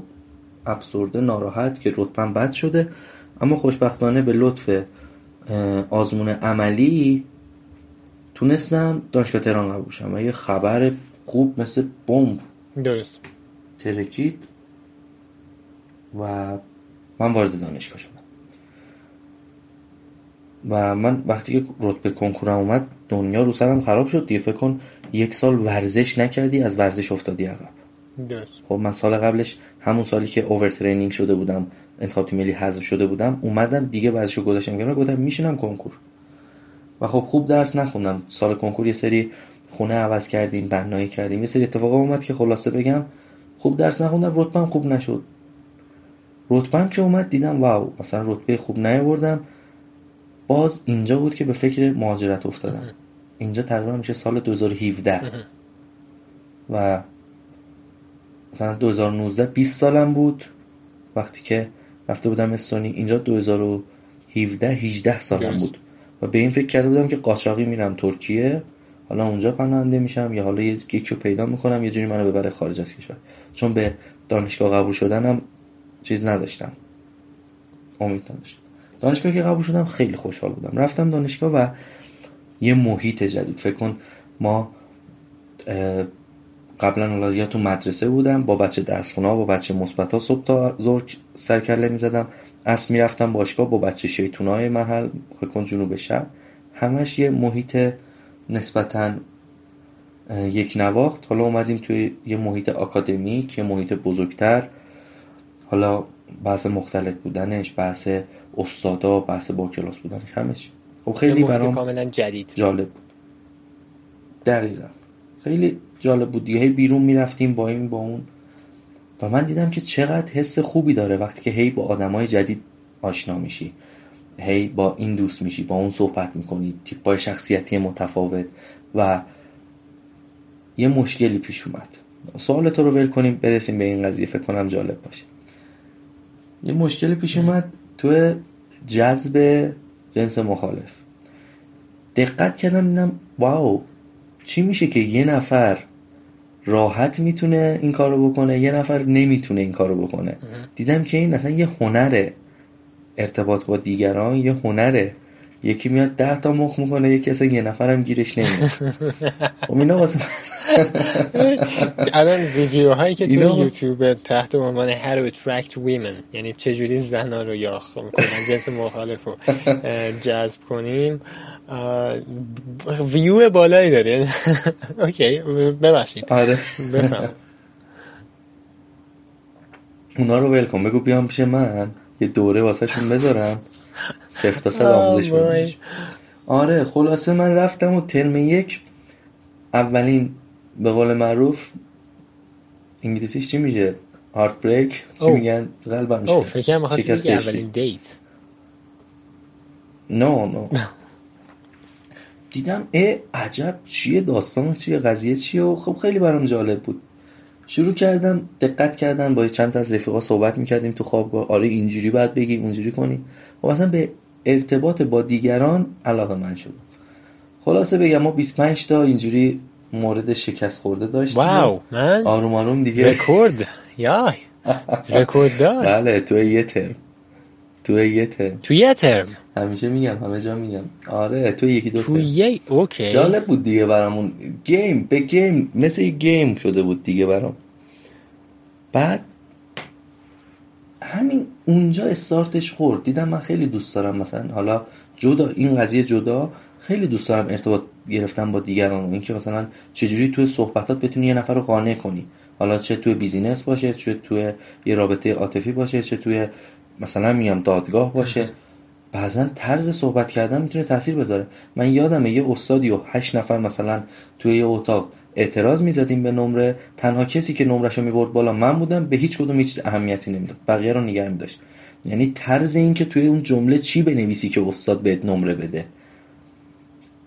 افسرده ناراحت که رتبم بد شده. اما خوشبختانه به لطف آزمون عملی تونستم دانشگاه تهران قبول شم. و یه خبر خوب مثل بمب. درست. ترکید و من وارد دانشگاه شدم. و من وقتی که رتبه کنکورم اومد دنیا رو سرم خراب شد دیگه. فکر کن یک سال ورزش نکردی از ورزش افتادی عقب. درست. خب من سال قبلش همون سالی که اوور ترینینگ شده بودم انتخاب ملی حذف شده بودم اومدم دیگه ورزشو گذاشتم کنار گفتم میشینم کنکور. و خب خوب درس نخوندم. سال کنکور یه سری خونه عوض کردیم بنایی کردیم. یه سری اتفاقا اومد که خلاصه بگم خوب درس نخوندم رتبم خوب نشد. رتبم که اومد دیدم واو مثلا رتبه خوب نیاوردم. باز اینجا بود که به فکر مهاجرت افتادم. اینجا تقریبا میشه سال 2017 و مثلا 2019 20 سالم بود. وقتی که رفته بودم استونی اینجا 2017 18 سالم بود. و به این فکر کرده بودم که قاچاقی میرم ترکیه. حالا اونجا پناهنده میشم یا حالا یکی رو پیدا می‌کنم یه جوری منو ببره خارج از کشور. چون به دانشگاه قبول شدنم چیز نداشتم. امید نداشتم. دانشگاه که قبول شدم خیلی خوشحال بودم. رفتم دانشگاه و یه محیط جدید. فکر کن ما قبلا حالا یا تو مدرسه بودم با بچه درس خونه با بچه مثبت ها صبح تا ظهر سرکله می‌زدم. اصل می‌رفتم باشگاه با بچه شیطون های محل فکر کن جنوب شب همش یه محیط نسبتا یک نواخت. حالا اومدیم توی یه محیط اکادمیک یه محیط بزرگتر. حالا بحث مختلف بودنش بحث استادا بحث با کلاس بودنش همش. خب خیلی برام کاملا جدید. جالب بود. دقیقا. خیلی جالب بود دیگه. بیرون می‌رفتیم با این با اون. و من دیدم که چقدر حس خوبی داره وقتی که هی با آدمای جدید آشنا میشی. هی با این دوست میشی با اون صحبت می‌کنی تیپای شخصیتی متفاوت و یه مشکلی پیش اومد. سوال تو رو ول کنیم برسیم به این قضیه فکر کنم جالب باشه. یه مشکلی پیش اومد تو جذب جنس مخالف. دقت کردم دیدم واو چی میشه که یه نفر راحت می‌تونه این کارو بکنه یه نفر نمی‌تونه این کارو بکنه؟ دیدم که این اصلا یه هنره. ارتباط با دیگران یه هنره. یکی میاد ده تا مخ می‌کنه یکی اصلا یه نفرم گیرش نمیاد خب اینا واسه الان ویدیوهایی که تو یوتیوب تحت عنوان to Attract Women یعنی چجوری زنها رو یاخ می‌کنن جنس مخالف رو جذب کنیم. ویو بالایی داره. اوکی ببخشید. آره. بفهم. اونا رو ولکن بگو بیام پیش من. یه دوره واسه شون بذارم. صفر تا صد آموزش بدیم آره خلاصه من رفتم و ترم یک اولین به قول معروف انگلیسیش چی میشه هارت بریک چی میگن؟ قلبم او فکر می‌خواستی اولین دیت. نو نو دیدم اه عجب چیه داستان؟ چیه قضیه چیه؟ و خب خیلی برام جالب بود. شروع کردم دقت کردن با چند تا از رفیقا صحبت می‌کردیم تو خوابگاه آره اینجوری باید بگی اونجوری کنی. و خب مثلا به ارتباط با دیگران علاقه من شد. خلاصه بگم ما 25 تا اینجوری مورد شکست خورده داشتیم. wow من؟ آروم آروم دیگه. رکورد. یا رکورد دار. بله تو یه ترم. تو یه ترم. تو یه ترم. همیشه میگم همه جا میگم. آره تو یکی دو تو یه okay. جالب بود دیگه برامون. game به game مثل یه game شده بود دیگه برام. بعد همین اونجا استارتش خورد. دیدم من خیلی دوست دارم مثلا. حالا جدا این قضیه جدا. خیلی دوست دارم ارتباط گرفتم با دیگران. اینکه مثلا چجوری توی صحبتات بتونی یه نفر رو قانع کنی. حالا چه توی بیزینس باشه چه توی یه رابطه عاطفی باشه چه توی مثلا میگم دادگاه باشه. بعضا طرز صحبت کردن می‌تونه تاثیر بذاره. من یادمه یه استادی و هشت نفر مثلا توی یه اتاق اعتراض می‌زدیم به نمره. تنها کسی که نمرش رو می‌برد بالا من بودم به هیچ کدوم هیچ اهمیتی نمی‌داد. بقیه رو نگه میداشت. یعنی طرز این که توی اون جمله چی بنویسی که استاد بهت نمره بده.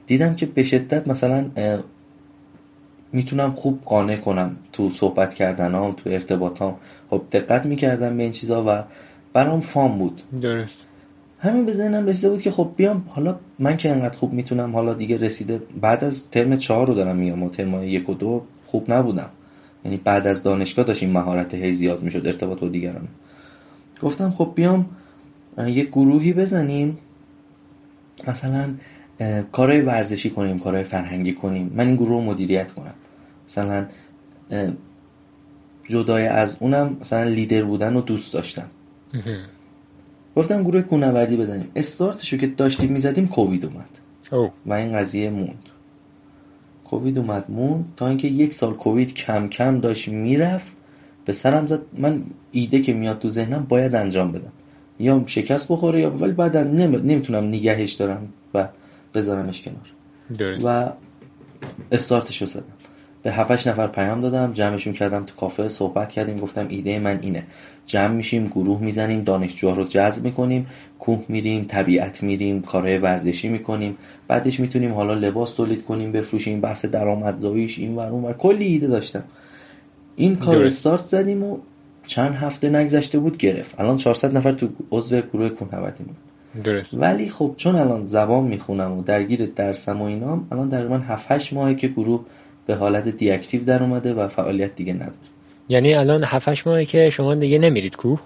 دیدم که به شدت مثلا می‌تونم خوب قانع کنم تو صحبت کردنام تو ارتباطام. خب دقت می‌کردم به این چیزا و برام فام بود. درست. همین به ذهنم رسیده بود که خب بیام. حالا من که انقدر خوب می‌تونم حالا دیگه رسیده بعد از ترم چهار رو دارم میگم و ترم یک و دو خوب نبودم. یعنی بعد از دانشگاه داشت این مهارت هی زیاد می‌شد ارتباط با دیگران. گفتم خب بیام یه گروهی بزنیم. مثلا کارهای ورزشی کنیم کارهای فرهنگی کنیم. من این گروه رو مدیریت کنم. مثلا جدای از اونم مثلا لیدر بودن رو دوست داشتم گفتم گروه کوهنوردی بزنیم. استارتشو که داشتیم می‌زدیم کووید اومد. او. و این قضیه موند. کووید اومد موند. تا اینکه یک سال کووید کم کم داشت می‌رفت. به سرم زد. من ایده که میاد تو ذهنم باید انجام بدم. یا شکست بخوره یا ولی بعد نمی... نمی‌تونم نگهش دارم و بذارمش کنار. درست. و استارتشو زدم. به 7 نفر پیام دادم جمعشون کردم تو کافه صحبت کردیم گفتم ایده من اینه. جمع میشیم گروه می‌زنیم دانشجوها رو جذب می‌کنیم کوه میریم طبیعت میریم کارهای ورزشی می‌کنیم. بعدش می‌تونیم حالا لباس تولید کنیم بفروشیم بحث درآمدزاییش این ور اون ور. کلی ایده داشتم. این کار. استارت زدیم و چند هفته نگذشته بود گرفت. الان 400 نفر تو عضو گروه کوهنوردی درست. ولی خب چون الان زبان می‌خونم و درگیر درسم و اینام الان تقریبا 7 8 ماهه که گروه به حالت دی اکتیو در اومده و فعالیت دیگه نداره. یعنی الان 7 ماهه که شما دیگه نمیرید کوه؟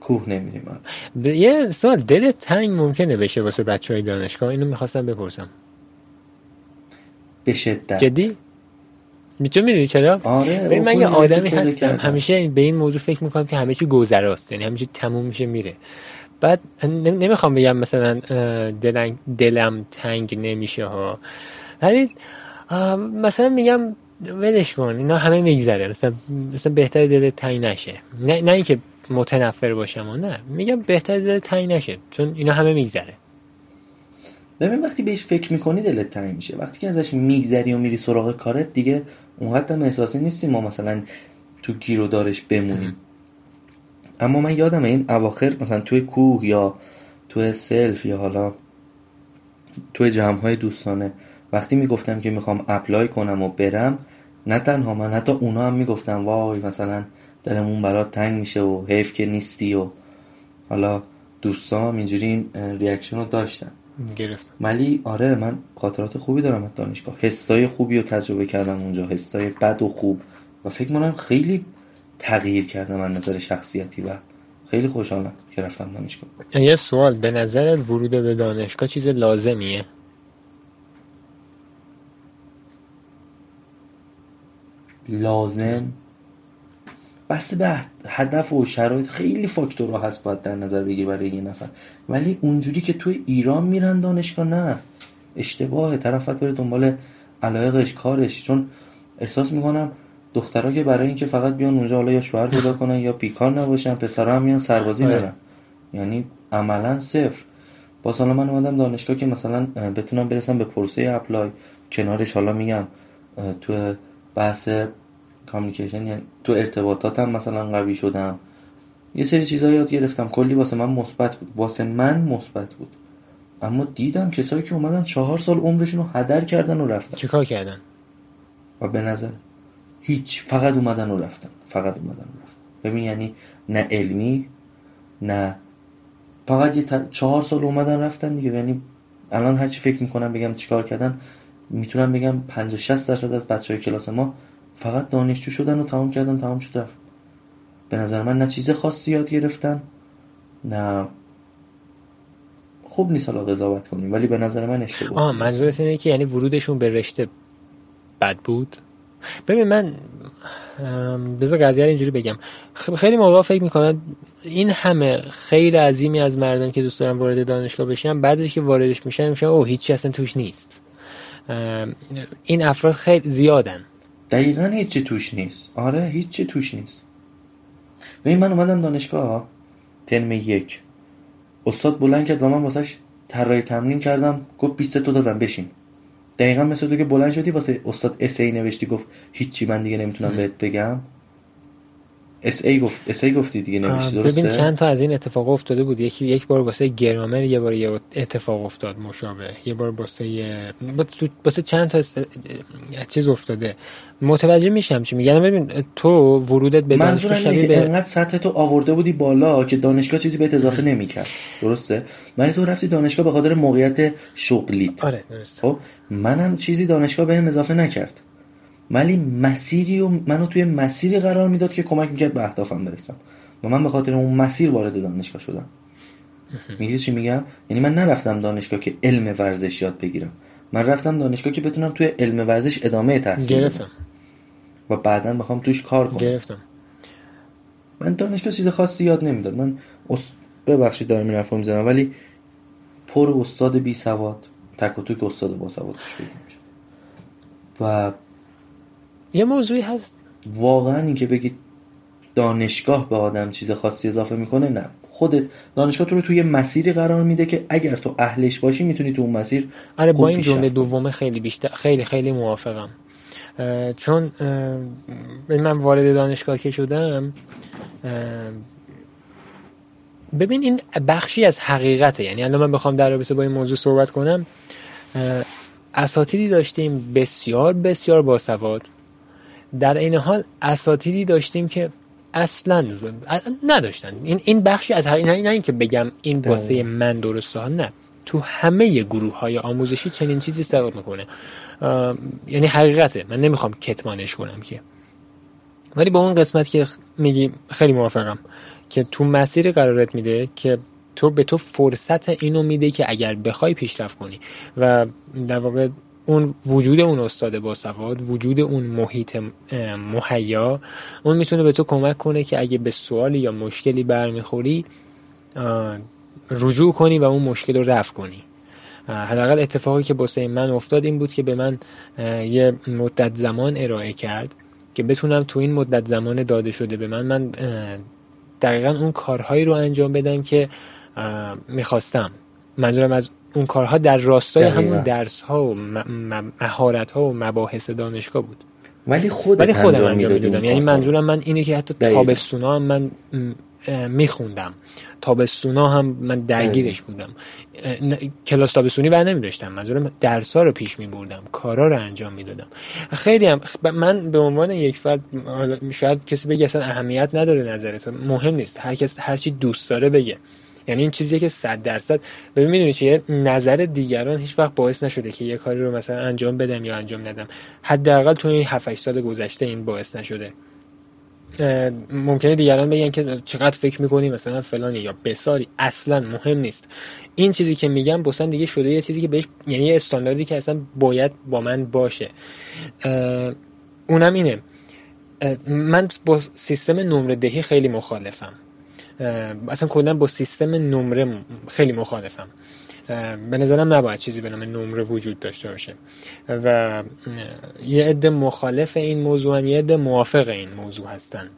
کوه نمیریم الان. ب- یه سوال دل تنگ ممکنه بشه واسه بچه های دانشگاه؟ اینو می‌خواستم بپرسم. به شدت. جدی؟ چون می‌دونی چرا؟ آره من یه آدمی هستم کردم. همیشه به این موضوع فکر می‌کنم که همه چی گذراست یعنی همه چی تموم میشه میره. بعد نم- نمی‌خوام بگم مثلا دلم, دلم تنگ نمیشه ها. ولی مثلا میگم ولش کن اینا همه میگذره. مثلا مثلا بهتر دل تنگ نشه. نه, نه اینکه متنفر باشم و نه. میگم بهتر دل تنگ نشه چون اینا همه میگذره. ببین وقتی بهش فکر می‌کنی دلت تنگ میشه. وقتی که ازش میگذری و میری سراغ کارت دیگه اونقدر هم احساسی نیستیم ما مثلا تو گیر و دارش بمونیم. اما من یادم این اواخر مثلا توی کوه یا توی سلف یا حالا توی جمع های دوستانه وقتی می‌گفتم که می‌خوام apply کنم و برم نه تنها من حتی اونا هم می‌گفتم وای مثلا دلمون برات تنگ میشه و حیف که نیستی و حالا دوستام اینجوری این ریاکشن رو داشتن. گرفتم. ولی آره من خاطرات خوبی دارم از دانشگاه. حسای خوبی رو تجربه کردم اونجا. حسای بد و خوب. و فکر کنم خیلی تغییر کردم از نظر شخصیتی و خیلی خوشحالم که رفتم دانشگاه. یه سوال. به نظرت ورود به دانشگاه چیز لازمیه؟ لازم. بسته به هدف و شرایط خیلی فاکتورها هست باید در نظر بگیر برای یه نفر. ولی اونجوری که توی ایران میرن دانشگاه نه. اشتباهه طرف باید بره دنبال علایقش کارش. چون احساس می‌کنم دخترها که برای اینکه فقط بیان اونجا حالا یا شوهر پیدا کنن یا بیکار نباشن پسرها هم میان سربازی آره. نرن یعنی عملا صفر. با حالا من اومدم دانشگاه که مثلا بتونم برسم به پروسه اپلای. کنارش حالا میگم تو بحث کامیکیشن یعنی تو ارتباطاتم مثلا قوی شدم. یه سری چیزا یاد گرفتم. کلی واسه من مثبت بود. واسه من مثبت بود. اما دیدم کسایی که اومدن چهار سال عمرشون رو هدر کردن و رفتن. چیکار کردن؟ و به نظر هیچ فقط اومدن و رفتن. فقط اومدن و رفتن. ببین یعنی نه علمی نه فقط یه ت- چهار سال اومدن رفتن دیگه. یعنی الان هرچی فکر می‌کنم بگم چیکار کردن می‌تونم بگم 50 60 درصد از بچه های کلاس ما فقط دانشجو شدن و تمام کردن تمام شد رفت. به نظر من نه چیز خاصی یاد گرفتن نه خوب نیست حالا قضاوت کنیم ولی به نظر من اشتباه. آه منظورت اینه که یعنی ورودشون به رشته بد بود؟ ببین من بذار قضیه اینجوری بگم. خیلی موقع فکر می‌کنن این همه خیلی عظیمی از مردم که دوست دارن وارد دانشگاه بشن بعضی که واردش میشن میشن او هیچی اصلا توش نیست. این افراد خیلی زیادن. دقیقا هیچی توش نیست. آره هیچی توش نیست. ببین من اومدم دانشگاه ترم یک. استاد بلند کرد و من واسش طراحی تمرین کردم. گفت 20 تو دادم بشین. دقیقا مثل تو که بلند شدی واسه استاد ای نوشتی گفت هیچی من دیگه نمی‌تونم بهت بگم. essay گفت essay گفتی دیگه نوشتی درسته ببین چند تا از این اتفاق افتاده بود. یکی یک بار واسه گرامر یه بار یه اتفاق افتاد مشابه. یه بار واسه واسه چند تا چیز افتاده. متوجه میشم چی میگن ببین تو ورودت به دانشگاه شبیه به انقدر سطح تو آورده بودی بالا که دانشگاه چیزی بهت اضافه نمی‌کرد. درسته؟ ولی تو رفتی دانشگاه به خاطر موقعیت شغلیت. آره درسته. خب منم چیزی دانشگاه بهم اضافه نکرد. ولی مسیری و منو توی مسیری قرار می‌داد که کمک می‌کرد به اهدافم برسم. و من به خاطر اون مسیر وارد دانشگاه شدم. میگی چی میگم؟ یعنی من نرفتم دانشگاه که علم ورزش یاد بگیرم. من رفتم دانشگاه که بتونم توی علم ورزش ادامه تحصیل گرفتم. و بعدا بخوام توش کار کنم. گرفتم. من دانشگاه چیز خاصی یاد نمی‌داد. من اس... ببخشید دارم این حرفو می‌زنم ولی پر استاد بی سواد تک و توک استاد با سواد و یه موضوعی هست. واقعا اینکه بگید دانشگاه به آدم چیز خاصی اضافه می‌کنه نه. خودت دانشگاه تو رو توی مسیری قرار میده که اگر تو اهلش باشی می‌تونی تو اون مسیر آره با این جمله دومه خیلی بیشتر خیلی خیلی موافقم. چون من وارد دانشگاه که شدم ببین این بخشی از حقیقته. یعنی الان من بخوام در رابطه با این موضوع صحبت کنم. اساتیدی داشتیم بسیار بسیار باسواد در این حال اساتیدی داشتیم که اصلا نداشتن. این این بخشی از نه این که بگم این واسه من درسته نه. تو همه گروه های آموزشی چنین چیزی سوار می‌کنه. یعنی حقیقته. من نمی‌خوام کتمانش کنم که. ولی با اون قسمت که میگی خیلی موافقم که تو مسیر قرارت میده که تو به تو فرصت اینو میده که اگر بخوای پیشرفت کنی. و در واقع اون وجود اون استاد با سواد وجود اون محیط مهیا اون می‌تونه به تو کمک کنه که اگه به سوالی یا مشکلی برمیخوری رجوع کنی و اون مشکل رو رفع کنی. حداقل اتفاقی که باسه من افتاد این بود که به من یه مدت زمان ارائه کرد که بتونم تو این مدت زمان داده شده به من. من دقیقا اون کارهایی رو انجام بدم که می‌خواستم. منظورم از اون کارها در راستای همون درس ها و مهارت ها و مباحث دانشگاه بود. ولی خود ولی خودم انجام می‌دادم. یعنی منظورم من اینه که حتی تابستونا هم من میخوندم. تابستونا هم من درگیرش بودم. کلاس تابستونی بر نمی داشتم منظورم درس ها رو پیش می بردم کارا رو انجام می‌دادم. خیلی هم من به عنوان یک فرد شاید کسی بگه اصلا اهمیت نداره نظرت. مهم نیست. هر کس هر چی دوست داره بگه. یعنی این چیزیه که 100 درصد ببین می‌دونی چیه؟ نظر دیگران هیچ وقت باعث نشده که یه کاری رو مثلا انجام بدم یا انجام ندم. حداقل تو این 7 سال گذشته این باعث نشده. ممکنه دیگران بگن که چقدر فکر می‌کنی مثلا فلانی یا بساری. اصلا مهم نیست. این چیزی که میگم بسن دیگه شده یه چیزی که بهش یعنی یه استانداردی که اصلا باید با من باشه. اونم اینه. من با سیستم نمره دهی خیلی مخالفم. اصلا کلا با سیستم نمره خیلی مخالفم. به نظرم نباید چیزی به نام نمره وجود داشته باشه. و یه عده مخالف این موضوع یه عده موافق این موضوع هستن.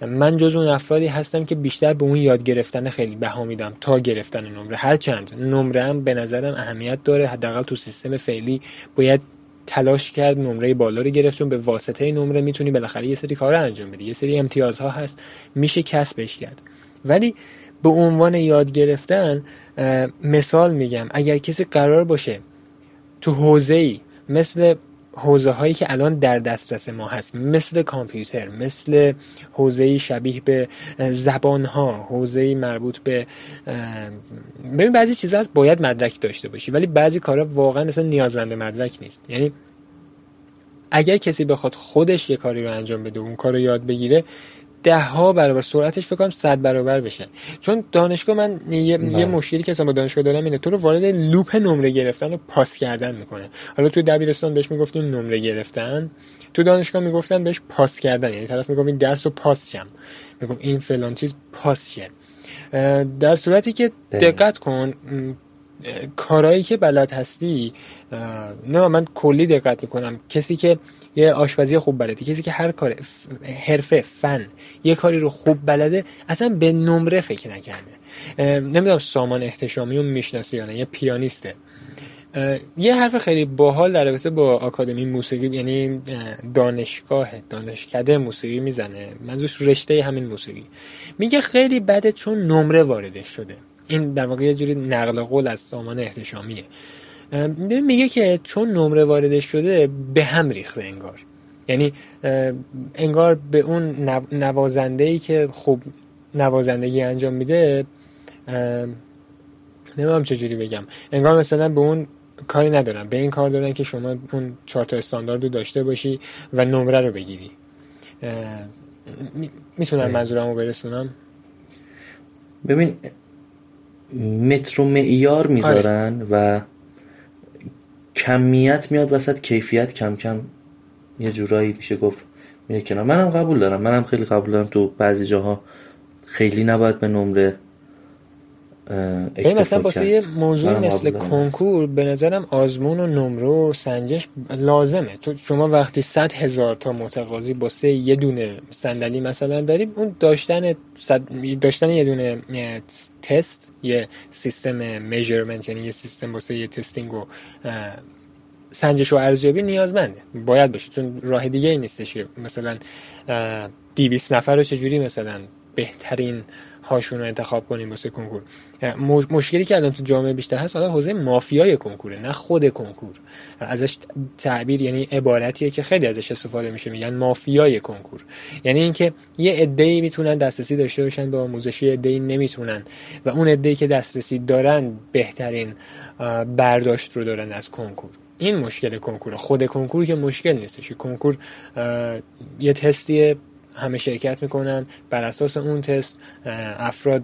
من جز اون افرادی هستم که بیشتر به اون یاد گرفتن خیلی بها میدم تا گرفتن نمره. هر چند. نمره هم به نظرم اهمیت داره. حداقل تو سیستم فعلی باید تلاش کرد نمره بالا رو گرفت. چون به واسطه نمره می‌تونی بالاخره یه سری کار انجام بدی. یه سری امتیازها هست. میشه کسبش کرد. ولی به عنوان یاد گرفتن مثال میگم اگر کسی قرار باشه تو حوزه ای مثل حوزه هایی که الان در دسترس ما هست مثل کامپیوتر مثل حوزه شبیه به زبان ها حوزه مربوط به ببین بعضی چیزا هست باید مدرک داشته باشی ولی بعضی کارا واقعا اصلا نیازمند مدرک نیست. یعنی اگر کسی بخواد خودش یه کاری رو انجام بده اون کار رو یاد بگیره ده ها برابر سرعتش فکر کنم 100 برابر بشه. چون دانشگاه من یه, یه. مشکلی که اصلا با دانشگاه دارم اینه تو رو وارد لوپ نمره گرفتن و پاس کردن می‌کنه. حالا تو دبیرستان بهش می‌گفتیم نمره گرفتن. تو دانشگاه می‌گفتن بهش پاس کردن. یعنی طرف می‌گفت این درس رو پاس شم. می‌گفت این فلان چیز پاس شه. در صورتی که دقت کن کارهایی که بلد هستی نه من کلی دقت می‌کنم. کسی که یه آشپزی خوب بلده کسی که هر کار حرفه فن یه کاری رو خوب بلده اصلا به نمره فکر نکرده نمی‌دونم سامان احتشامی رو می‌شناسی یا نه یه پیانیسته. یه حرف خیلی باحال در رابطه با آکادمی موسیقی یعنی دانشگاه دانشکده موسیقی می‌زنه. منظورش رشته همین موسیقی. میگه خیلی بده چون نمره واردش شده. این در واقع یه جوری نقل قول از سامان احتشامیه. میگه که چون نمره واردش شده به هم ریخته انگار. یعنی انگار به اون نوازنده ای که خوب نوازندگی انجام میده نمی‌دونم چجوری بگم. انگار مثلا به اون کاری ندارن. به این کار دارن که شما اون چهار تا استاندارد رو داشته باشی و نمره رو بگیری. می‌تونم منظورم رو برسونم؟ ببین متر و معیار می‌ذارن آره. و کمیت میاد وسط کیفیت کم کم یه جورایی میشه گفت میره کنار. منم قبول دارم. منم خیلی قبول دارم تو بعضی جاها. خیلی نباید به نمره این مثلا واسه یه موضوع مثل کنکور به نظرم آزمون و نمره و سنجش لازمه. تو شما وقتی صد هزار تا متقاضی واسه یه دونه صندلی مثلا داری اون داشتن داشتن یه دونه تست یه سیستم میجرمنت یعنی یه سیستم واسه یه تستینگ و سنجش و ارزیابی نیازمنده. باید باشه چون راه دیگه ای نیستش که مثلا 200 نفر رو چجوری مثلا بهترین هاشون رو انتخاب کنیم واسه کنکور. مشکلی که الان تو جامعه بیشتر هست حالا حوزه مافیای کنکوره نه خود کنکور. ازش تعبیر یعنی عبارتیه که خیلی ازش استفاده میشه میگن مافیای کنکور. یعنی اینکه یه عده‌ای می‌تونن دسترسی داشته باشن به آموزشی عده‌ای نمی‌تونن. و اون عده‌ای که دسترسی دارن بهترین برداشت رو دارن از کنکور. این مشکل کنکور خود کنکور که مشکل نیستش. کنکور یه تستیه همه شرکت می‌کنن. بر اساس اون تست افراد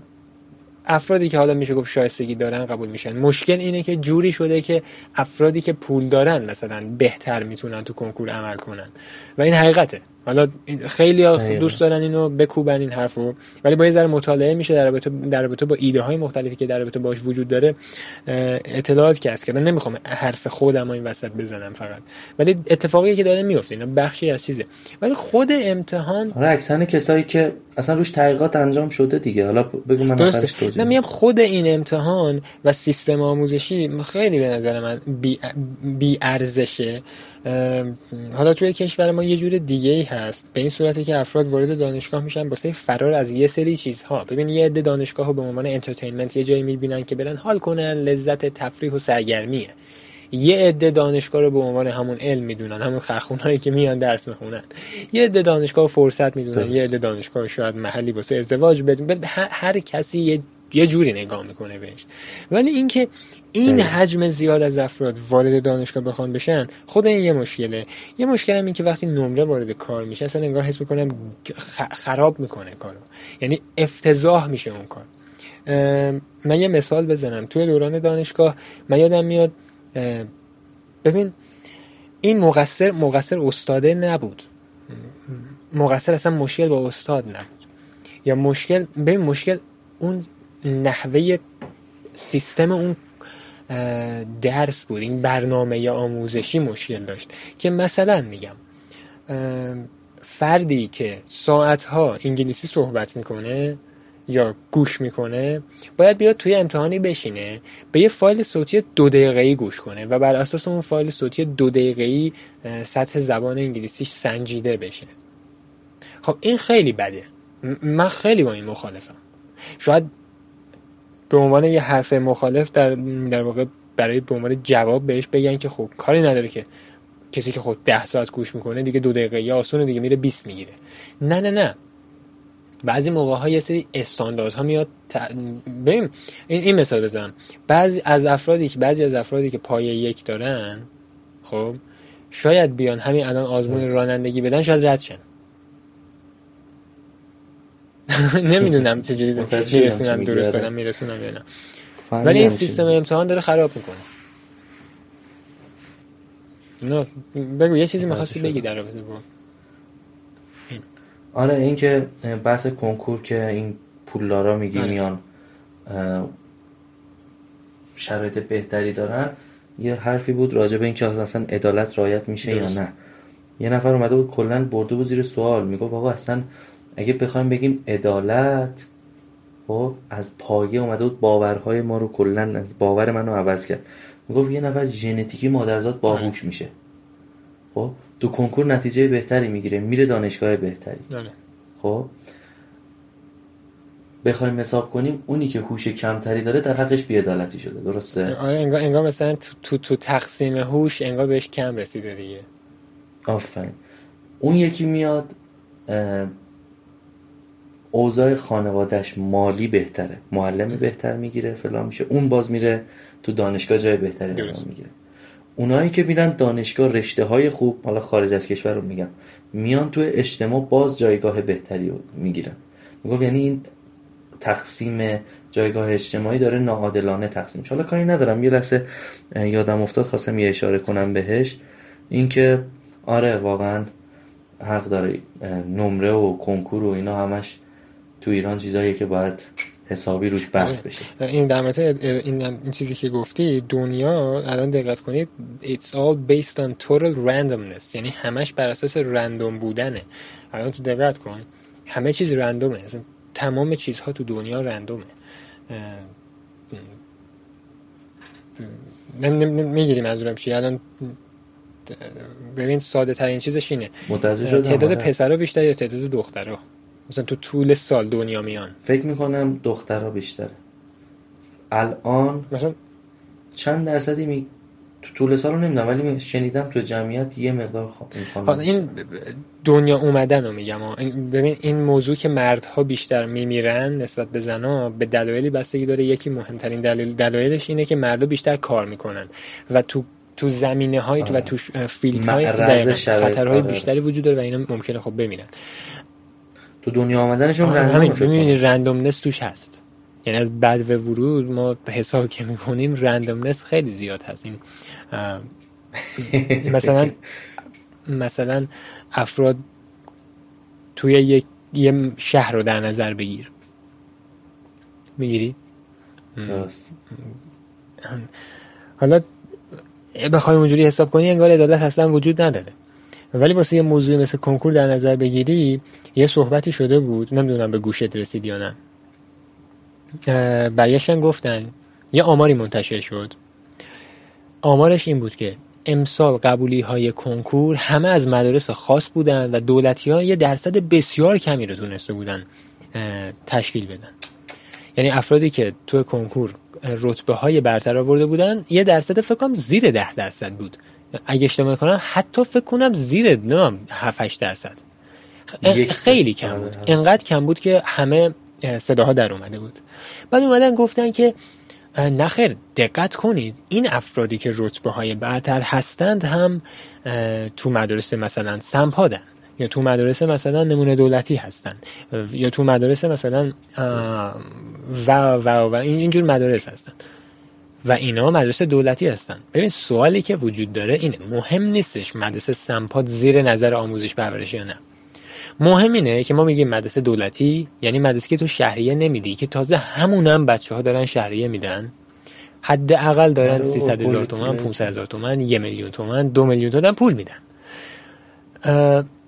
افرادی که حالا میشه گفت شایستگی دارن قبول میشن. مشکل اینه که جوری شده که افرادی که پول دارن مثلا بهتر می‌تونن تو کنکور عمل کنن. و این حقیقته. حالا خیلی دوست دارن اینو بکوبن این حرفو. ولی با یه ذره مطالعه میشه در رابطه در رابطه با ایده های مختلفی که در رابطه باش وجود داره اطلاعات کسب کردن. نمی‌خوام حرف خودم این وسط بزنم فقط. ولی اتفاقی که داره میفته اینا بخشی از چیزه. ولی خود امتحان آره اکثر کسایی که اصلا روش تحقیقات انجام شده دیگه. حالا بگو من آخرش توضیح نه خود این امتحان و سیستم آموزشی خیلی به نظر من بی, بی ارزشه. حالا توی کشور ما یه جور دیگه ای هست به این صورتی که افراد وارد دانشگاه میشن واسه فرار از یه سری چیزها. ببین یه عده دانشگاه به عنوان entertainment یه جایی می‌بینن که برن حال کنن لذت تفریح و سرگرمیه. یه عده دانشگاه رو به عنوان همون علم می‌دونن همون خرخونهایی که میان درس می‌خونن. یه عده دانشگاه فرصت می‌دونن یه عده دانشگاه شاید محلی واسه ازدواج بدون. هر کسی یه یه جوری نگاه می‌کنه بهش. ولی اینکه این حجم زیاد از افراد وارد دانشگاه بخوان بشن خود این یه مشکله. یه مشکل هم این که وقتی نمره وارد کار میشه اصلا انگار حس می‌کنم خراب می‌کنه کارو. یعنی افتضاح میشه اون کار. من یه مثال بزنم. توی دوران دانشگاه من یادم میاد ببین این مقصر مقصر استاده نبود. مقصر اصلا مشکل با استاد نبود. یا مشکل ببین مشکل اون نحوه سیستم اون درس بود. این برنامه آموزشی مشکل داشت. که مثلا میگم فردی که ساعتها انگلیسی صحبت می‌کنه یا گوش می‌کنه باید بیاد توی امتحانی بشینه به یه فایل صوتی دو دقیقه‌ای گوش کنه و بر اساس اون فایل صوتی دو دقیقه‌ای سطح زبان انگلیسیش سنجیده بشه. خب این خیلی بده. من خیلی با این مخالفم. شاید به عنوان یه حرف مخالف در در واقع برای به عنوان جواب بهش بگن که خب کاری نداره که کسی که خود ده ساعت گوش می‌کنه دیگه دو دقیقه یا آسونه دیگه میره 20 می‌گیره. نه نه نه. بعضی موقع ها یه سری ها میاد ت... این, این مثال بزنم. بعضی از افرادی که بعضی از افرادی که پایه یک دارن خب شاید بیان همین الان آزمون رانندگی بدن شاید رد شن. نمی‌دونم چجوری میرسونم درست دارم میرسونم یا نه. ولی این سیستم امتحان داره خراب می‌کنه. نه بگو یه چیزی می‌خواستی بگی در رابطه با آره این که بحث کنکور که این پولدارا میگی آره. میان شرایط بهتری دارن یه حرفی بود راجع به اینکه اصلا عدالت رایت میشه یا نه. یه نفر اومده بود کلا برده بود زیر سوال میگه آقا اصلا اگه بخوایم بگیم عدالت خب از پایه اومده بود باورهای ما رو کلا باور منو عوض کرد. می‌گفت یه نفر ژنتیکی مادرزاد باهوش. میشه. خب تو کنکور نتیجه بهتری می‌گیره میره دانشگاه بهتری. داره. خب بخوایم حساب کنیم اونی که هوش کمتری داره در حقش بیعدالتی شده درسته؟ آره انگار, انگار مثلا تو, تو تقسیم هوش انگار بهش کم رسیده دیگه. آفرین. اون یکی میاد اوضاع خانوادهش مالی بهتره معلم بهتر می‌گیره فلان میشه اون باز میره تو دانشگاه جای بهتری می‌گیره. اونایی که میرن دانشگاه رشته های خوب حالا خارج از کشور رو میگم میان تو اجتماع باز جایگاه بهتری رو می‌گیرن. می‌گفت یعنی این تقسیم جایگاه اجتماعی داره ناعادلانه تقسیم حالا کاری ندارم یه لحظه یادم افتاد خواستم یه اشاره کنم بهش. اینکه آره واقعا حق داره نمره و کنکور و اینا همش تو ایران چیزاییه که باید حسابی روش بحث بشه. این در این, این چیزی که گفتی دنیا الان دقت کنید it's all based on total randomness. یعنی همش بر اساس رندوم بودنه. الان تو دقت کن همه چیز رندومه. تمام چیزها تو دنیا رندومه. می‌گیری منظورم چیه الان ببین ساده ترین چیزش اینه. تعداد آره. پسرها بیشتر یا تعداد دخترها مثلا تو طول سال دنیا میان. فکر می‌کنم دخترها بیشتره. الان مثلا چند درصدی می تو طول سال رو نمی‌دونم ولی شنیدم تو جمعیت یه مقدار خواهم این دنیا اومدن رو میگم. ببین این موضوع که مردها بیشتر میمیرن نسبت به زنها به دلایلی بستگی داره. یکی مهمترین دلیل دلایلش اینه که مردها بیشتر کار می‌کنن. و تو تو زمینه های تو و تو فیلت های خطرهای آره. بیشتری وجود داره و اینا ممکنه خب بمینن تو دنیا آمدنشون رندوم همین می‌بینی رندومنس توش هست. یعنی از بعد و ورود ما به حساب که می‌کنیم رندومنس خیلی زیاد هست. این مثلا مثلا افراد توی یک یه شهر رو در نظر بگیر. می‌گیری؟ درست. حالا بخوای اونجوری حساب کنی انگار عدالت اصلا وجود نداره. ولی واسه یه موضوع مثل کنکور در نظر بگیری یه صحبتی شده بود. نمی‌دونم به گوشت رسید یا نه. برگشتن گفتن یه آماری منتشر شد. آمارش این بود که امسال قبولی های کنکور همه از مدارس خاص بودن و دولتی ها یه درصد بسیار کمی رو تونسته بودن تشکیل بدن. یعنی افرادی که تو کنکور رتبه های برتر آورده بودن یه درصد فکر کنم زیر ده درصد بود. اگه اشتباه کنم حتی فکر کنم زیر نمیم 7 8 درصد. خیلی کم آره، بود. اینقدر کم بود که همه صداها در اومده بود. بعد اومدن گفتن که نخیر دقت کنید این افرادی که رتبه های برتر هستند هم تو مدرسه مثلا سمپادن یا تو مدرسه مثلا نمونه دولتی هستن یا تو مدرسه مثلا و و و اینجور مدارس هستن. و اینا مدرسه دولتی هستن. ببین سوالی که وجود داره اینه مهم نیستش مدرسه سمپاد زیر نظر آموزش پرورش یا نه. مهم اینه که ما میگیم مدرسه دولتی یعنی مدرسه که تو شهریه نمیدی که تازه همونم بچه ها دارن شهریه میدن. حداقل دارن 300 هزار تومن 500 هزار تومن یه میلیون تومن دو میلیون تومن پول میدن.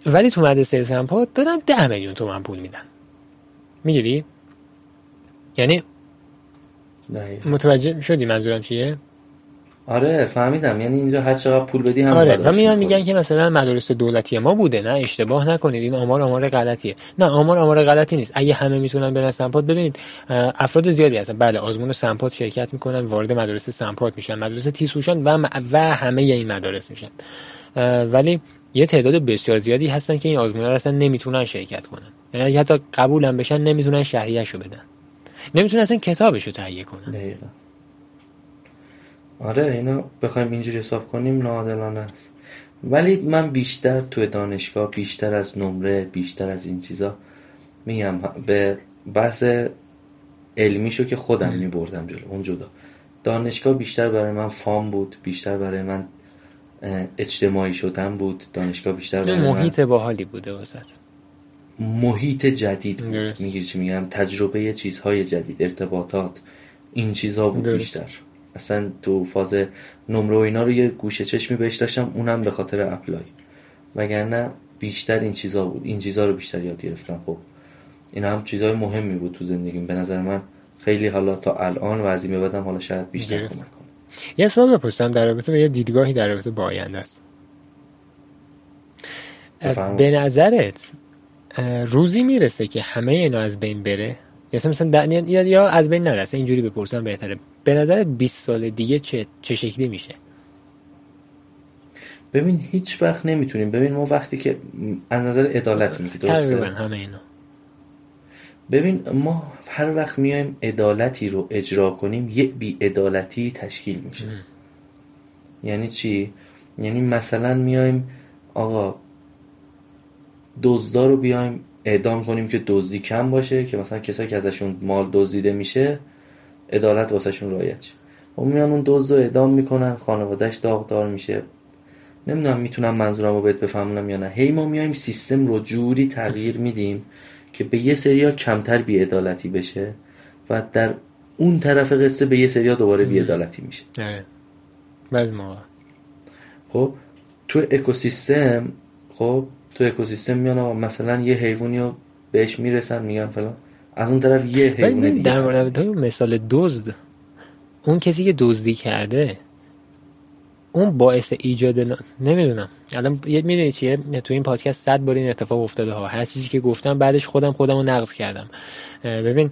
ولی تو مدرسه سمپاد دارن ده میلیون تومن پول میدن. می‌گیری؟ یعنی متوجه شدی منظورم چیه؟ آره فهمیدم. یعنی اینجا هر چقدر پول بدی هم آره و میان میگن که مثلا مدارس دولتی ما بوده. نه اشتباه نکنید. این آمار آمار غلطیه. نه آمار آمار غلطی نیست. اگه همه می‌تونن برن سمپات ببینید افراد زیادی هستن. بله آزمون سمپات شرکت می‌کنن وارد مدارس سمپات میشن. مدرسه تیسوشان و و همه این مدارس میشن. ولی یه تعداد بسیار زیادی هستن که این آزمون اصلا نمی‌تونن شرکت کنن. یعنی حتی قبولم بشن نمی‌تونن شهریه‌شو بدن. نمی‌تونن اصلا کتابش رو تهیه کنن. دقیقا. آره اینا بخوایم اینجوری حساب کنیم ناعادلانه است. ولی من بیشتر توی دانشگاه بیشتر از نمره بیشتر از این چیزا میگم به بحث علمیشو که خودم میبردم جلو اون جدا. دانشگاه بیشتر برای من فام بود بیشتر برای من اجتماعی شدن بود. دانشگاه بیشتر برای محیط باحالی بوده واسه محیط جدید می‌گیری چی میگم؟ تجربه چیزهای جدید ارتباطات. این چیزها بود بیشتر. اصلا تو فاز نمره و اینا رو یه گوشه چشمی بهش داشتم اونم به خاطر اپلای. وگرنه بیشتر این چیزا بود. این چیزا رو بیشتر یاد گرفتم. خب این هم چیزهای مهمی بود تو زندگیم. به نظر من خیلی حالا تا الان و از این بعدم حالا شاید بیشتر کمک کنه. یه سوال بپرسم در رابطه به یه دیدگاهی در رابطه با آینده است. به نظرت روزی می‌رسه که همه اینا از بین بره؟ یا مثلا یا, یا از بین نرسه اینجوری بپرسم بهتره. به نظر 20 سال دیگه چه چه شکلی میشه؟ ببین هیچ وقت نمی‌تونیم. ببین ما وقتی که از نظر عدالت میگه درسته؟ همه اینا. ببین ما هر وقت میایم عدالتی رو اجرا کنیم یه بی عدالتی تشکیل میشه. یعنی چی؟ یعنی مثلا میایم آقا دزدا رو بیایم اعدام کنیم که دزدی کم باشه که مثلا کسایی که ازشون مال دزدیده میشه عدالت واسهشون رایت شه. و میان اون دزد رو اعدام می‌کنن خانوادهش داغدار میشه. نمی‌دونم می‌تونم منظورم رو بهت بفهمونم یا نه. هی ما میایم سیستم رو جوری تغییر میدیم که به یه سریا کمتر بیعدالتی بشه و در اون طرف قصه به یه سریا دوباره بیعدالتی میشه. آره بعض موقع. خب تو اکوسیستم خب تو اکوسیستم میان مثلا یه حیوانی رو بهش می‌رسن میگن فلان. از اون طرف یه حیوان دیگه در مورد مثال دزد اون کسی که دزدی کرده اون باعث ایجاد ن... نمی‌دونم. الان یه می‌دونی چیه؟ تو این پادکست صد بار این اتفاق افتاده ها. هر چیزی که گفتم بعدش خودم خودم رو نقض کردم. ببین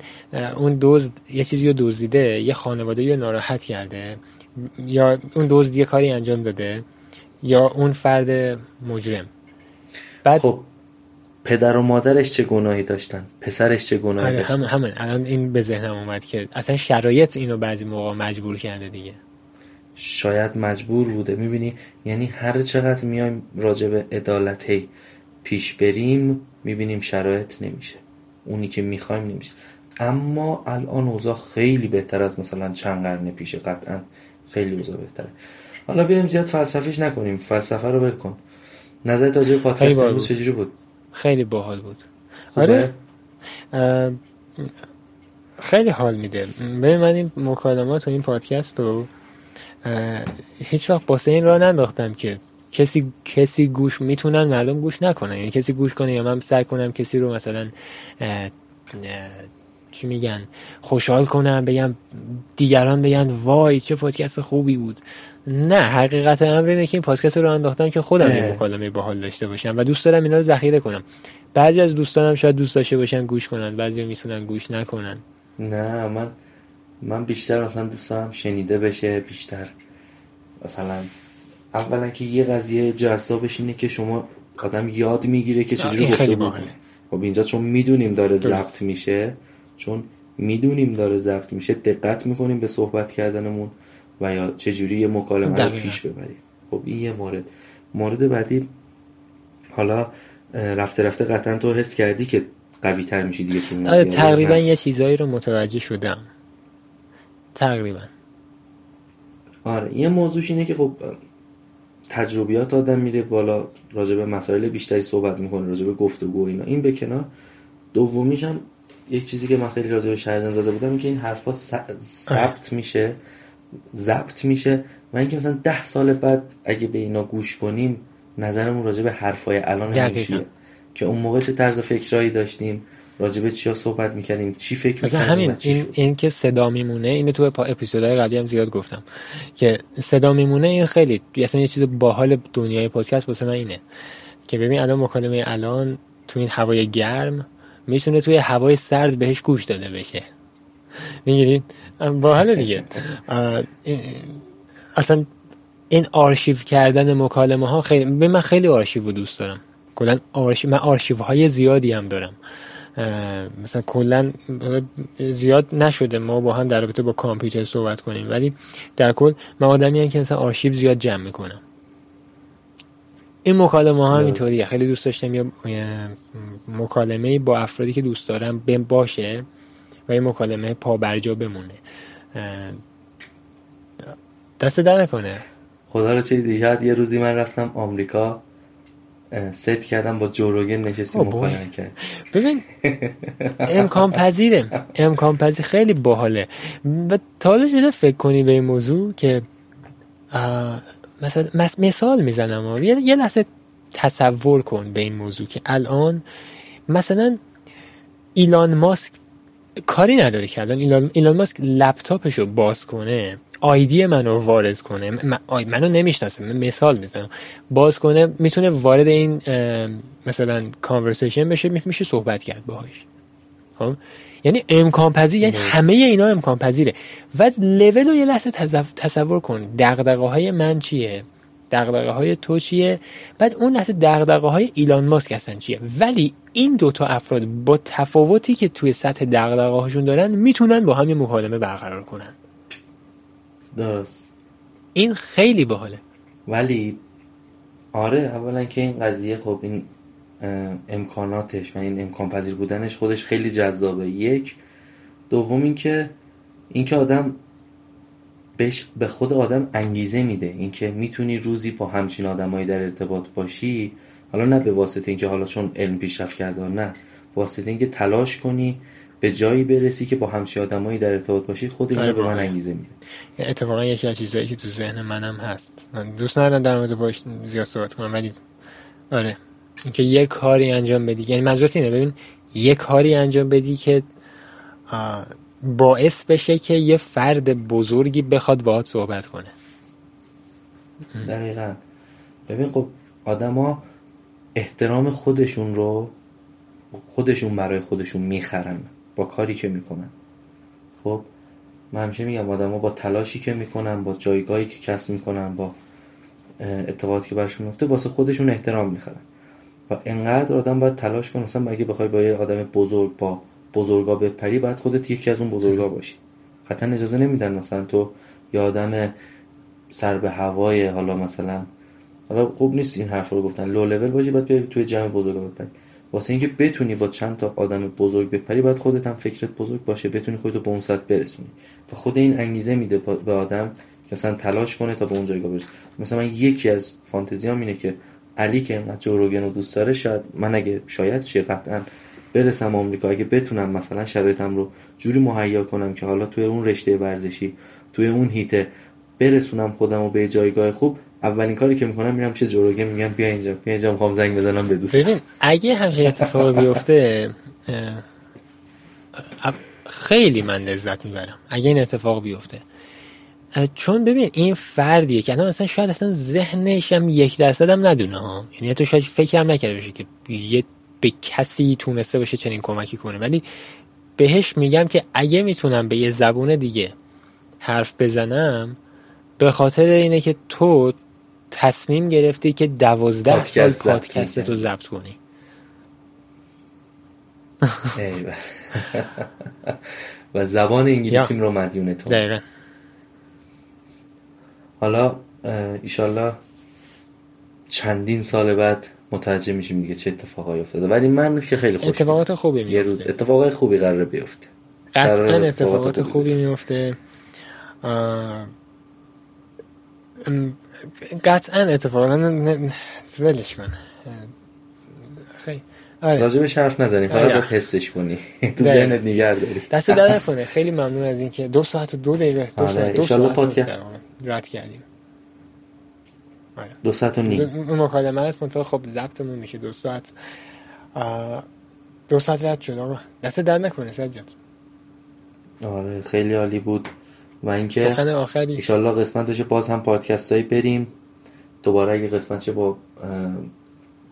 اون دزد یه چیزی رو دزدیده یه خانواده رو ناراحت کرده یا اون دزد یه کاری انجام داده یا اون فرد مجرم. بعد خب پدر و مادرش چه گناهی داشتن؟ پسرش چه گناهی آره داشتن؟ همین الان این به ذهنم اومد که اصلا شرایط اینو بعضی موقع مجبور کرده دیگه. شاید مجبور بوده. می‌بینی؟ یعنی هر چقدر میایم راجع به عدالت پیش بریم می‌بینیم شرایط نمیشه. اونی که می‌خوایم نمیشه. اما الان اوضاع خیلی بهتر از مثلا چند قرن پیش قطعا خیلی اوضاع بهتره. حالا بیایم زیاد فلسفیش نکنیم. فلسفه رو بکن نظرت راجع به پادکست چجوری بود؟ خیلی باحال بود. آره. خیلی حال میده. به من این مکالمات و این پادکست رو هیچ وقت باسه این راه ننداختم که کسی کسی گوش می‌تونن معلوم گوش نکنن. یعنی کسی گوش کنه یا من سعی کنم کسی رو مثلا چی میگن خوشحال کنم بگم دیگران بگن وای چه پادکست خوبی بود. نه حقیقت امر اینه که این پادکست رو انداختم که خودم این مکالمه باحال داشته باشم و دوست دارم اینا رو ذخیره کنم. بعضی از دوستانم شاید دوست داشته باشن گوش کنن بعضی می‌تونن گوش نکنن. نه من من بیشتر مثلا دوست دارم شنیده بشه بیشتر. مثلا اولا که یه قضیه جذابش اینه که شما آدم یاد می‌گیره که چجوری گفته خب اینجا چون می‌دونیم داره ضبط میشه چون می‌دونیم داره ضبط میشه دقت می‌کنیم به صحبت کردنمون و یا چجوری یه مکالمه رو پیش ببریم. خب این یه مورد. مورد بعدی حالا رفته رفته قطعا تو حس کردی که قوی تر میشی دیگه آره تقریبا یه چیزایی رو متوجه شدم. تقریبا. آره یه موضوعش اینه که خب تجربیات آدم میره بالا راجع به مسائل بیشتری صحبت می‌کنه راجع به گفتگو اینا. این به کنار. دومیش هم یک چیزی که من خیلی راجع به شهرجان زده بودم این که این حرفا ثبت میشه. ضبط میشه و اینکه مثلا ده سال بعد اگه به اینا گوش کنیم نظرمون راجع به حرفای الان چیه؟ که اون موقع چه طرز فکرایی داشتیم راجع به چیا صحبت می‌کردیم چی فکر مثلا همین این, این که صدا میمونه اینو تو اپیزودهای قبلی هم زیاد گفتم که صدا میمونه این خیلی اصلا یه چیز باحال دنیای پادکست واسه من اینه که ببین الان مکالمه الان تو این هوای گرم می‌تونه توی هوای سرد بهش گوش داده بشه. می‌گیرید باحال دیگه. اصلا این آرشیو کردن مکالمه ها خیلی به من خیلی آرشیو رو دوست دارم. کلا آرشیو من آرشیو های زیادی هم دارم. مثلا کلا زیاد نشده ما با هم در رابطه با کامپیوتر صحبت کنیم. ولی در کل من آدمی هم که مثلا آرشیو زیاد جمع می‌کنم. این مکالمه ها اینطوریه خیلی دوست داشتم یا مکالمه با افرادی که دوست دارم باشه و این مکالمه پا برجا بمونه دست در نکنه. خدا رو چه دیگه یه روزی من رفتم آمریکا ست کردم با جوروگن نشستی مکالمه کرد ببین امکان پذیره. امکان پذیر خیلی باحاله. و تا شده فکر کنی به این موضوع که مثلا مثال می‌زنم یه, یه لحظه تصور کن به این موضوع که الان مثلا ایلان ماسک کاری نداره که الان ایلان, ایلان ماسک لپتاپش رو باز کنه آیدی منو وارد کنه. من منو نمی‌شناسه من مثال می‌زنم. باز کنه می‌تونه وارد این مثلا کانورسیشن بشه میشه صحبت کرد باهاش. خب؟ یعنی امکان پذیر یعنی همه اینا امکان پذیره و لول رو یه لحظه تصور کن. دغدغه های من چیه؟ دغدغه های تو چیه؟ بعد اون لحظه دغدغه های ایلان ماسک هستن چیه؟ ولی این دوتا افراد با تفاوتی که توی سطح دغدغه هاشون دارن می‌تونن با هم یه مکالمه برقرار کنن. درست. این خیلی باحاله. ولی آره اولا که این قضیه خب این امکاناتش و این امکان پذیر بودنش خودش خیلی جذابه. یک. دوم اینکه اینکه آدم بهش به خود آدم انگیزه میده. اینکه می‌تونی روزی با همچین آدمایی در ارتباط باشی. حالا نه به واسطه اینکه حالا چون علم پیشرفت کرده نه. واسطه اینکه تلاش کنی به جایی برسی که با همچین آدمایی در ارتباط باشی خود اینو به من انگیزه میده اتفاقا یکی از چیزایی که تو ذهن منم هست. من دوست ندارم در مورد باش زیاد صحبت کنم ولی آره. اینکه یه کاری انجام بدی. یعنی منظورت اینه؟ ببین یه کاری انجام بدی که باعث بشه که یه فرد بزرگی بخواد باهات صحبت کنه. دقیقا. ببین خب آدما احترام خودشون رو خودشون برای خودشون می‌خرن با کاری که می‌کنن. خب من همیشه میگم آدما با تلاشی که می‌کنن با جایگاهی که کسب می‌کنن با اتفاقاتی که برشون میفته واسه خودشون احترام می‌خرن. و انقدر آدم باید تلاش کنه مثلا اگه بخوای با یه آدم بزرگ با بزرگا بپری باید خودت یکی از اون بزرگا باشی. قطعا اجازه نمیدن مثلا تو یه آدم سر به هوای حالا مثلا حالا خوب نیست این حرف رو گفتن. لو لول باشی باید بیای توی جمع بزرگا بپری. واسه اینکه بتونی با چند تا آدم بزرگ بپری باید خودت هم فکرت بزرگ باشه بتونی خودتو به اون سطح برسونی. و خود این انگیزه میده به آدم مثلا تلاش کنه تا به اون جایگاه برسه. مثلا من یکی از فانتزیام اینه که علی که انقدر جوروگن رو دوست داره شاید من اگه شاید چه قطعا برسم آمریکا. اگه بتونم مثلا شرایطم رو جوری مهیا کنم که حالا توی اون رشته ورزشی توی اون هیته برسونم خودم رو به جایگاه خوب اولین کاری که می‌کنم میرم چه جوروگه میگم بیا اینجا بیا اینجا می‌خوام زنگ بزنم به دوست ببین اگه همچین اتفاق بیفته خیلی من لذت می‌برم اگه این اتفاق بیفته. چون ببین این فردیه که الان اصلا شاید اصلا ذهنش هم یک درصد هم ندونه ها. یعنی تو شاید فکر هم نکرده باشه که یه به کسی تونسته باشه چنین کمکی کنه. ولی بهش میگم که اگه می‌تونم به یه زبون دیگه حرف بزنم به خاطر اینه که تو تصمیم گرفتی که دوازده سال پادکست رو ضبط کنی. و زبان انگلیسیم رو مدیون تو. حالا ایشالله چندین سال بعد متوجه میشیم دیگه چه اتفاقایی افتاده. ولی من که خیلی خوش اتفاقات خوبی میفته یه روز اتفاقای خوبی قراره بیفته. قطعا اتفاقات خوبی میفته. قطعا اتفاقات ولش کن. خیلی آره. راجبش حرف نزنیم فقط باید حسش کنی. تو ذهنت نگه داری. دست در نکنه. خیلی ممنون از اینکه دو ساعت و دو دقیقه دو ساعت دو ساعت رد کردیم. آره. دو ساعت و نیم. اون مکالمه هست منطقه خب ضبطمون میشه دو ساعت. دو ساعت رد شد آقا. دست در نکنه سجاد آره خیلی عالی بود. و اینکه سخن آخری. ایشالله قسمت بشه باز هم پادکست هایی بریم. دوباره اگه قسمت چه با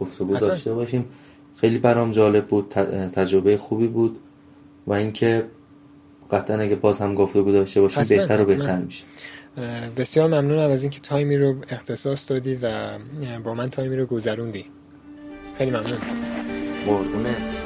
گفتگو داشته باشیم. خیلی برام جالب بود تجربه خوبی بود. و اینکه قطعا اگه باز هم گفتگو داشته باشیم بهتر و بهتر میشه. بسیار ممنونم از اینکه تایمی رو اختصاص دادی و با من تایمی رو گذروندی. خیلی ممنون. قربونه